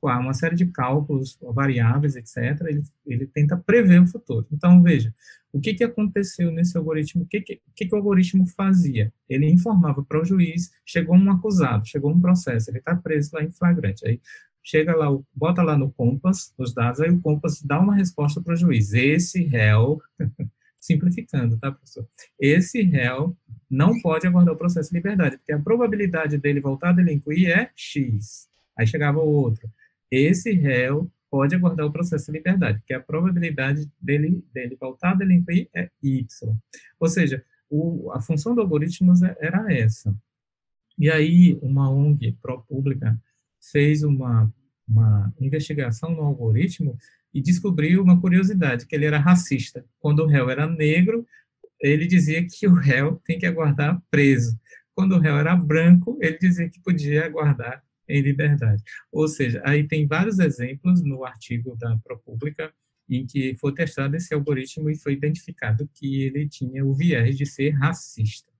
uma série de cálculos, variáveis, etc., ele, ele tenta prever o futuro. Então, veja, o que, que aconteceu nesse algoritmo? O que, que, que, que o algoritmo fazia? Ele informava para o juiz, chegou um acusado, chegou um processo, ele está preso lá em flagrante. Aí chega lá, bota lá no Compass os dados, aí o Compass dá uma resposta para o juiz. Esse réu, simplificando, tá, professor? Esse réu não pode aguardar o processo de liberdade, porque a probabilidade dele voltar a delinquir é X. Aí chegava o outro esse réu pode aguardar o processo de liberdade, porque a probabilidade dele, dele voltar a delinquir é Y. Ou seja, o, a função do algoritmo é, era essa. E aí, uma ONG pró-pública fez uma, uma investigação no algoritmo e descobriu uma curiosidade, que ele era racista. Quando o réu era negro, ele dizia que o réu tem que aguardar preso. Quando o réu era branco, ele dizia que podia aguardar em liberdade. Ou seja, aí tem vários exemplos no artigo da ProPublica em que foi testado esse algoritmo e foi identificado que ele tinha o viés de ser racista.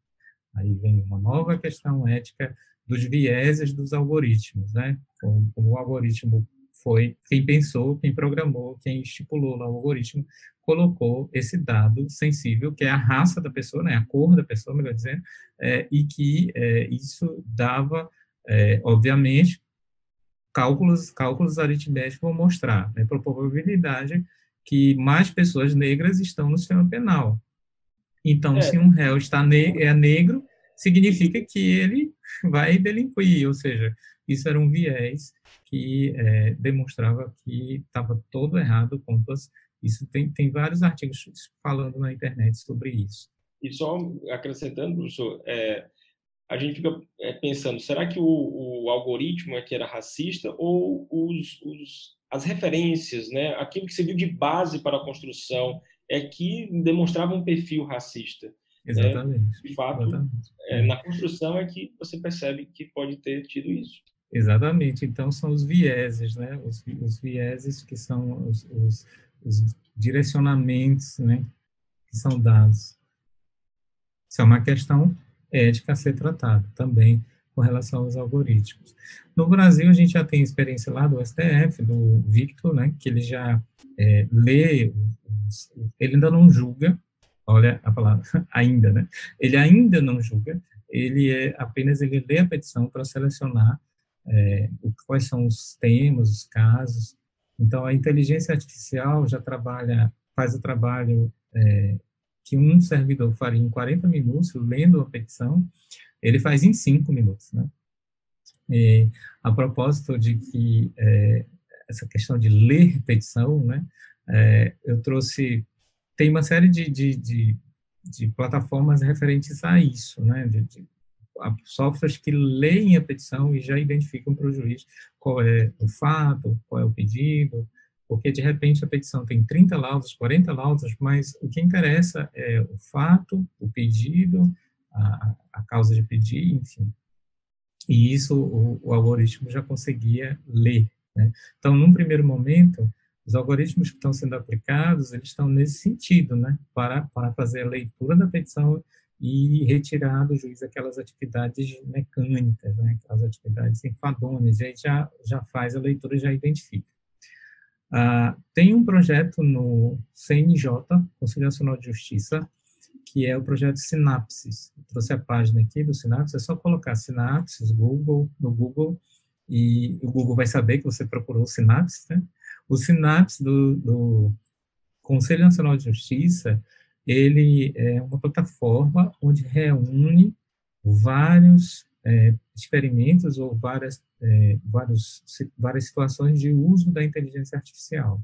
Aí vem uma nova questão ética dos vieses dos algoritmos, né? Como, como o algoritmo foi quem pensou, quem programou, quem estipulou o algoritmo, colocou esse dado sensível, que é a raça da pessoa, né, a cor da pessoa, melhor dizendo, é, e que é, isso dava é, obviamente, cálculos, cálculos aritméticos vão mostrar, né, por probabilidade, que mais pessoas negras estão no sistema penal. Então, é. se um réu está ne é negro, significa que ele vai delinquir, ou seja, isso era um viés que é, demonstrava que estava todo errado o Compass. Isso tem, tem vários artigos falando na internet sobre isso. E só acrescentando, professor, é, a gente fica é, pensando, será que o, o, algoritmo é que era racista ou os, os, as referências, né, aquilo que serviu de base para a construção é que demonstrava um perfil racista? Né? Exatamente. De fato, Exatamente. É, na construção é que você percebe que pode ter tido isso. Exatamente. Então, são os vieses, né? Os, os vieses que são os, os, os direcionamentos, né? Que são dados. Isso é uma questão ética a ser tratada também com relação aos algoritmos. No Brasil, a gente já tem experiência lá do STF, do Victor, né, que ele já é, lê, ele ainda não julga, olha a palavra, ainda, né, ele ainda não julga, ele é apenas, ele lê a petição para selecionar é, quais são os temas, os casos, então a inteligência artificial já trabalha, faz o trabalho é, que um servidor faria em 40 minutos, lendo a petição, ele faz em 5 minutos, né? E, a propósito de que é, essa questão de ler petição, né, é, eu trouxe, tem uma série de, de, de, de plataformas referentes a isso, né, de, de softwares que leem a petição e já identificam para o juiz qual é o fato, qual é o pedido, porque de repente a petição tem 30 laudos, 40 laudos, mas o que interessa é o fato, o pedido, a, a causa de pedir, enfim. E isso o, o algoritmo já conseguia ler. Né? Então, num primeiro momento, os algoritmos que estão sendo aplicados, eles estão nesse sentido, né, para, para fazer a leitura da petição e retirar do juiz aquelas atividades mecânicas, né, aquelas atividades enfadonhas, e aí já, já faz a leitura e já identifica. Ah, tem um projeto no CNJ, Conselho Nacional de Justiça, que é o projeto Sinapses. Trouxe a página aqui do Sinapses, é só colocar Sinapses Google, no Google, e o Google vai saber que você procurou o Sinapses, né? O Sinapses do, do Conselho Nacional de Justiça, ele é uma plataforma onde reúne vários é, experimentos ou várias, é, vários, várias situações de uso da inteligência artificial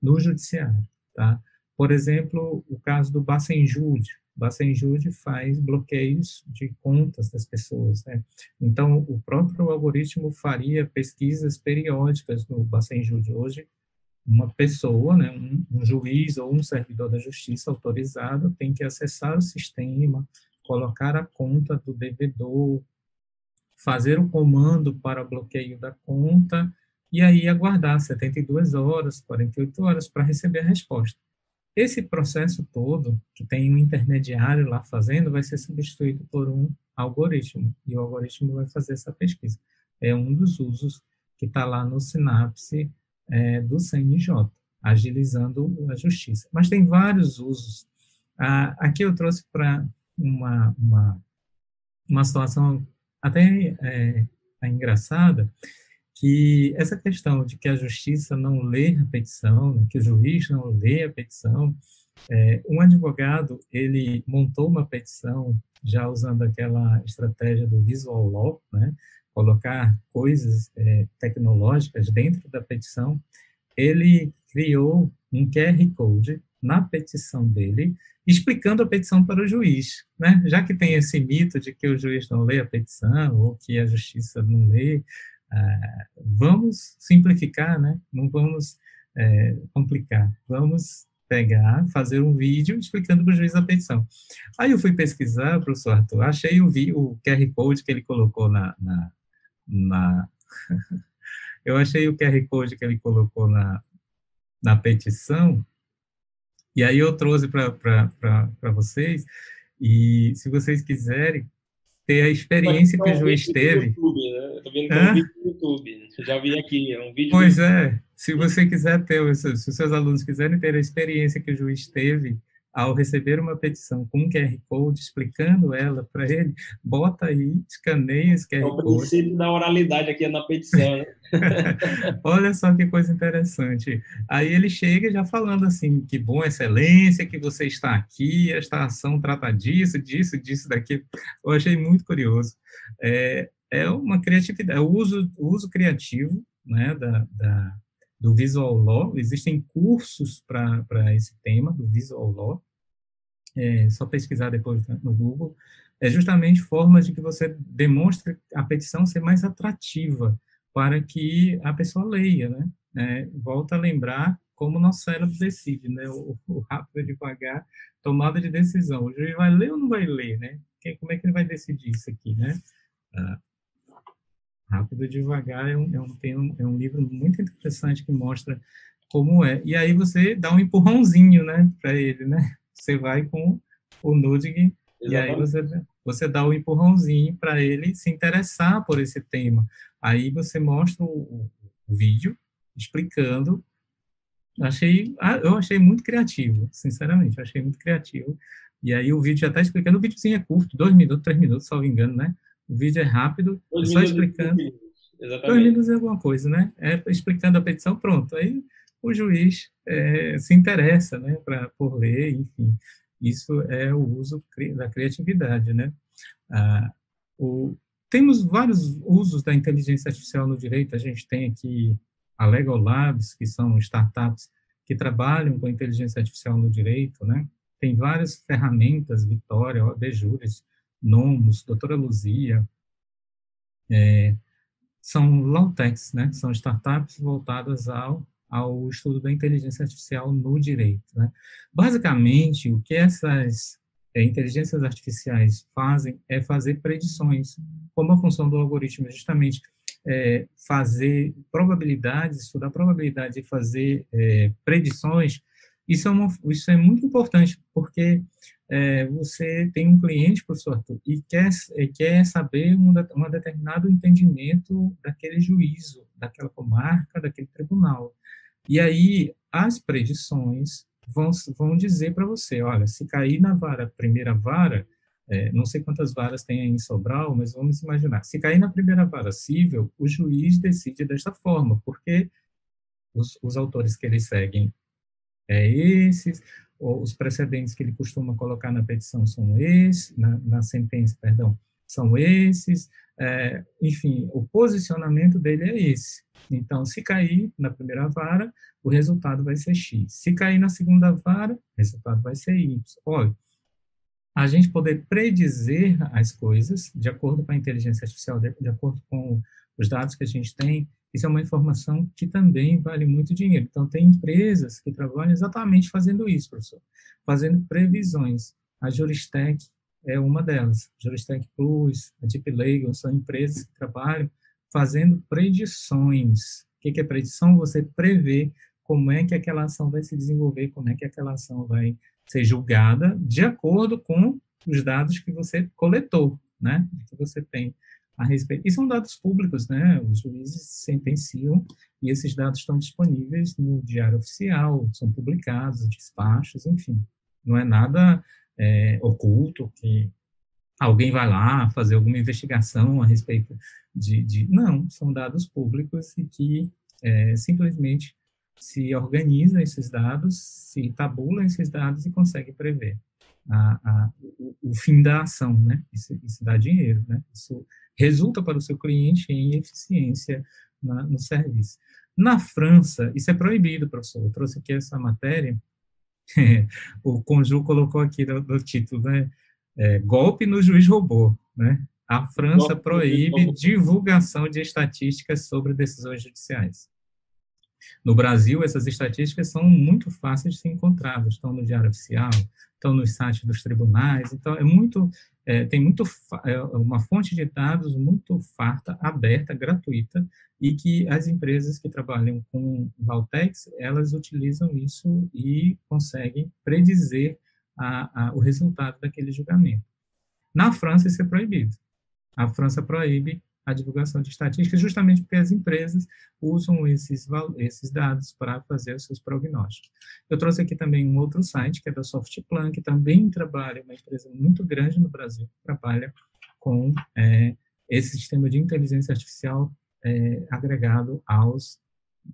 no judiciário, tá? Por exemplo, o caso do Bacenjude. Bacenjude faz bloqueios de contas das pessoas, né? Então, o próprio algoritmo faria pesquisas periódicas no Bacenjude. Hoje, uma pessoa, né, um, um, juiz ou um servidor da justiça autorizado tem que acessar o sistema, colocar a conta do devedor, fazer o comando para bloqueio da conta e aí aguardar 72 horas, 48 horas para receber a resposta. Esse processo todo, que tem um intermediário lá fazendo, vai ser substituído por um algoritmo, e o algoritmo vai fazer essa pesquisa. É um dos usos que está lá no Sinapse é, do CNJ, agilizando a justiça. Mas tem vários usos. Ah, aqui eu trouxe para uma, uma, uma situação até é, é, engraçada, que essa questão de que a justiça não lê a petição, né, que o juiz não lê a petição, é, um advogado, ele montou uma petição já usando aquela estratégia do visual law, né, colocar coisas é, tecnológicas dentro da petição, ele criou um QR Code na petição dele, explicando a petição para o juiz, né? Já que tem esse mito de que o juiz não lê a petição ou que a justiça não lê, ah, vamos simplificar, né? Não vamos é, complicar. Vamos pegar, fazer um vídeo explicando para o juiz a petição. Aí eu fui pesquisar, professor Arthur, achei o, o QR Code que ele colocou na, na na eu achei o QR Code que ele colocou na, na petição, e aí eu trouxe para vocês, e se vocês quiserem ter a experiência que o juiz teve... YouTube, né? Eu vendo que é um vídeo no YouTube, já vi aqui, é um vídeo... Pois é, se você quiser ter, se os seus alunos quiserem ter a experiência que o juiz teve ao receber uma petição com um QR Code, explicando ela para ele, bota aí, escaneia esse QR Code. É o princípio da oralidade aqui na petição, né? Olha só que coisa interessante. Aí ele chega já falando assim, que bom, excelência, que você está aqui, esta ação trata disso, disso, disso, daqui. Eu achei muito curioso. É, é uma criatividade, é o uso, o uso criativo né, da, da do Visual Law, existem cursos para esse tema, do Visual Law, é só pesquisar depois no Google, é justamente formas de que você demonstre a petição ser mais atrativa para que a pessoa leia, né? É, volta a lembrar como nosso cérebro decide, né? O, o rápido devagar, tomada de decisão. O juiz vai ler ou não vai ler, né? como é que ele vai decidir isso aqui, né? Ah, Rápido Devagar é um, é, um, é um livro muito interessante que mostra como é. E aí você dá um empurrãozinho, né, para ele, né? Você vai com o Nudging e aí você, você dá o um empurrãozinho para ele se interessar por esse tema. Aí você mostra o, o vídeo explicando. Achei, ah, eu achei muito criativo, sinceramente, achei muito criativo. E aí o vídeo já está explicando, o videozinho é curto, dois minutos, três minutos, salvo engano, né? O vídeo é rápido, dois é só explicando. Dois minutos é alguma coisa, né? É explicando a petição, pronto. Aí o juiz é, se interessa, né, pra, por ler, enfim. Isso é o uso da criatividade, né? Ah, o, temos vários usos da inteligência artificial no direito. A gente tem aqui a Legal Labs, que são startups que trabalham com inteligência artificial no direito, né? Tem várias ferramentas, Vitória, OAB Júris, Nomos, Doutora Luzia, é, são low-techs, né? São startups voltadas ao, ao estudo da inteligência artificial no direito, né? Basicamente, o que essas é, inteligências artificiais fazem é fazer predições, como a função do algoritmo é justamente é, fazer probabilidades, estudar probabilidade de fazer é, predições, isso é, uma, isso é muito importante, porque é, você tem um cliente, professor Arthur, e quer, quer saber um, um determinado entendimento daquele juízo, daquela comarca, daquele tribunal. E aí, as predições vão, vão dizer para você, olha, se cair na vara, primeira vara, é, não sei quantas varas tem aí em Sobral, mas vamos imaginar, se cair na primeira vara civil, o juiz decide desta forma, porque os, os autores que ele seguem é esses, os precedentes que ele costuma colocar na petição são esses, na, na sentença, perdão, são esses, é, enfim, o posicionamento dele é esse. Então, se cair na primeira vara, o resultado vai ser X. Se cair na segunda vara, o resultado vai ser Y. Olha, a gente poder predizer as coisas de acordo com a inteligência artificial, de, de acordo com os dados que a gente tem, isso é uma informação que também vale muito dinheiro. Então, tem empresas que trabalham exatamente fazendo isso, professor, fazendo previsões. A Juristec é uma delas. Juristec Plus, a Deep Legal, são empresas que trabalham fazendo predições. O que é predição? Você prevê como é que aquela ação vai se desenvolver, como é que aquela ação vai ser julgada de acordo com os dados que você coletou, né? Que você tem a respeito. E são dados públicos, né? Os juízes sentenciam e esses dados estão disponíveis no Diário Oficial, são publicados, despachos, enfim. Não é nada é, oculto que alguém vai lá fazer alguma investigação a respeito de. de não, são dados públicos e que é, simplesmente se organiza esses dados, se tabula esses dados e consegue prever a, a, o, o, fim da ação, né? Isso, isso, dá dinheiro, né? Isso resulta para o seu cliente em eficiência na, no serviço. Na França, isso é proibido, professor. Eu trouxe aqui essa matéria. o Conju colocou aqui no, no título, né? É, golpe no juiz robô, né? A França proíbe divulgação de estatísticas sobre decisões judiciais. No Brasil, essas estatísticas são muito fáceis de ser encontradas, estão no Diário Oficial, estão nos sites dos tribunais, então é muito, é, tem muito, é uma fonte de dados muito farta, aberta, gratuita, e que as empresas que trabalham com Valtex, elas utilizam isso e conseguem predizer a, a, o resultado daquele julgamento. Na França, isso é proibido. A França proíbe a divulgação de estatísticas, justamente porque as empresas usam esses, esses dados para fazer os seus prognósticos. Eu trouxe aqui também um outro site, que é da Softplan, que também trabalha, uma empresa muito grande no Brasil, que trabalha com é, esse sistema de inteligência artificial é, agregado aos,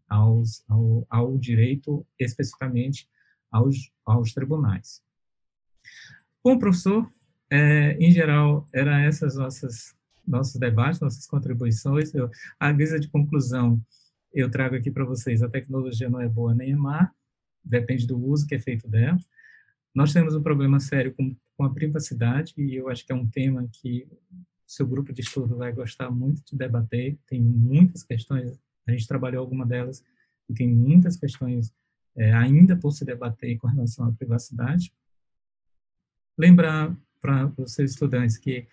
aos, ao, ao direito, especificamente aos, aos tribunais. Bom, professor, é, em geral, eram essas nossas nossos debates, nossas contribuições. Eu, a guisa de conclusão, eu trago aqui para vocês, a tecnologia não é boa nem é má, depende do uso que é feito dela. Nós temos um problema sério com, com a privacidade, e eu acho que é um tema que seu grupo de estudo vai gostar muito de debater. Tem muitas questões, a gente trabalhou alguma delas, e tem muitas questões é, ainda por se debater com relação à privacidade. Lembrar para os seus estudantes que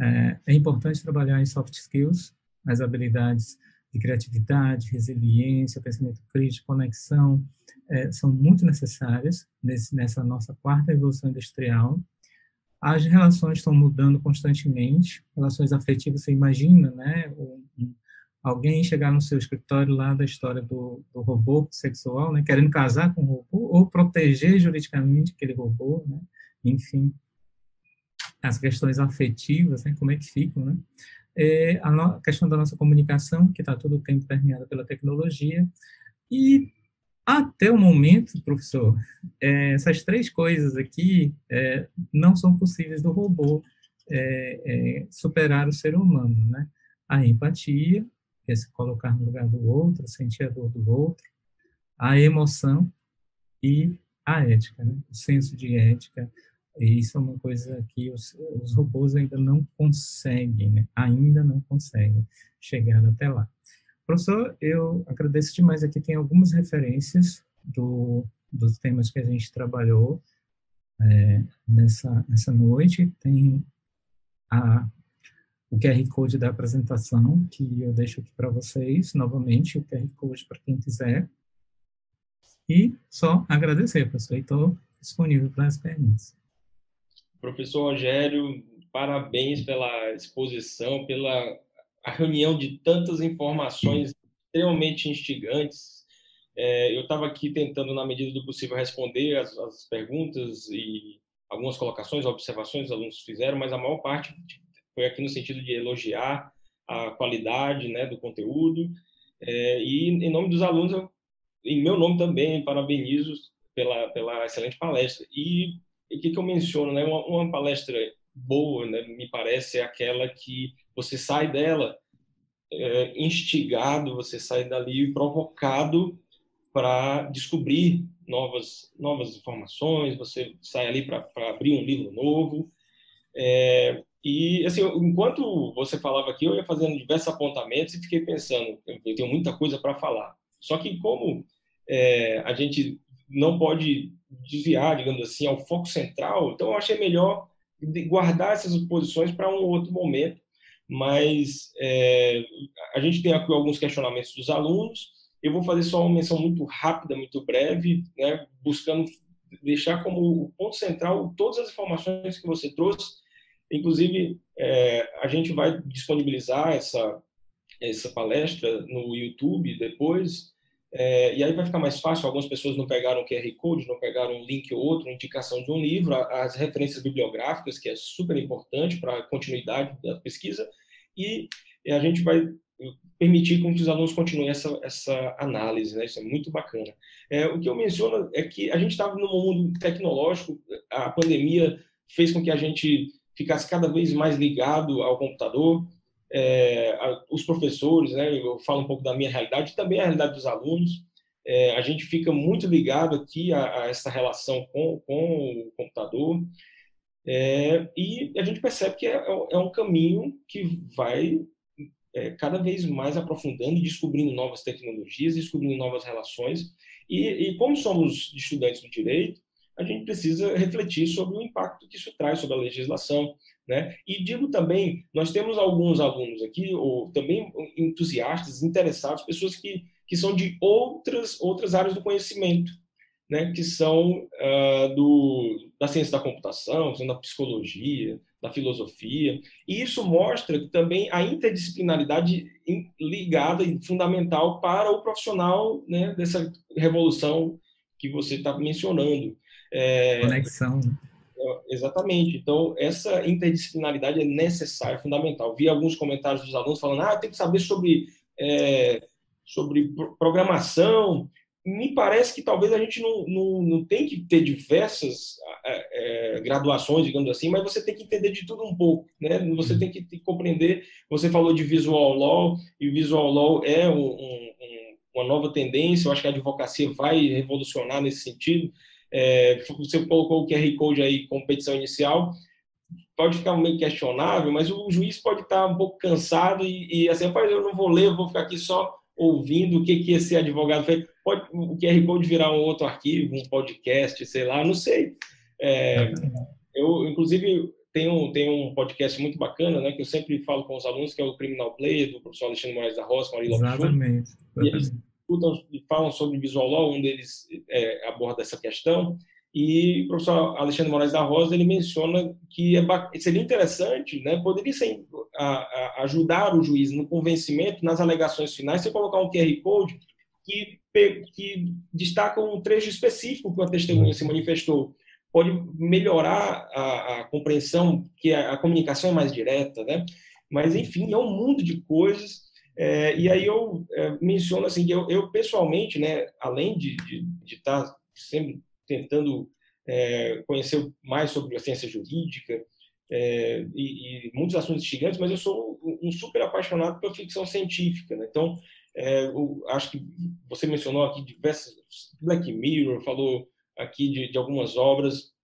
é, é importante trabalhar em soft skills, as habilidades de criatividade, resiliência, pensamento crítico, conexão, é, são muito necessárias nesse, nessa nossa quarta evolução industrial. As relações estão mudando constantemente, relações afetivas, você imagina, né? Um, alguém chegar no seu escritório lá da história do, do, robô sexual, né? Querendo casar com o robô ou proteger juridicamente aquele robô, né? Enfim, as questões afetivas, né, como é que ficam, né? É, a, questão da nossa comunicação, que está todo o tempo permeada pela tecnologia, e até o momento, professor, é, essas três coisas aqui é, não são possíveis do robô é, é, superar o ser humano, né? A empatia, que é se colocar no lugar do outro, sentir a dor do outro, a emoção e a ética, né? o senso de ética, e isso é uma coisa que os, os robôs ainda não conseguem, né? ainda não conseguem chegar até lá. Professor, eu agradeço demais. Aqui tem algumas referências do, dos temas que a gente trabalhou é, nessa, nessa noite. Tem a, o QR Code da apresentação, que eu deixo aqui para vocês, novamente, o QR Code para quem quiser. E só agradecer, professor, estou disponível para as perguntas. Professor Rogério, parabéns pela exposição, pela reunião de tantas informações extremamente instigantes. É, eu estava aqui tentando, na medida do possível, responder as, as, perguntas e algumas colocações, observações que os alunos fizeram, mas a maior parte foi aqui no sentido de elogiar a qualidade né, do conteúdo. É, e, em nome dos alunos, eu, em meu nome também, parabenizo pela, pela excelente palestra. E o que, que eu menciono? Né, uma, uma palestra boa, né, me parece, é aquela que você sai dela é, instigado, você sai dali provocado para descobrir novas novas informações, você sai ali para abrir um livro novo. É, e assim, enquanto você falava aqui, eu ia fazendo diversos apontamentos e fiquei pensando, eu tenho muita coisa para falar. Só que como é, a gente não pode desviar, digamos assim, ao foco central, então eu achei melhor guardar essas posições para um outro momento. Mas é, a gente tem aqui alguns questionamentos dos alunos. Eu vou fazer só uma menção muito rápida, muito breve, né, buscando deixar como ponto central todas as informações que você trouxe. Inclusive, é, a gente vai disponibilizar essa, essa palestra no YouTube depois, é, e aí vai ficar mais fácil. Algumas pessoas não pegaram o QR Code, não pegaram um link ou outro, indicação de um livro, as referências bibliográficas, que é super importante para a continuidade da pesquisa, e a gente vai permitir que os alunos continuem essa, essa análise, né? Isso é muito bacana. É, o que eu menciono é que a gente estava num mundo tecnológico, a pandemia fez com que a gente ficasse cada vez mais ligado ao computador, é, os professores, né, eu falo um pouco da minha realidade, também a realidade dos alunos, é, a gente fica muito ligado aqui a, a essa relação com, com o computador, é, e a gente percebe que é, é um caminho que vai é, cada vez mais aprofundando descobrindo novas tecnologias, descobrindo novas relações, e, e como somos estudantes do direito, a gente precisa refletir sobre o impacto que isso traz sobre a legislação, né? E digo também, nós temos alguns alunos aqui, ou também entusiastas, interessados, pessoas que, que são de outras, outras áreas do conhecimento, né? que são uh, do, da ciência da computação, da psicologia, da filosofia. E isso mostra também a interdisciplinaridade ligada e fundamental para o profissional né? dessa revolução que você está mencionando. É, Conexão. Exatamente. Então, essa interdisciplinaridade é necessária, fundamental. Vi alguns comentários dos alunos falando: ah, tem que saber sobre, é, sobre programação. Me parece que talvez a gente não, não, não tem que ter diversas é, é, graduações, digamos assim, mas você tem que entender de tudo um pouco. Né? Você tem que, tem que compreender. Você falou de visual law, e visual law é um, um, uma nova tendência. Eu acho que a advocacia vai revolucionar nesse sentido é, você colocou o QR Code aí, competição inicial, pode ficar meio questionável, mas o juiz pode estar um pouco cansado e, e assim, eu não vou ler, eu vou ficar aqui só ouvindo o que, que esse advogado fez. Pode o QR Code virar um outro arquivo, um podcast, sei lá, não sei. É, eu, inclusive, tenho, tenho um podcast muito bacana, né, que eu sempre falo com os alunos, que é o Criminal Player, do professor Alexandre Moraes da Roça, Maria Exatamente. E eles discutam e falam sobre visual law, um deles é, aborda essa questão, e o professor Alexandre Moraes da Rosa ele menciona que é, seria interessante, né, poderia ser, a, a, ajudar o juiz no convencimento, nas alegações finais, você colocar um QR Code que, que destaca um trecho específico que a testemunha se manifestou. Pode melhorar a, a compreensão, que a, a comunicação é mais direta, né? Mas, enfim, é um mundo de coisas é, e aí eu é, menciono assim eu, eu pessoalmente, né, além de, estar tá sempre tentando é, conhecer mais sobre a ciência jurídica é, e, e, muitos assuntos gigantes, mas eu sou um super apaixonado pela ficção científica. Né? Então, é, acho que você mencionou aqui diversas Black Mirror, falou aqui de, de algumas obras.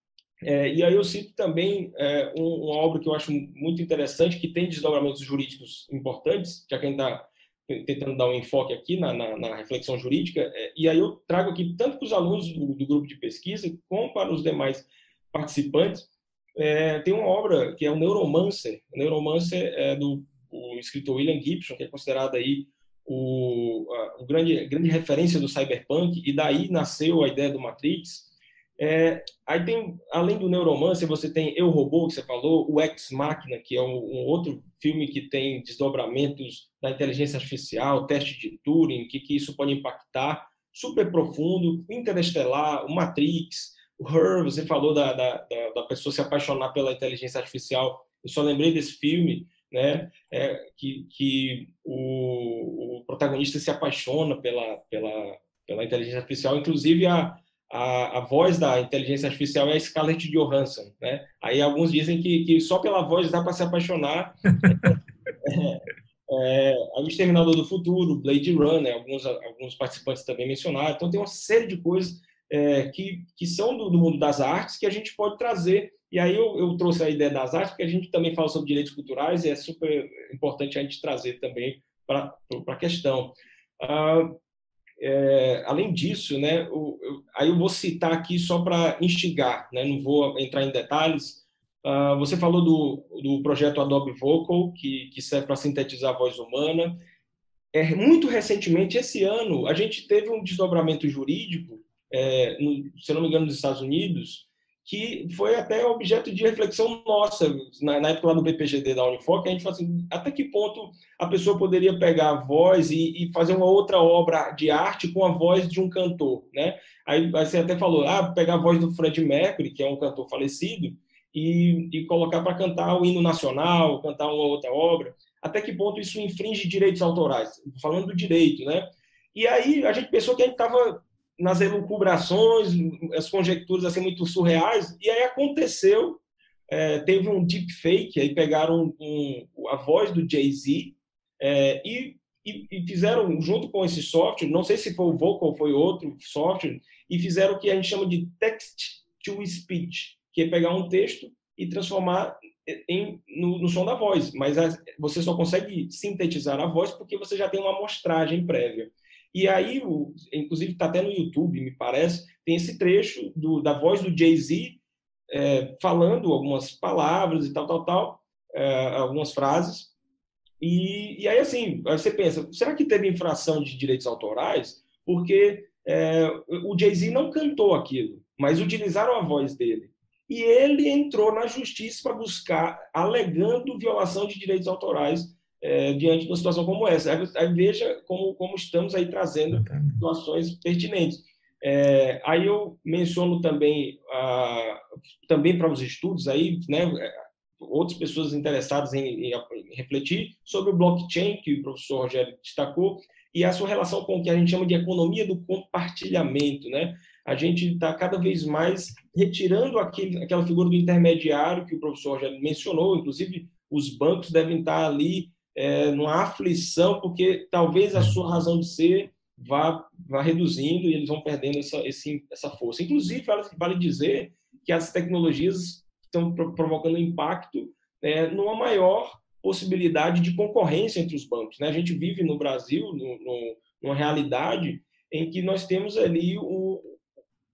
É, e aí eu cito também é, um, uma obra que eu acho muito interessante, que tem desdobramentos jurídicos importantes, já que a gente está tentando dar um enfoque aqui na, na, na reflexão jurídica, é, e aí eu trago aqui tanto para os alunos do, do, grupo de pesquisa, como para os demais participantes, é, tem uma obra que é o Neuromancer. O Neuromancer é do escritor William Gibson, que é considerado aí o, a, o grande, grande referência do cyberpunk, e daí nasceu a ideia do Matrix. É, aí tem, além do Neuromancer, você tem Eu Robô, que você falou, o Ex Machina, que é um, um, outro filme que tem desdobramentos da inteligência artificial, teste de Turing, que, que isso pode impactar, super profundo, Interestelar, o Matrix, o Her, você falou da, da, da, pessoa se apaixonar pela inteligência artificial, eu só lembrei desse filme, né, é, que, que o, o, protagonista se apaixona pela, pela, pela inteligência artificial, inclusive a, a, a voz da inteligência artificial é a Scarlett Johansson, né? Aí alguns dizem que, que só pela voz dá para se apaixonar. é, é, o Exterminador do Futuro, Blade Runner, alguns, alguns participantes também mencionaram. Então tem uma série de coisas é, que, que são do, do, mundo das artes que a gente pode trazer. E aí eu, eu, trouxe a ideia das artes, porque a gente também fala sobre direitos culturais e é super importante a gente trazer também para a questão. Ah, é, além disso, né, o, eu, aí eu vou citar aqui só para instigar, né, não vou entrar em detalhes. Uh, você falou do, do projeto Adobe Vocal, que, que serve para sintetizar a voz humana. É, muito recentemente, esse ano, a gente teve um desdobramento jurídico, é, no, se não me engano, nos Estados Unidos, que foi até objeto de reflexão nossa, na, na época lá do BPGD da Unifor, que a gente falou assim, até que ponto a pessoa poderia pegar a voz e, e, fazer uma outra obra de arte com a voz de um cantor, né? Aí você até falou, ah, pegar a voz do Fred Mercury, que é um cantor falecido, e, e colocar para cantar o hino nacional, cantar uma outra obra, até que ponto isso infringe direitos autorais? Falando do direito, né? E aí a gente pensou que a gente estava nas elucubrações, as conjecturas assim muito surreais, e aí aconteceu, é, teve um deepfake, aí pegaram um, a voz do Jay-Z é, e, e, e, fizeram, junto com esse software, não sei se foi o Vocal ou foi outro software, e fizeram o que a gente chama de text-to-speech, que é pegar um texto e transformar em, no, no, som da voz, mas você só consegue sintetizar a voz porque você já tem uma amostragem prévia. E aí, o, inclusive está até no YouTube, me parece, tem esse trecho do, da voz do Jay-Z é, falando algumas palavras e tal, tal, tal, é, algumas frases. E, e aí, assim, você pensa, será que teve infração de direitos autorais? Porque é, o Jay-Z não cantou aquilo, mas utilizaram a voz dele. E ele entrou na justiça para buscar, alegando violação de direitos autorais é, diante de uma situação como essa. Aí, aí veja como, como estamos aí trazendo situações pertinentes. É, aí eu menciono também, ah, também para os estudos aí, né, outras pessoas interessadas em, em, em, refletir sobre o blockchain, que o professor Rogério destacou, e a sua relação com o que a gente chama de economia do compartilhamento. Né? A gente está cada vez mais retirando aquele, aquela figura do intermediário que o professor Rogério mencionou, inclusive os bancos devem estar ali é, numa aflição, porque talvez a sua razão de ser vá, vá reduzindo e eles vão perdendo essa, esse, essa força. Inclusive, vale dizer que as tecnologias estão provocando impacto é, numa maior possibilidade de concorrência entre os bancos. Né? A gente vive no Brasil no, no, numa realidade em que nós temos ali um,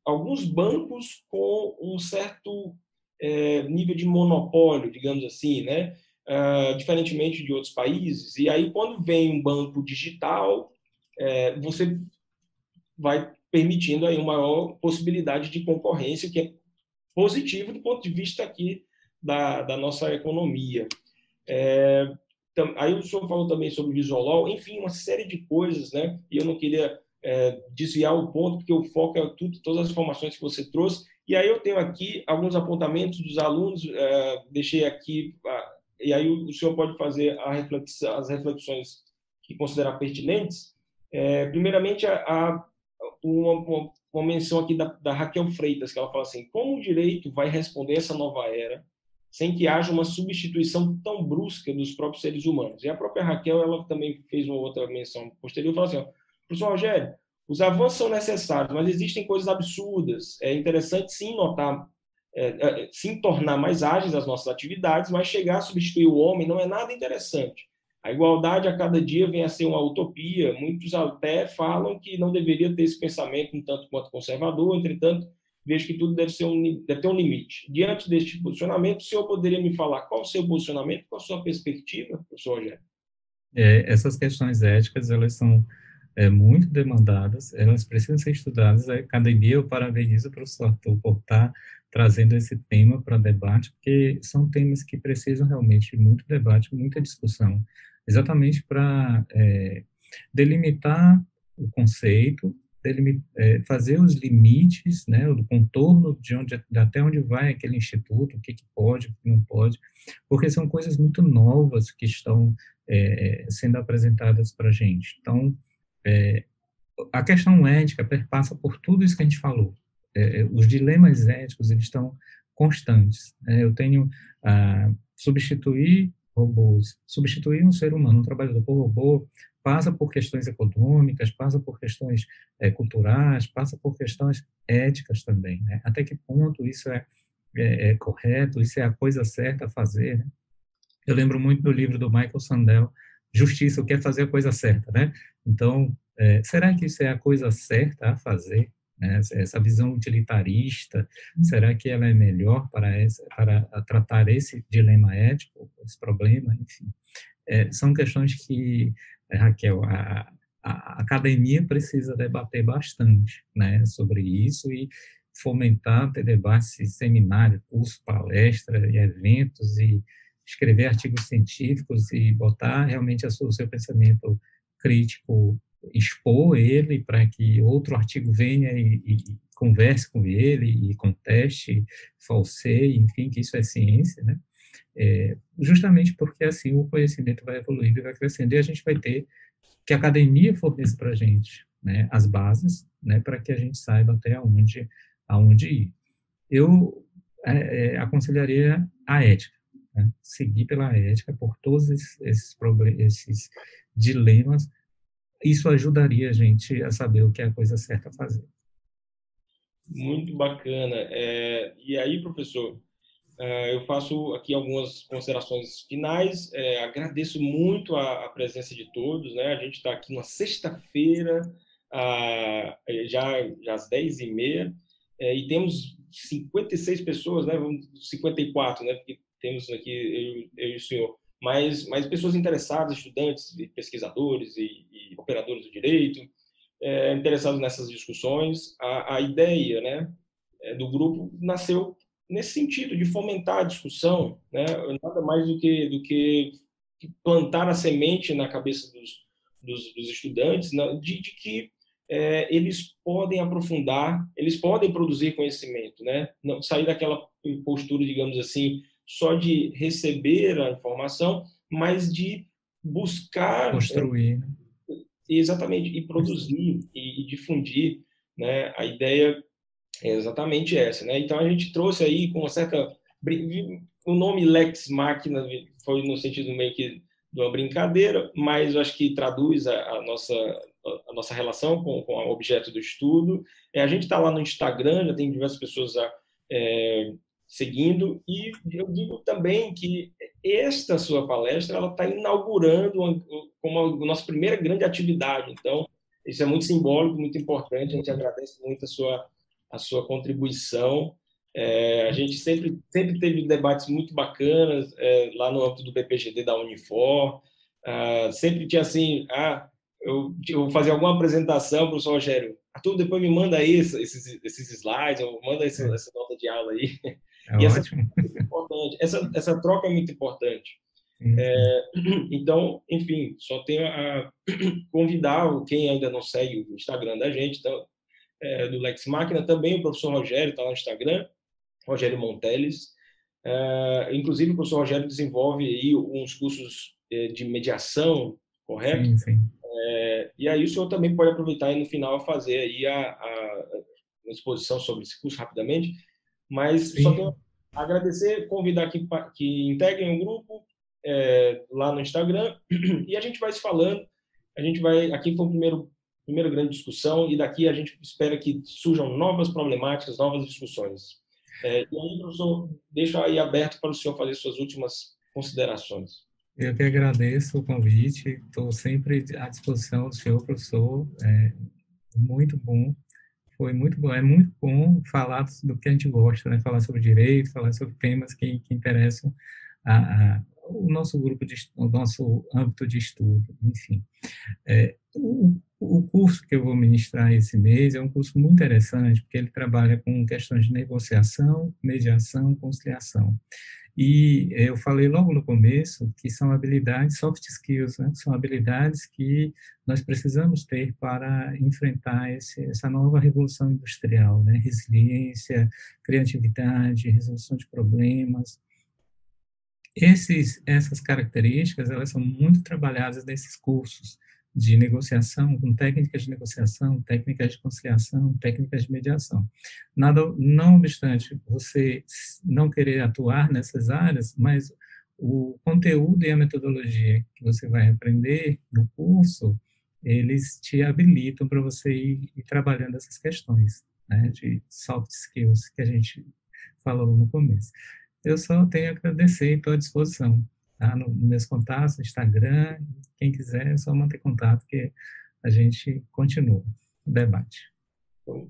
alguns bancos com um certo é, nível de monopólio, digamos assim, né? Uh, diferentemente de outros países. E aí, quando vem um banco digital, é, você vai permitindo aí uma maior possibilidade de concorrência, que é positivo do ponto de vista aqui da, da nossa economia. É, aí o senhor falou também sobre o Visualol, enfim, uma série de coisas, né? E eu não queria é, desviar o ponto, porque o foco é tudo, todas as informações que você trouxe. E aí eu tenho aqui alguns apontamentos dos alunos, é, deixei aqui e aí o, senhor pode fazer reflexão, as reflexões que considerar pertinentes. É, primeiramente, a, a uma, uma, menção aqui da, da, Raquel Freitas, que ela fala assim: como o direito vai responder essa nova era sem que haja uma substituição tão brusca dos próprios seres humanos? E a própria Raquel, ela também fez uma outra menção posterior, fala assim: ó, professor Rogério, os avanços são necessários, mas existem coisas absurdas. É interessante sim notar é, é, se tornar mais ágeis as nossas atividades, mas chegar a substituir o homem não é nada interessante. A igualdade a cada dia vem a ser uma utopia. Muitos até falam que não deveria ter esse pensamento um tanto quanto conservador. Entretanto, vejo que tudo deve, ser um, deve ter um limite. Diante deste posicionamento, o senhor poderia me falar qual o seu posicionamento, qual a sua perspectiva, professor Rogério? É, essas questões éticas, elas são é, muito demandadas, elas precisam ser estudadas. A academia, eu parabenizo o professor Arthur por estar trazendo esse tema para debate, porque são temas que precisam realmente de muito debate, muita discussão, exatamente para é, delimitar o conceito, é, fazer os limites, né, o contorno de onde até onde vai aquele instituto, o que, que pode, o que não pode, porque são coisas muito novas que estão é, sendo apresentadas para a gente. Então, é, a questão ética perpassa por tudo isso que a gente falou. É, é os dilemas éticos eles estão constantes. É, eu tenho ah, substituir robôs, substituir um ser humano, um trabalhador por robô, passa por questões econômicas, passa por questões é, culturais, passa por questões éticas também. Né? Até que ponto isso é, é, é, correto, isso é a coisa certa a fazer. Né? Eu lembro muito do livro do Michael Sandel, Justiça, o que é fazer a coisa certa. Né? Então, é, será que isso é a coisa certa a fazer? Né? Essa visão utilitarista, será que ela é melhor para, essa, para tratar esse dilema ético, esse problema? Enfim, é, são questões que é, Raquel, a, a, academia precisa debater bastante né, sobre isso e fomentar, ter debates, seminários, cursos, palestras e eventos e escrever artigos científicos e botar realmente o seu pensamento crítico, expor ele para que outro artigo venha e, e, converse com ele e conteste, falseie, enfim, que isso é ciência, né? É, justamente porque assim o conhecimento vai evoluindo e vai crescendo, e a gente vai ter que a academia forneça para a gente né, as bases né, para que a gente saiba até onde, aonde ir. Eu é, é, aconselharia a ética, né, seguir pela ética por todos esses, esses, esses dilemas, isso ajudaria a gente a saber o que é a coisa certa a fazer. Muito bacana. É, e aí, professor, é, eu faço aqui algumas considerações finais. É, agradeço muito a, a, presença de todos. Né? A gente está aqui na sexta-feira, já, já às 10h30, é, e temos 56 pessoas, né? 54, né? porque temos aqui eu, eu e o senhor, mas, mas pessoas interessadas, estudantes, pesquisadores e, e operadores do direito, é, interessados nessas discussões. A, a ideia né, do grupo nasceu nesse sentido de fomentar a discussão, né? nada mais do que do que plantar a semente na cabeça dos, dos, dos estudantes né? de, de que é, eles podem aprofundar, eles podem produzir conhecimento, né? Não sair daquela postura, digamos assim, só de receber a informação, mas de buscar construir, é, exatamente e produzir e, e difundir, né? A ideia é exatamente essa, né? Então a gente trouxe aí com uma certa o nome Lex Machina foi no sentido meio que de uma brincadeira, mas eu acho que traduz a, a nossa a nossa relação com, com, o objeto do estudo. É, a gente está lá no Instagram, já tem diversas pessoas a, é, seguindo e eu digo também que esta sua palestra ela está inaugurando uma, como a nossa primeira grande atividade. Então isso é muito simbólico, muito importante. A gente agradece muito a sua a sua contribuição. É, a gente sempre, sempre teve debates muito bacanas é, lá no âmbito do BPGD da Unifor. Ah, sempre tinha assim, ah, eu, eu vou fazer alguma apresentação, professor Rogério, Arthur, depois me manda isso, esses, esses slides, ou manda esse, essa nota de aula aí. É e essa, é. Essa, essa troca é muito importante. É, então, enfim, só tenho a convidar quem ainda não segue o Instagram da gente, então, é, do Lex Máquina, também o professor Rogério está no Instagram, Rogério Monteles. É, inclusive, o professor Rogério desenvolve aí uns cursos é, de mediação, correto? Sim, sim. É, e aí o senhor também pode aproveitar e no final fazer aí a, a exposição sobre esse curso rapidamente, mas sim. só tenho agradecer, convidar que, que integrem o grupo é, lá no Instagram e a gente vai se falando. A gente vai aqui foi o primeiro primeira grande discussão, e daqui a gente espera que surjam novas problemáticas, novas discussões. É, e aí, professor, deixo aí aberto para o senhor fazer suas últimas considerações. Eu que agradeço o convite, estou sempre à disposição do senhor, professor, é muito bom foi muito bom. É muito bom falar do que a gente gosta, né? Falar sobre direito, falar sobre temas que, que interessam a, a, o nosso grupo, de, o nosso âmbito de estudo, enfim. É, o, o curso que eu vou ministrar esse mês é um curso muito interessante, porque ele trabalha com questões de negociação, mediação, conciliação. E eu falei logo no começo que são habilidades, soft skills, né? são habilidades que nós precisamos ter para enfrentar esse, essa nova revolução industrial, né? resiliência, criatividade, resolução de problemas, esses, essas características, elas são muito trabalhadas nesses cursos de negociação, com técnicas de negociação, técnicas de conciliação, técnicas de mediação. Nada, não obstante você não querer atuar nessas áreas, mas o conteúdo e a metodologia que você vai aprender no curso, eles te habilitam para você ir, ir, trabalhando essas questões né, de soft skills que a gente falou no começo eu só tenho a agradecer e estou à disposição. Tá? No, nos meus contatos, no Instagram, quem quiser, é só manter contato que a gente continua o debate.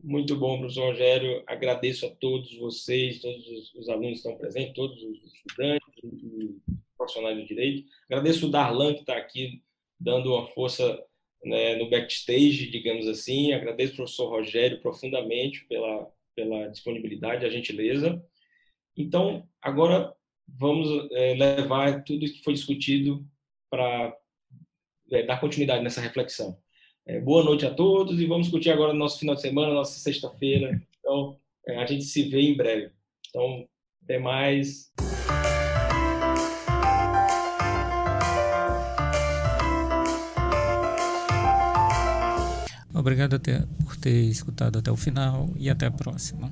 Muito bom, professor Rogério. Agradeço a todos vocês, todos os, alunos que estão presentes, todos os estudantes e profissionais do direito. Agradeço o Darlan, que está aqui dando uma força né, no backstage, digamos assim. Agradeço ao professor Rogério profundamente pela, pela disponibilidade, a gentileza. Então, agora vamos é, levar tudo que foi discutido para é, dar continuidade nessa reflexão. É, boa noite a todos e vamos discutir agora nosso final de semana, nossa sexta-feira. Então, a gente se vê em breve. Então, até mais. Obrigado por ter escutado até o final e até a próxima.